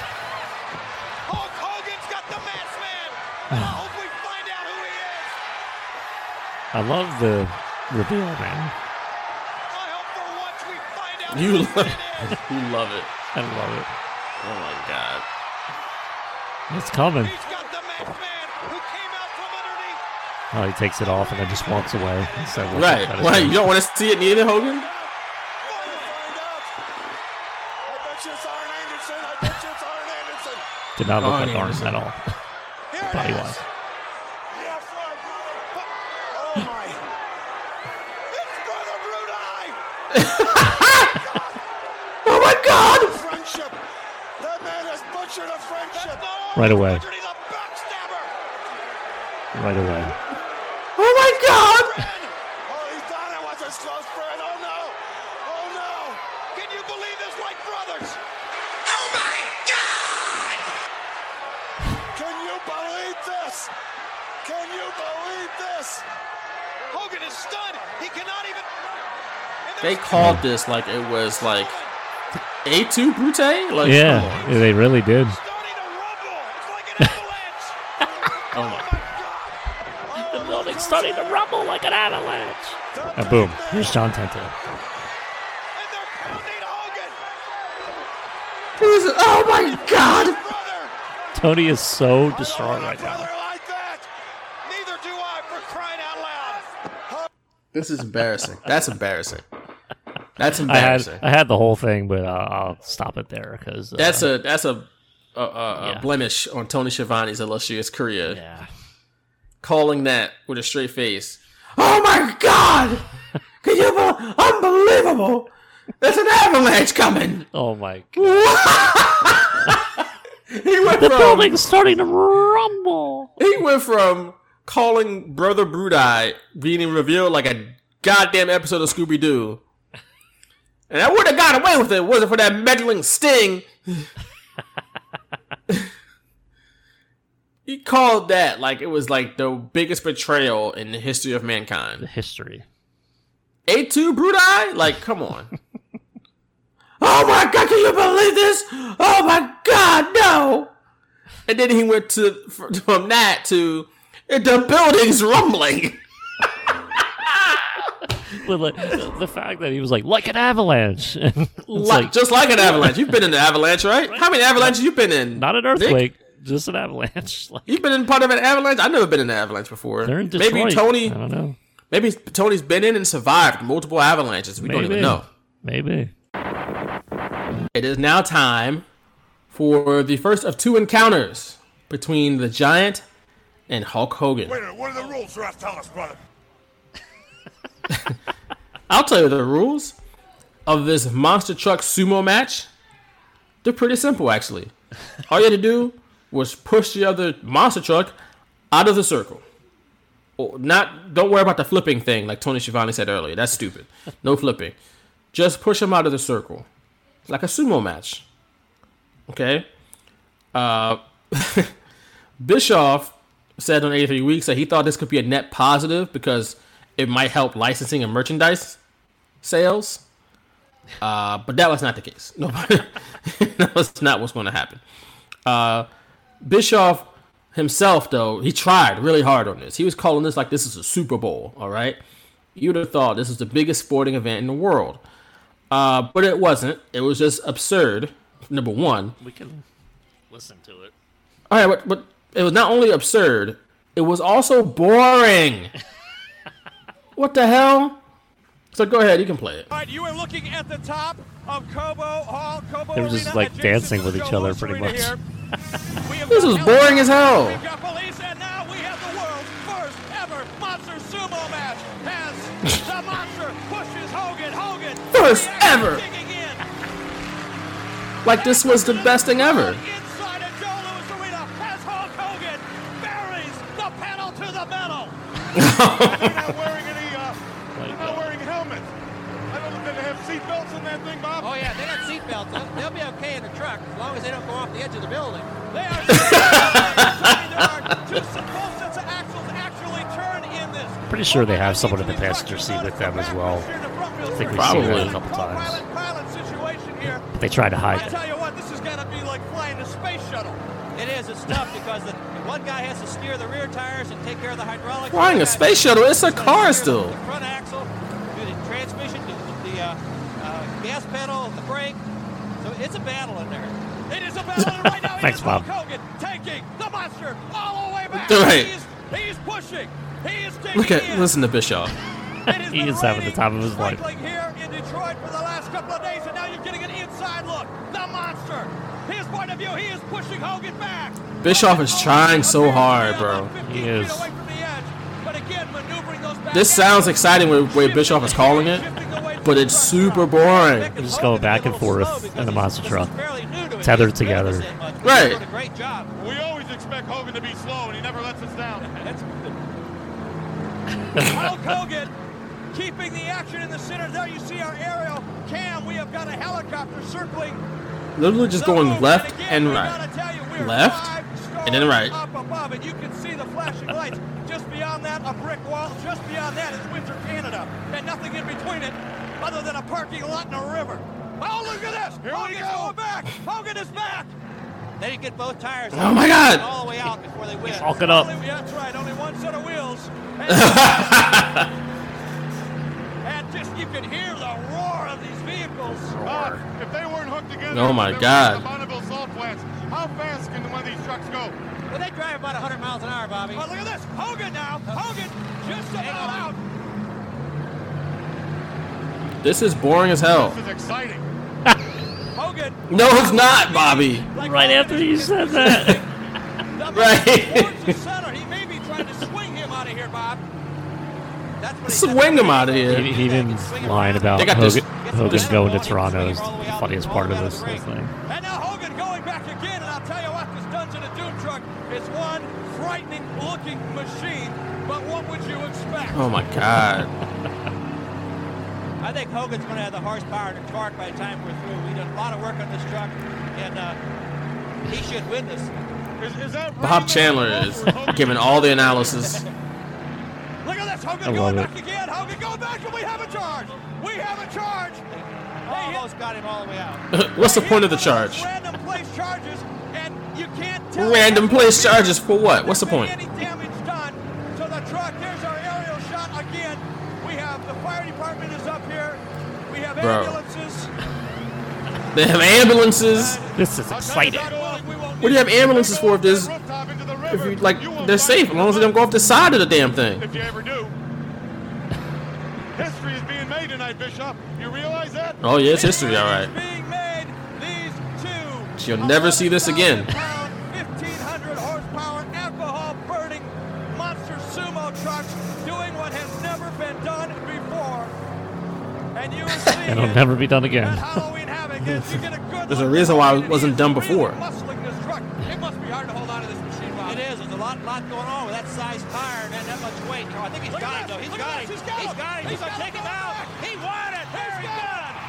I love the reveal, man. You love, you love it. I love it. Oh my god. It's coming. Oh, he takes it off and then just walks away. instead of looking Right. at his Right. face. You don't want to see it neither, Hogan? Did not look Arn like Arn at all. Body wise. This? White Brothers? Oh my god! Can you believe this? Can you believe this? Hogan is stunned. He cannot even. They called this like it was like A2 Brute? Like, yeah, they really did. Oh my. The building's starting to rumble like an avalanche. And boom, here's John Tenta. Who's it? Oh my God! Tony is so distraught right now. This is embarrassing. That's embarrassing. That's I had embarrassing. I had the whole thing, but uh, I'll stop it there because uh, That's a that's a a, a, a Yeah. blemish on Tony Schiavone's illustrious career. Yeah. Calling that with a straight face. Oh my God! Can you believe? Unbelievable! There's an avalanche coming. Oh my god. He went The from building's starting to rumble. he went from calling Brother Bruti being revealed like a goddamn episode of Scooby Doo. And I would have got away with it wasn't for that meddling sting. He called that like it was like the biggest betrayal in the history of mankind. The history. A2 Brudai? Like, come on. oh my god, can you believe this? Oh my god, no! And then he went to from that to the building's rumbling. The, fact that he was like like an avalanche, Like, like just like an avalanche. You've been in an avalanche, right? How many avalanches you been in? not an Nick? Earthquake, just an avalanche. Like, You've been in part of an avalanche? I've never been in an avalanche before. they're in maybe Tony I don't know. maybe Tony's been in and survived multiple avalanches. We don't even know. Maybe. It is now time for the first of two encounters between the Giant and Hulk Hogan. Wait a minute, what are the rules, Ref? Tell us, brother. I'll tell you the rules of this monster truck sumo match. They're pretty simple, actually. All you had to do was push the other monster truck out of the circle. Not. Don't worry about the flipping thing, like Tony Schiavone said earlier. That's stupid. No flipping. Just push him out of the circle, like a sumo match. Okay. Uh, Bischoff said on 83 Weeks that he thought this could be a net positive because it might help licensing and merchandise sales. Uh, but that was not the case. No, that was not what's going to happen. Uh, Bischoff himself, though, he tried really hard on this. He was calling this like this is a Super Bowl. All right, you'd have thought this is the biggest sporting event in the world, uh, but it wasn't. It was just absurd. Number one, We can listen to it. all right, but, but it was not only absurd, it was also boring. what the hell? So go ahead, you can play it. All right, you are looking at the top of Cobo Hall, Cobo They were just Arena like dancing with each other pretty much. here. We have This got was boring as hell. We've got police, and now we have the world's first ever monster sumo match. As the monster pushes Hogan, Hogan First ever. in Like this was the best thing ever. inside of Joe Louis Arena as Hulk Hogan buries the pedal to the metal. as they don't go off the edge of the building. They are there are two both sets of axles actually turn in this. Pretty sure they have someone in the passenger seat with them as well. I think we've seen that a couple times. Pilot situation here. But they try to hide I it. tell you what, this is gonna be like flying a space shuttle. It is. It's tough because the, one guy has to steer the rear tires and take care of the hydraulics. Flying a space shuttle, it's a car still. The front axle, do the transmission, do the, the uh, uh, gas pedal, the brake. So it's a battle in there. It is a battle right now. Thanks, it is Bob. Hulk Hogan taking the monster all the way back. Right. He's, he's pushing. He is taking Look at in. listen to Bischoff. he is having the time of his life. here in Detroit for the last couple of days, and now you're getting an inside look. The monster. His point of view, he is pushing Hogan back. Bischoff is trying so hard, bro. He is. But again, maneuvering those back This sounds exciting when way Bischoff is calling it, but it's super boring. They just go back and forth in the monster truck. Fairly new to tethered together. Right. Doing a great job. We always expect Hogan to be slow, and he never lets us down. That's Hulk Hogan keeping the action in the center. There you see our aerial cam. We have got a helicopter circling Literally just going left and right. Left and then right. up above, and you can see the flashing lights. Just beyond that, a brick wall. Just beyond that is Windsor, Canada, and nothing in between it other than a parking lot and a river. Oh, look at this! Here we go. going back. Hogan is back. They get both tires. Oh my God. All the way out before they win. Hulk it up. Only, that's right. Only one set of wheels. And just you can hear the roar of these vehicles. Bob, uh, if they weren't hooked together, Oh my God. the Bonneville salt plants. How fast can one of these trucks go? Well, they drive about 100 miles an hour, Bobby. But look at this. Hogan now. Hogan just about out. This is boring as hell. This is exciting. Hogan. No, it's not, Bobby. Right after you said that. Right. Towards the center. He may be trying to swing him out of here, Bob. That's what. Swing him out of here. He, he didn't line about They got Hogan, this- Hogan this- going to Toronto is the funniest part of this whole thing. And now Hogan going back again, and I'll tell you what, this Dungeon of Doom truck is one frightening looking machine. But what would you expect? Oh my god. I think Hogan's going to have the horsepower and the torque by the time we're through. We did a lot of work on this truck, and uh, he should win this. Is, is that Bob Chandler is giving all the analysis. Look at this, Hogan I going love back again. Hogan going back, and we have a charge. We have a charge. Almost got him all the way out. What's the point of the charge? Random place charges, and you can't tell. Random place charges for what? What's the point? Any damage done to the truck? There's our aerial shot again. We have the fire department is up here. We have Bro. ambulances. They have ambulances. This is exciting. What do you have ambulances for if there's if you like they're safe as long as they don't go off the side of the damn thing. If you ever do. History is being made tonight, Bishop. You realize that? Oh yeah, it's history, all right. Being made these two You'll never see this again. and it'll never be done again. There's a reason why it wasn't done before. lot going on with that size tire and that much weight. Oh, I think he's got, it, though. he's got it, He's got it. He's got it. He's going to take him out. He won it. There he's got it.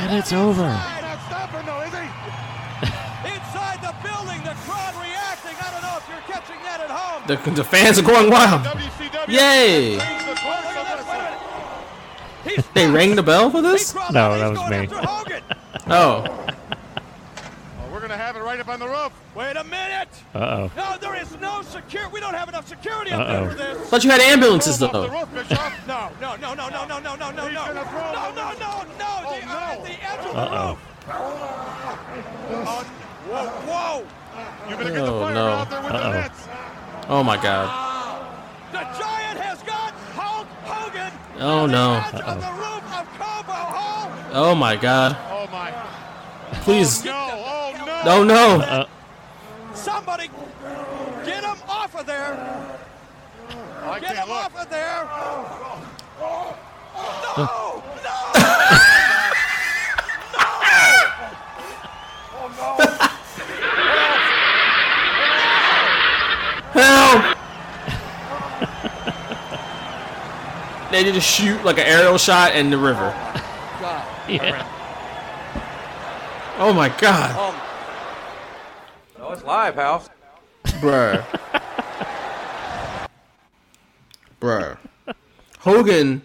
And it's over. Not stopping, though, is he? Inside the building, the crowd reacting. I don't know if you're catching that at home. The fans are going wild. WCW Yay. They rang the bell for this? No, that was me. Oh. Oh, we're going to have it right up on the roof. Wait a minute. Uh oh. No, there is no security. We don't have enough security up there Uh-oh. for this. Thought you had ambulances Off the though. roof, Bishop. No, no, no, no, no, no, no, no, no, He's no. gonna throw No, him no, over. no, no. Oh, the, no. At the edge of the roof. Oh, whoa, whoa. You better get the Oh, fire no. out there with Uh-oh. the nets. Oh my god. The giant has got Hulk Hogan Oh no. on the roof of Cobo Hall. Oh my god. Oh, my. Please. No, oh, no. Oh no. Uh, Somebody get him off of there. I Get him look. off of there. No, no. Help! They need to shoot like an aerial shot in the river. God. yeah. Oh my god. Oh, it's live, House. Bruh. Bruh. Hogan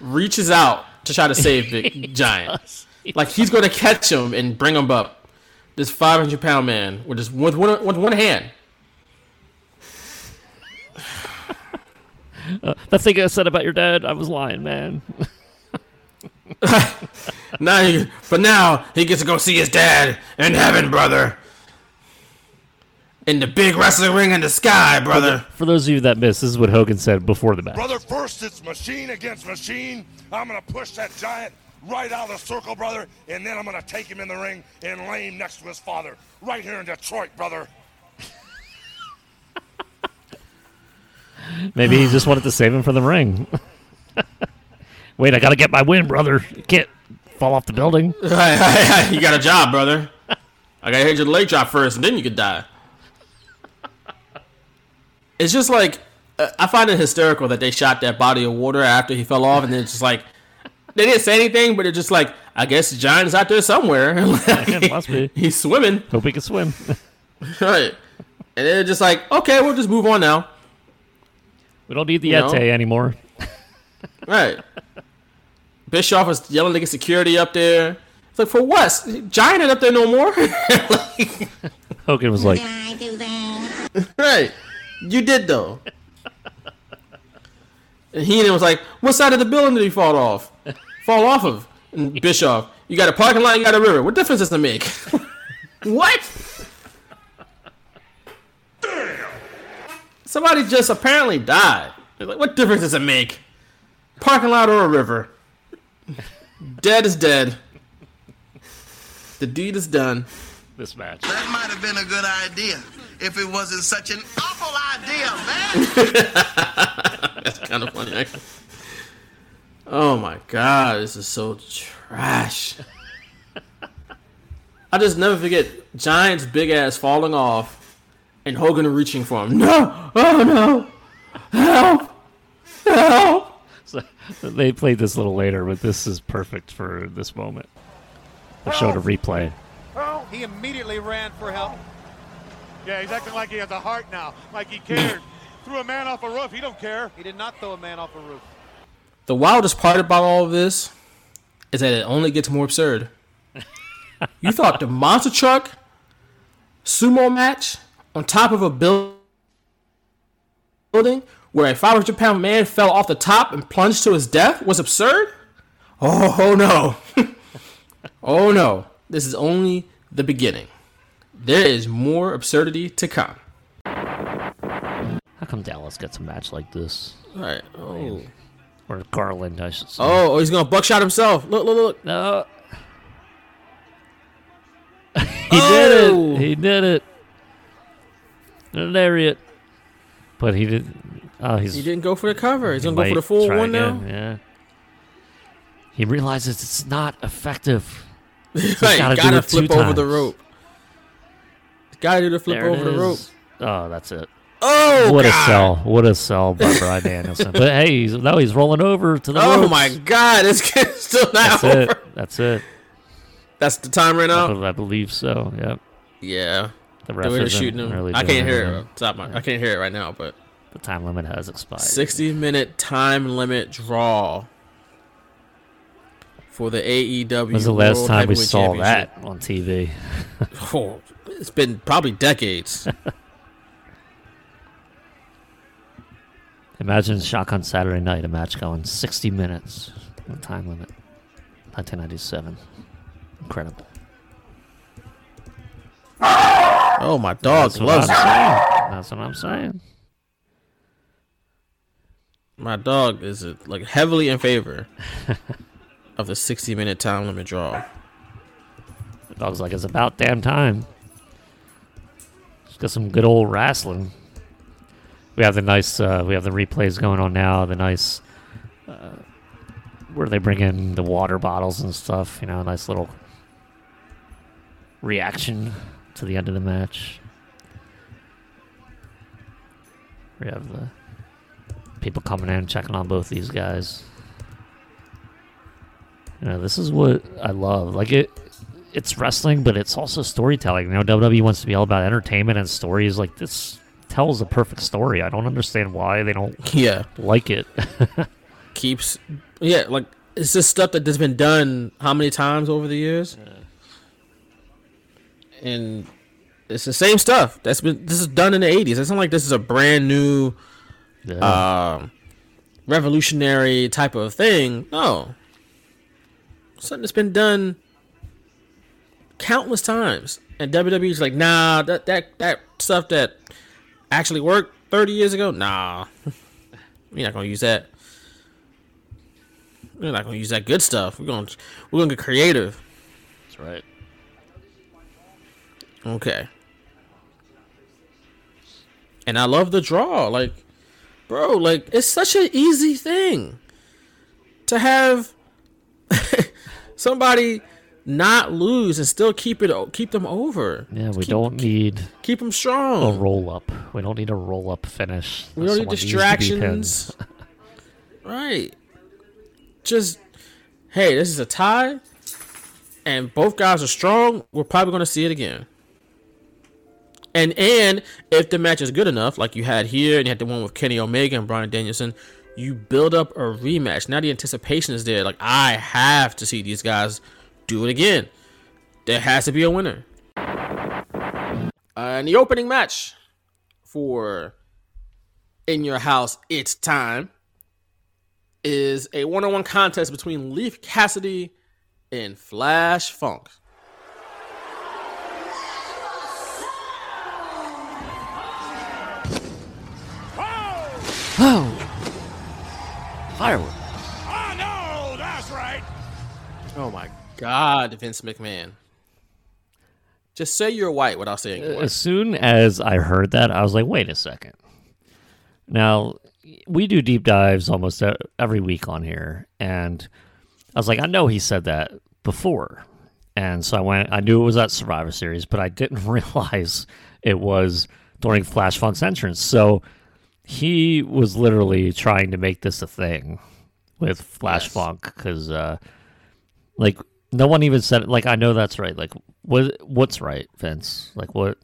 reaches out to try to save the giant. Like he's going to catch him and bring him up. This 500 pound man with just with one, with one hand. Uh, that thing I said about your dad, I was lying, man. Now, he, but now he gets to go see his dad in heaven, brother. In the big wrestling ring in the sky, brother. For those of you that missed, this is what Hogan said before the match. Brother, first it's machine against machine. I'm going to push that giant right out of the circle, brother, and then I'm going to take him in the ring and lay him next to his father right here in Detroit, brother. Maybe he just wanted to save him for the ring. Wait, I gotta get my win, brother. You can't fall off the building. Hey, hey, hey, you got a job, brother. I gotta hit you the leg drop first, and then you could die. It's just like uh, I find it hysterical that they shot that body of water after he fell off, and then it's just like they didn't say anything, but it's just like I guess the giant is out there somewhere. Like, It must be. He's swimming, Hope he can swim. right? And then it's just like, okay, we'll just move on now, we don't need the You know? Yeti anymore. right? Bischoff was yelling to get security up there. It's like for what? Giant ain't up there no more. Like, Hogan was like, I do that. right. You did though. And Heenan was like, "What side of the building did he fall off? fall off of?" And Bischoff, you got a parking lot, you got a river. What difference does it make? what? Somebody just apparently died. They're like, what difference does it make? Parking lot or a river? dead is dead. The deed is done. This match. That might have been a good idea if it wasn't such an awful idea, man. That's kind of funny, actually. Oh my god, this is so trash. I just never forget Giant's big ass falling off and Hogan reaching for him. No! Oh no! Help! Help! So, they played this a little later, but this is perfect for this moment. They showed a replay. Oh he immediately ran for help. Yeah, he's acting like he has a heart now, like he cared. Threw a man off a roof. He don't care. He did not throw a man off a roof. The wildest part about all of this is that it only gets more absurd. you thought the monster truck sumo match on top of a building where a 500 pound man fell off the top and plunged to his death was absurd? Oh, oh no. oh no. This is only the beginning. There is more absurdity to come. How come Dallas gets a match like this? All right. Oh. Or Garland, I should say. Oh, he's gonna buckshot himself. Look, look, look. No. He Oh! did it. He did it. An lariat. But he didn't. Oh, he's. He didn't go for the cover. He's he gonna go for the full try one now. Yeah. He realizes it's not effective. He's Right, gotta, gotta, do it two flip over the times. rope. Gotta do the flip There over the rope. Oh, that's it. Oh, what a sell! What a sell by Bryan Danielson. But hey, he's, no, he's rolling over to the. Oh ropes. my God, it's still not That's over. it. That's it. That's the time right now. I believe so. Yep. Yeah. The The ref they're isn't shooting him. really I can't hear it. Stop my, I can't hear it right now, but The time limit has expired. 60 minute time limit draw for the AEW. When was the last World time we saw that on TV? Oh, it's been probably decades. Imagine Shotgun Saturday Night, a match going 60 minutes, time limit. 1997. Incredible. Oh, my dog That's what loves I'm it. saying. That's what I'm saying. My dog is uh, like heavily in favor of the 60 minute time limit draw. The dog's like, it's about damn time. Just got some good old wrestling. We have the nice, uh, we have the replays going on now. The nice, uh, where they bring in the water bottles and stuff. You know, nice little reaction to the end of the match. We have the people coming in checking on both these guys. You know, this is what I love. Like it, it's wrestling, but it's also storytelling. You know, WWE wants to be all about entertainment and stories. Like this tells a perfect story. I don't understand why they don't Yeah. like it. Keeps, yeah, like it's just stuff that has been done how many times over the years, and it's the same stuff that's been. This is done in the '80s. It's not like this is a brand new, um, revolutionary type of thing. No, something that's been done countless times, and WWE's like, nah, that that that stuff that actually worked 30 years ago, nah, we're not gonna use that. We're not gonna use that good stuff. We're gonna we're gonna get creative. That's right. Okay. And I love the draw. Like, bro, like it's such an easy thing to have somebody not lose and still keep it keep them over. Yeah, we don't need keep them strong. a roll up. We don't need a roll up finish. We don't need Someone needs to be distractions. Right. Just hey, this is a tie, and both guys are strong. We're probably going to see it again. And and if the match is good enough, like you had here, and you had the one with Kenny Omega and Bryan Danielson, you build up a rematch. Now the anticipation is there. Like I have to see these guys do it again. There has to be a winner. Uh, and the opening match for In Your House, It's Time is a one on one contest between Leif Cassidy and Flash Funk. Oh, firework! I know, that's right. Oh my God, Vince McMahon. Just say you're white without saying you're white. As soon as I heard that, I was like, wait a second. Now, we do deep dives almost every week on here. And I was like, I know he said that before. And so I went, I knew it was at Survivor Series, but I didn't realize it was during Flash Funk's entrance. So he was literally trying to make this a thing with Flash Funk because, uh, like, no one even said it. Like, I know that's right. Like, what what's right, Vince? Like, what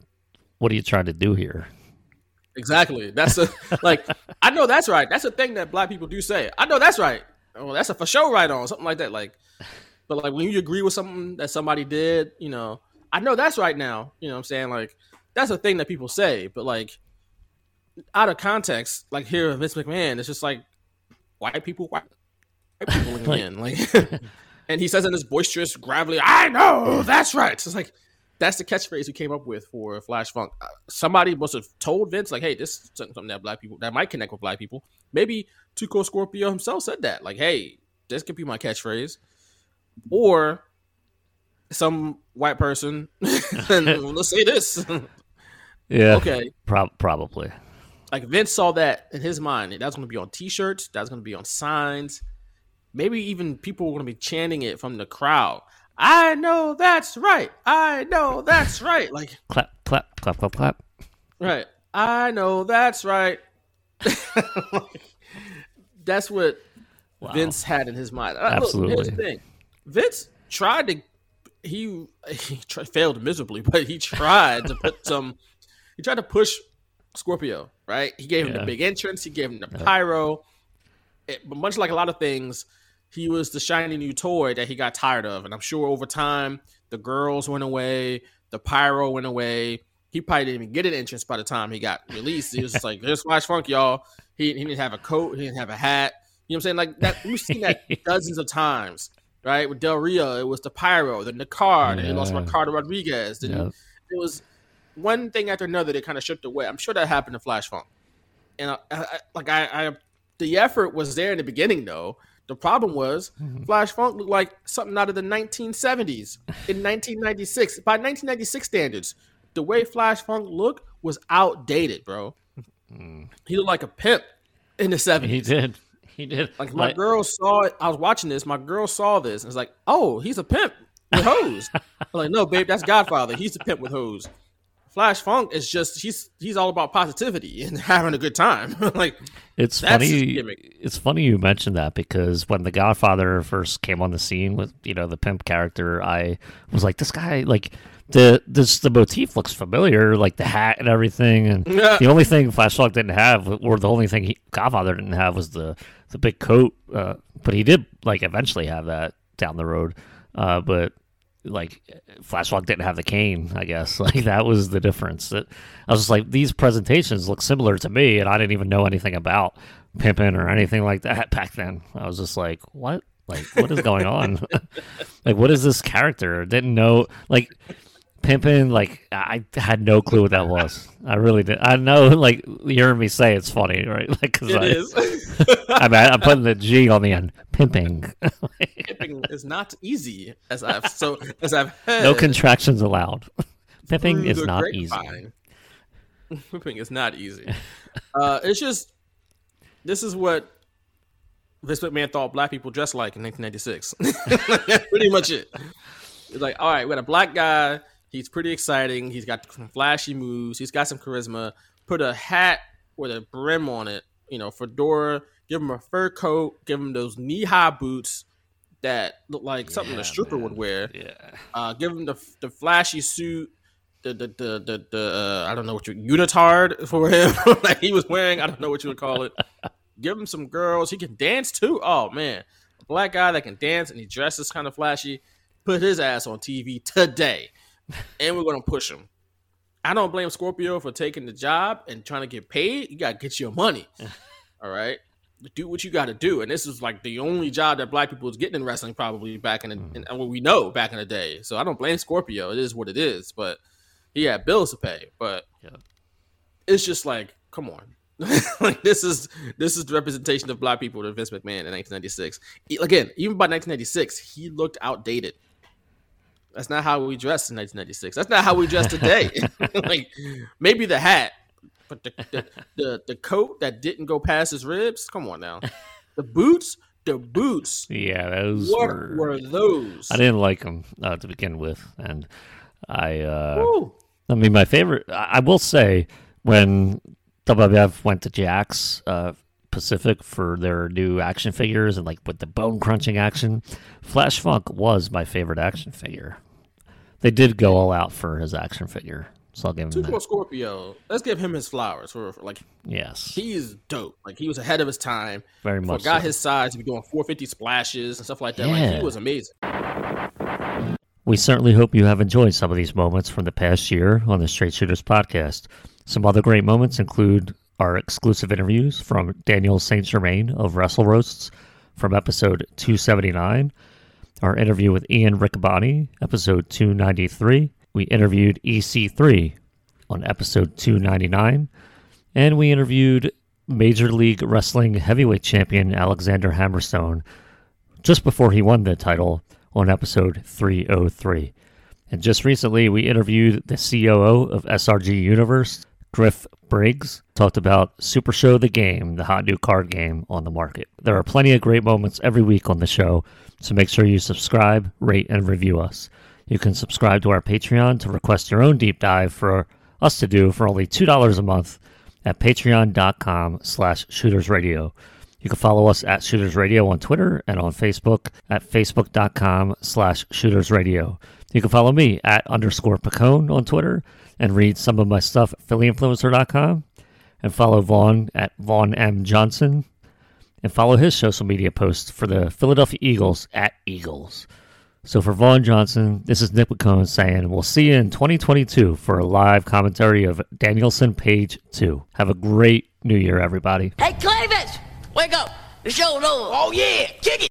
what are you trying to do here? Exactly. That's a like I know that's right. That's a thing that black people do say. I know that's right. Oh, that's a for sure right on something like that. Like, but like when you agree with something that somebody did, you know, I know that's right now. You know, what I'm saying like that's a thing that people say, but like out of context, like here Vince McMahon, it's just like white people, white, white people again, like, and he says in this boisterous, gravelly, "I know that's right." It's like that's the catchphrase he came up with for Flash Funk. Uh, somebody must have told Vince, like, "Hey, this is something that black people that might connect with black people." Maybe 2 Cold Scorpio himself said that, like, "Hey, this could be my catchphrase," or some white person. and let's say this. Yeah. Okay. Prob- probably. Like Vince saw that in his mind. That's going to be on T-shirts. That's going to be on signs. Maybe even people are going to be chanting it from the crowd. I know that's right. I know that's right. Like Clap, clap, clap, clap, clap. right. I know that's right. like, that's what Vince had in his mind. Uh, look, here's Absolutely. the thing. Vince tried to he he tri- failed miserably, but he tried to put some he tried to push Scorpio, right? He gave him the big entrance, he gave him the pyro. It- but much like a lot of things, he was the shiny new toy that he got tired of. And I'm sure over time, the girls went away, the pyro went away. He probably didn't even get an entrance by the time he got released. He was just like, there's Flash Funk, y'all. He, he didn't have a coat, he didn't have a hat. You know what I'm saying? Like that, we've seen that dozens of times, right? With Del Rio, it was the pyro, then the car, then he lost Ricardo Rodriguez. Then Yep. it was one thing after another they kind of stripped away. I'm sure that happened to Flash Funk. And I, I, I- like I, I, the effort was there in the beginning though. The problem was Mm-hmm. Flash Funk looked like something out of the 1970s in 1996. By 1996 standards, the way Flash Funk looked was outdated, bro. He looked like a pimp in the 70s. Mm. He did. He did. Like my Like- girl saw it. I was watching this. My girl saw this and was like, "Oh, he's a pimp with hose." I'm like, no, babe, that's Godfather. He's a pimp with hose. Flash Funk is just he's he's all about positivity and having a good time. like It's funny. It's funny you mentioned that because when The Godfather first came on the scene with you know the pimp character, I was like, this guy like the this the motif looks familiar, like the hat and everything. And Yeah. the only thing Flash Funk didn't have, or the only thing he, Godfather didn't have, was the the big coat. Uh, but he did like eventually have that down the road. Uh, but like Flash Funk didn't have the cane, I guess. Like that was the difference. That I was just like, these presentations look similar to me, and I didn't even know anything about pimping or anything like that back then. I was just like, what? Like, what is going on? like, what is this character? Didn't know. Like, pimping. Like, I had no clue what that was. I really did. I know. Like, hearing me say it's funny, right? Like, cause It I, is. I mean, I'm putting the G on the end. Pimping. Pimping is not easy, as I've so as I've heard. no contractions allowed. Pimping is not easy. Pimping is not easy. Uh, it's just this is what Vince McMahon thought black people dressed like in 1996. That's pretty much it. It's like, all right, we got a black guy. He's pretty exciting. He's got some flashy moves. He's got some charisma. Put a hat with a brim on it, you know, fedora. Give him a fur coat. Give him those knee high boots that look like something a stripper would wear. Yeah. Uh, give him the the flashy suit. The the the the, the uh, I don't know what you unitard for him like he was wearing. I don't know what you would call it. Give him some girls. He can dance too. Oh man, a black guy that can dance and he dresses kind of flashy. Put his ass on TV today, and we're gonna push him. I don't blame Scorpio for taking the job and trying to get paid. You gotta get your money. All right, do what you got to do. And this is like the only job that black people was getting in wrestling probably back in, the, mm. in uh, what we know back in the day. So I don't blame Scorpio. It is what it is. But he had bills to pay. But it's just like, come on. like this is this is the representation of black people to Vince McMahon in 1996. E- Again, even by 1996, he looked outdated. That's not how we dressed in 1996. That's not how we dress today. like maybe the hat, but the, the the the coat that didn't go past his ribs. Come on now, the boots, the boots. Yeah, those What were, were those? I didn't like them uh, to begin with, and I. Uh, Woo. I mean, my favorite. I I will say when WWF went to Jakks uh, Pacific for their new action figures and like with the bone crunching action, Flash Funk was my favorite action figure. They did go all out for his action figure, so I'll give him Super that. Scorpio. Let's give him his flowers for, for, like. Yes. he is dope. Like he was ahead of his time. Very much guy so. his size to be doing 450 splashes and stuff like that. Like Yeah. he was amazing. We certainly hope you have enjoyed some of these moments from the past year on the Straight Shooters podcast. Some other great moments include our exclusive interviews from Daniel St. Germain of Wrestle Roasts from episode 279, our interview with Ian Riccaboni, episode 293. We interviewed EC3 on episode 299, and we interviewed Major League Wrestling heavyweight champion Alexander Hammerstone just before he won the title on episode 303. And just recently, we interviewed the COO of SRG Universe, Griff Briggs, talked about Super Show the Game, the hot new card game on the market. There are plenty of great moments every week on the show, so make sure you subscribe, rate, and review us. You can subscribe to our Patreon to request your own deep dive for us to do for only $2 a month at patreon.com slash shootersradio. You can follow us at Shooters Radio on Twitter and on Facebook at facebook.com slash Shooters Radio. You can follow me at underscore Pacone on Twitter and read some of my stuff at phillyinfluencer.com and follow Vaughn at Vaughn M. Johnson and follow his social media posts for the Philadelphia Eagles at Eagles. So for Vaughn Johnson, this is Nick McCone saying we'll see you in 2022 for a live commentary of Danielson Page 2. Have a great new year, everybody. Hey, Clavis! Wake up! The show's over. Oh, yeah! Kick it!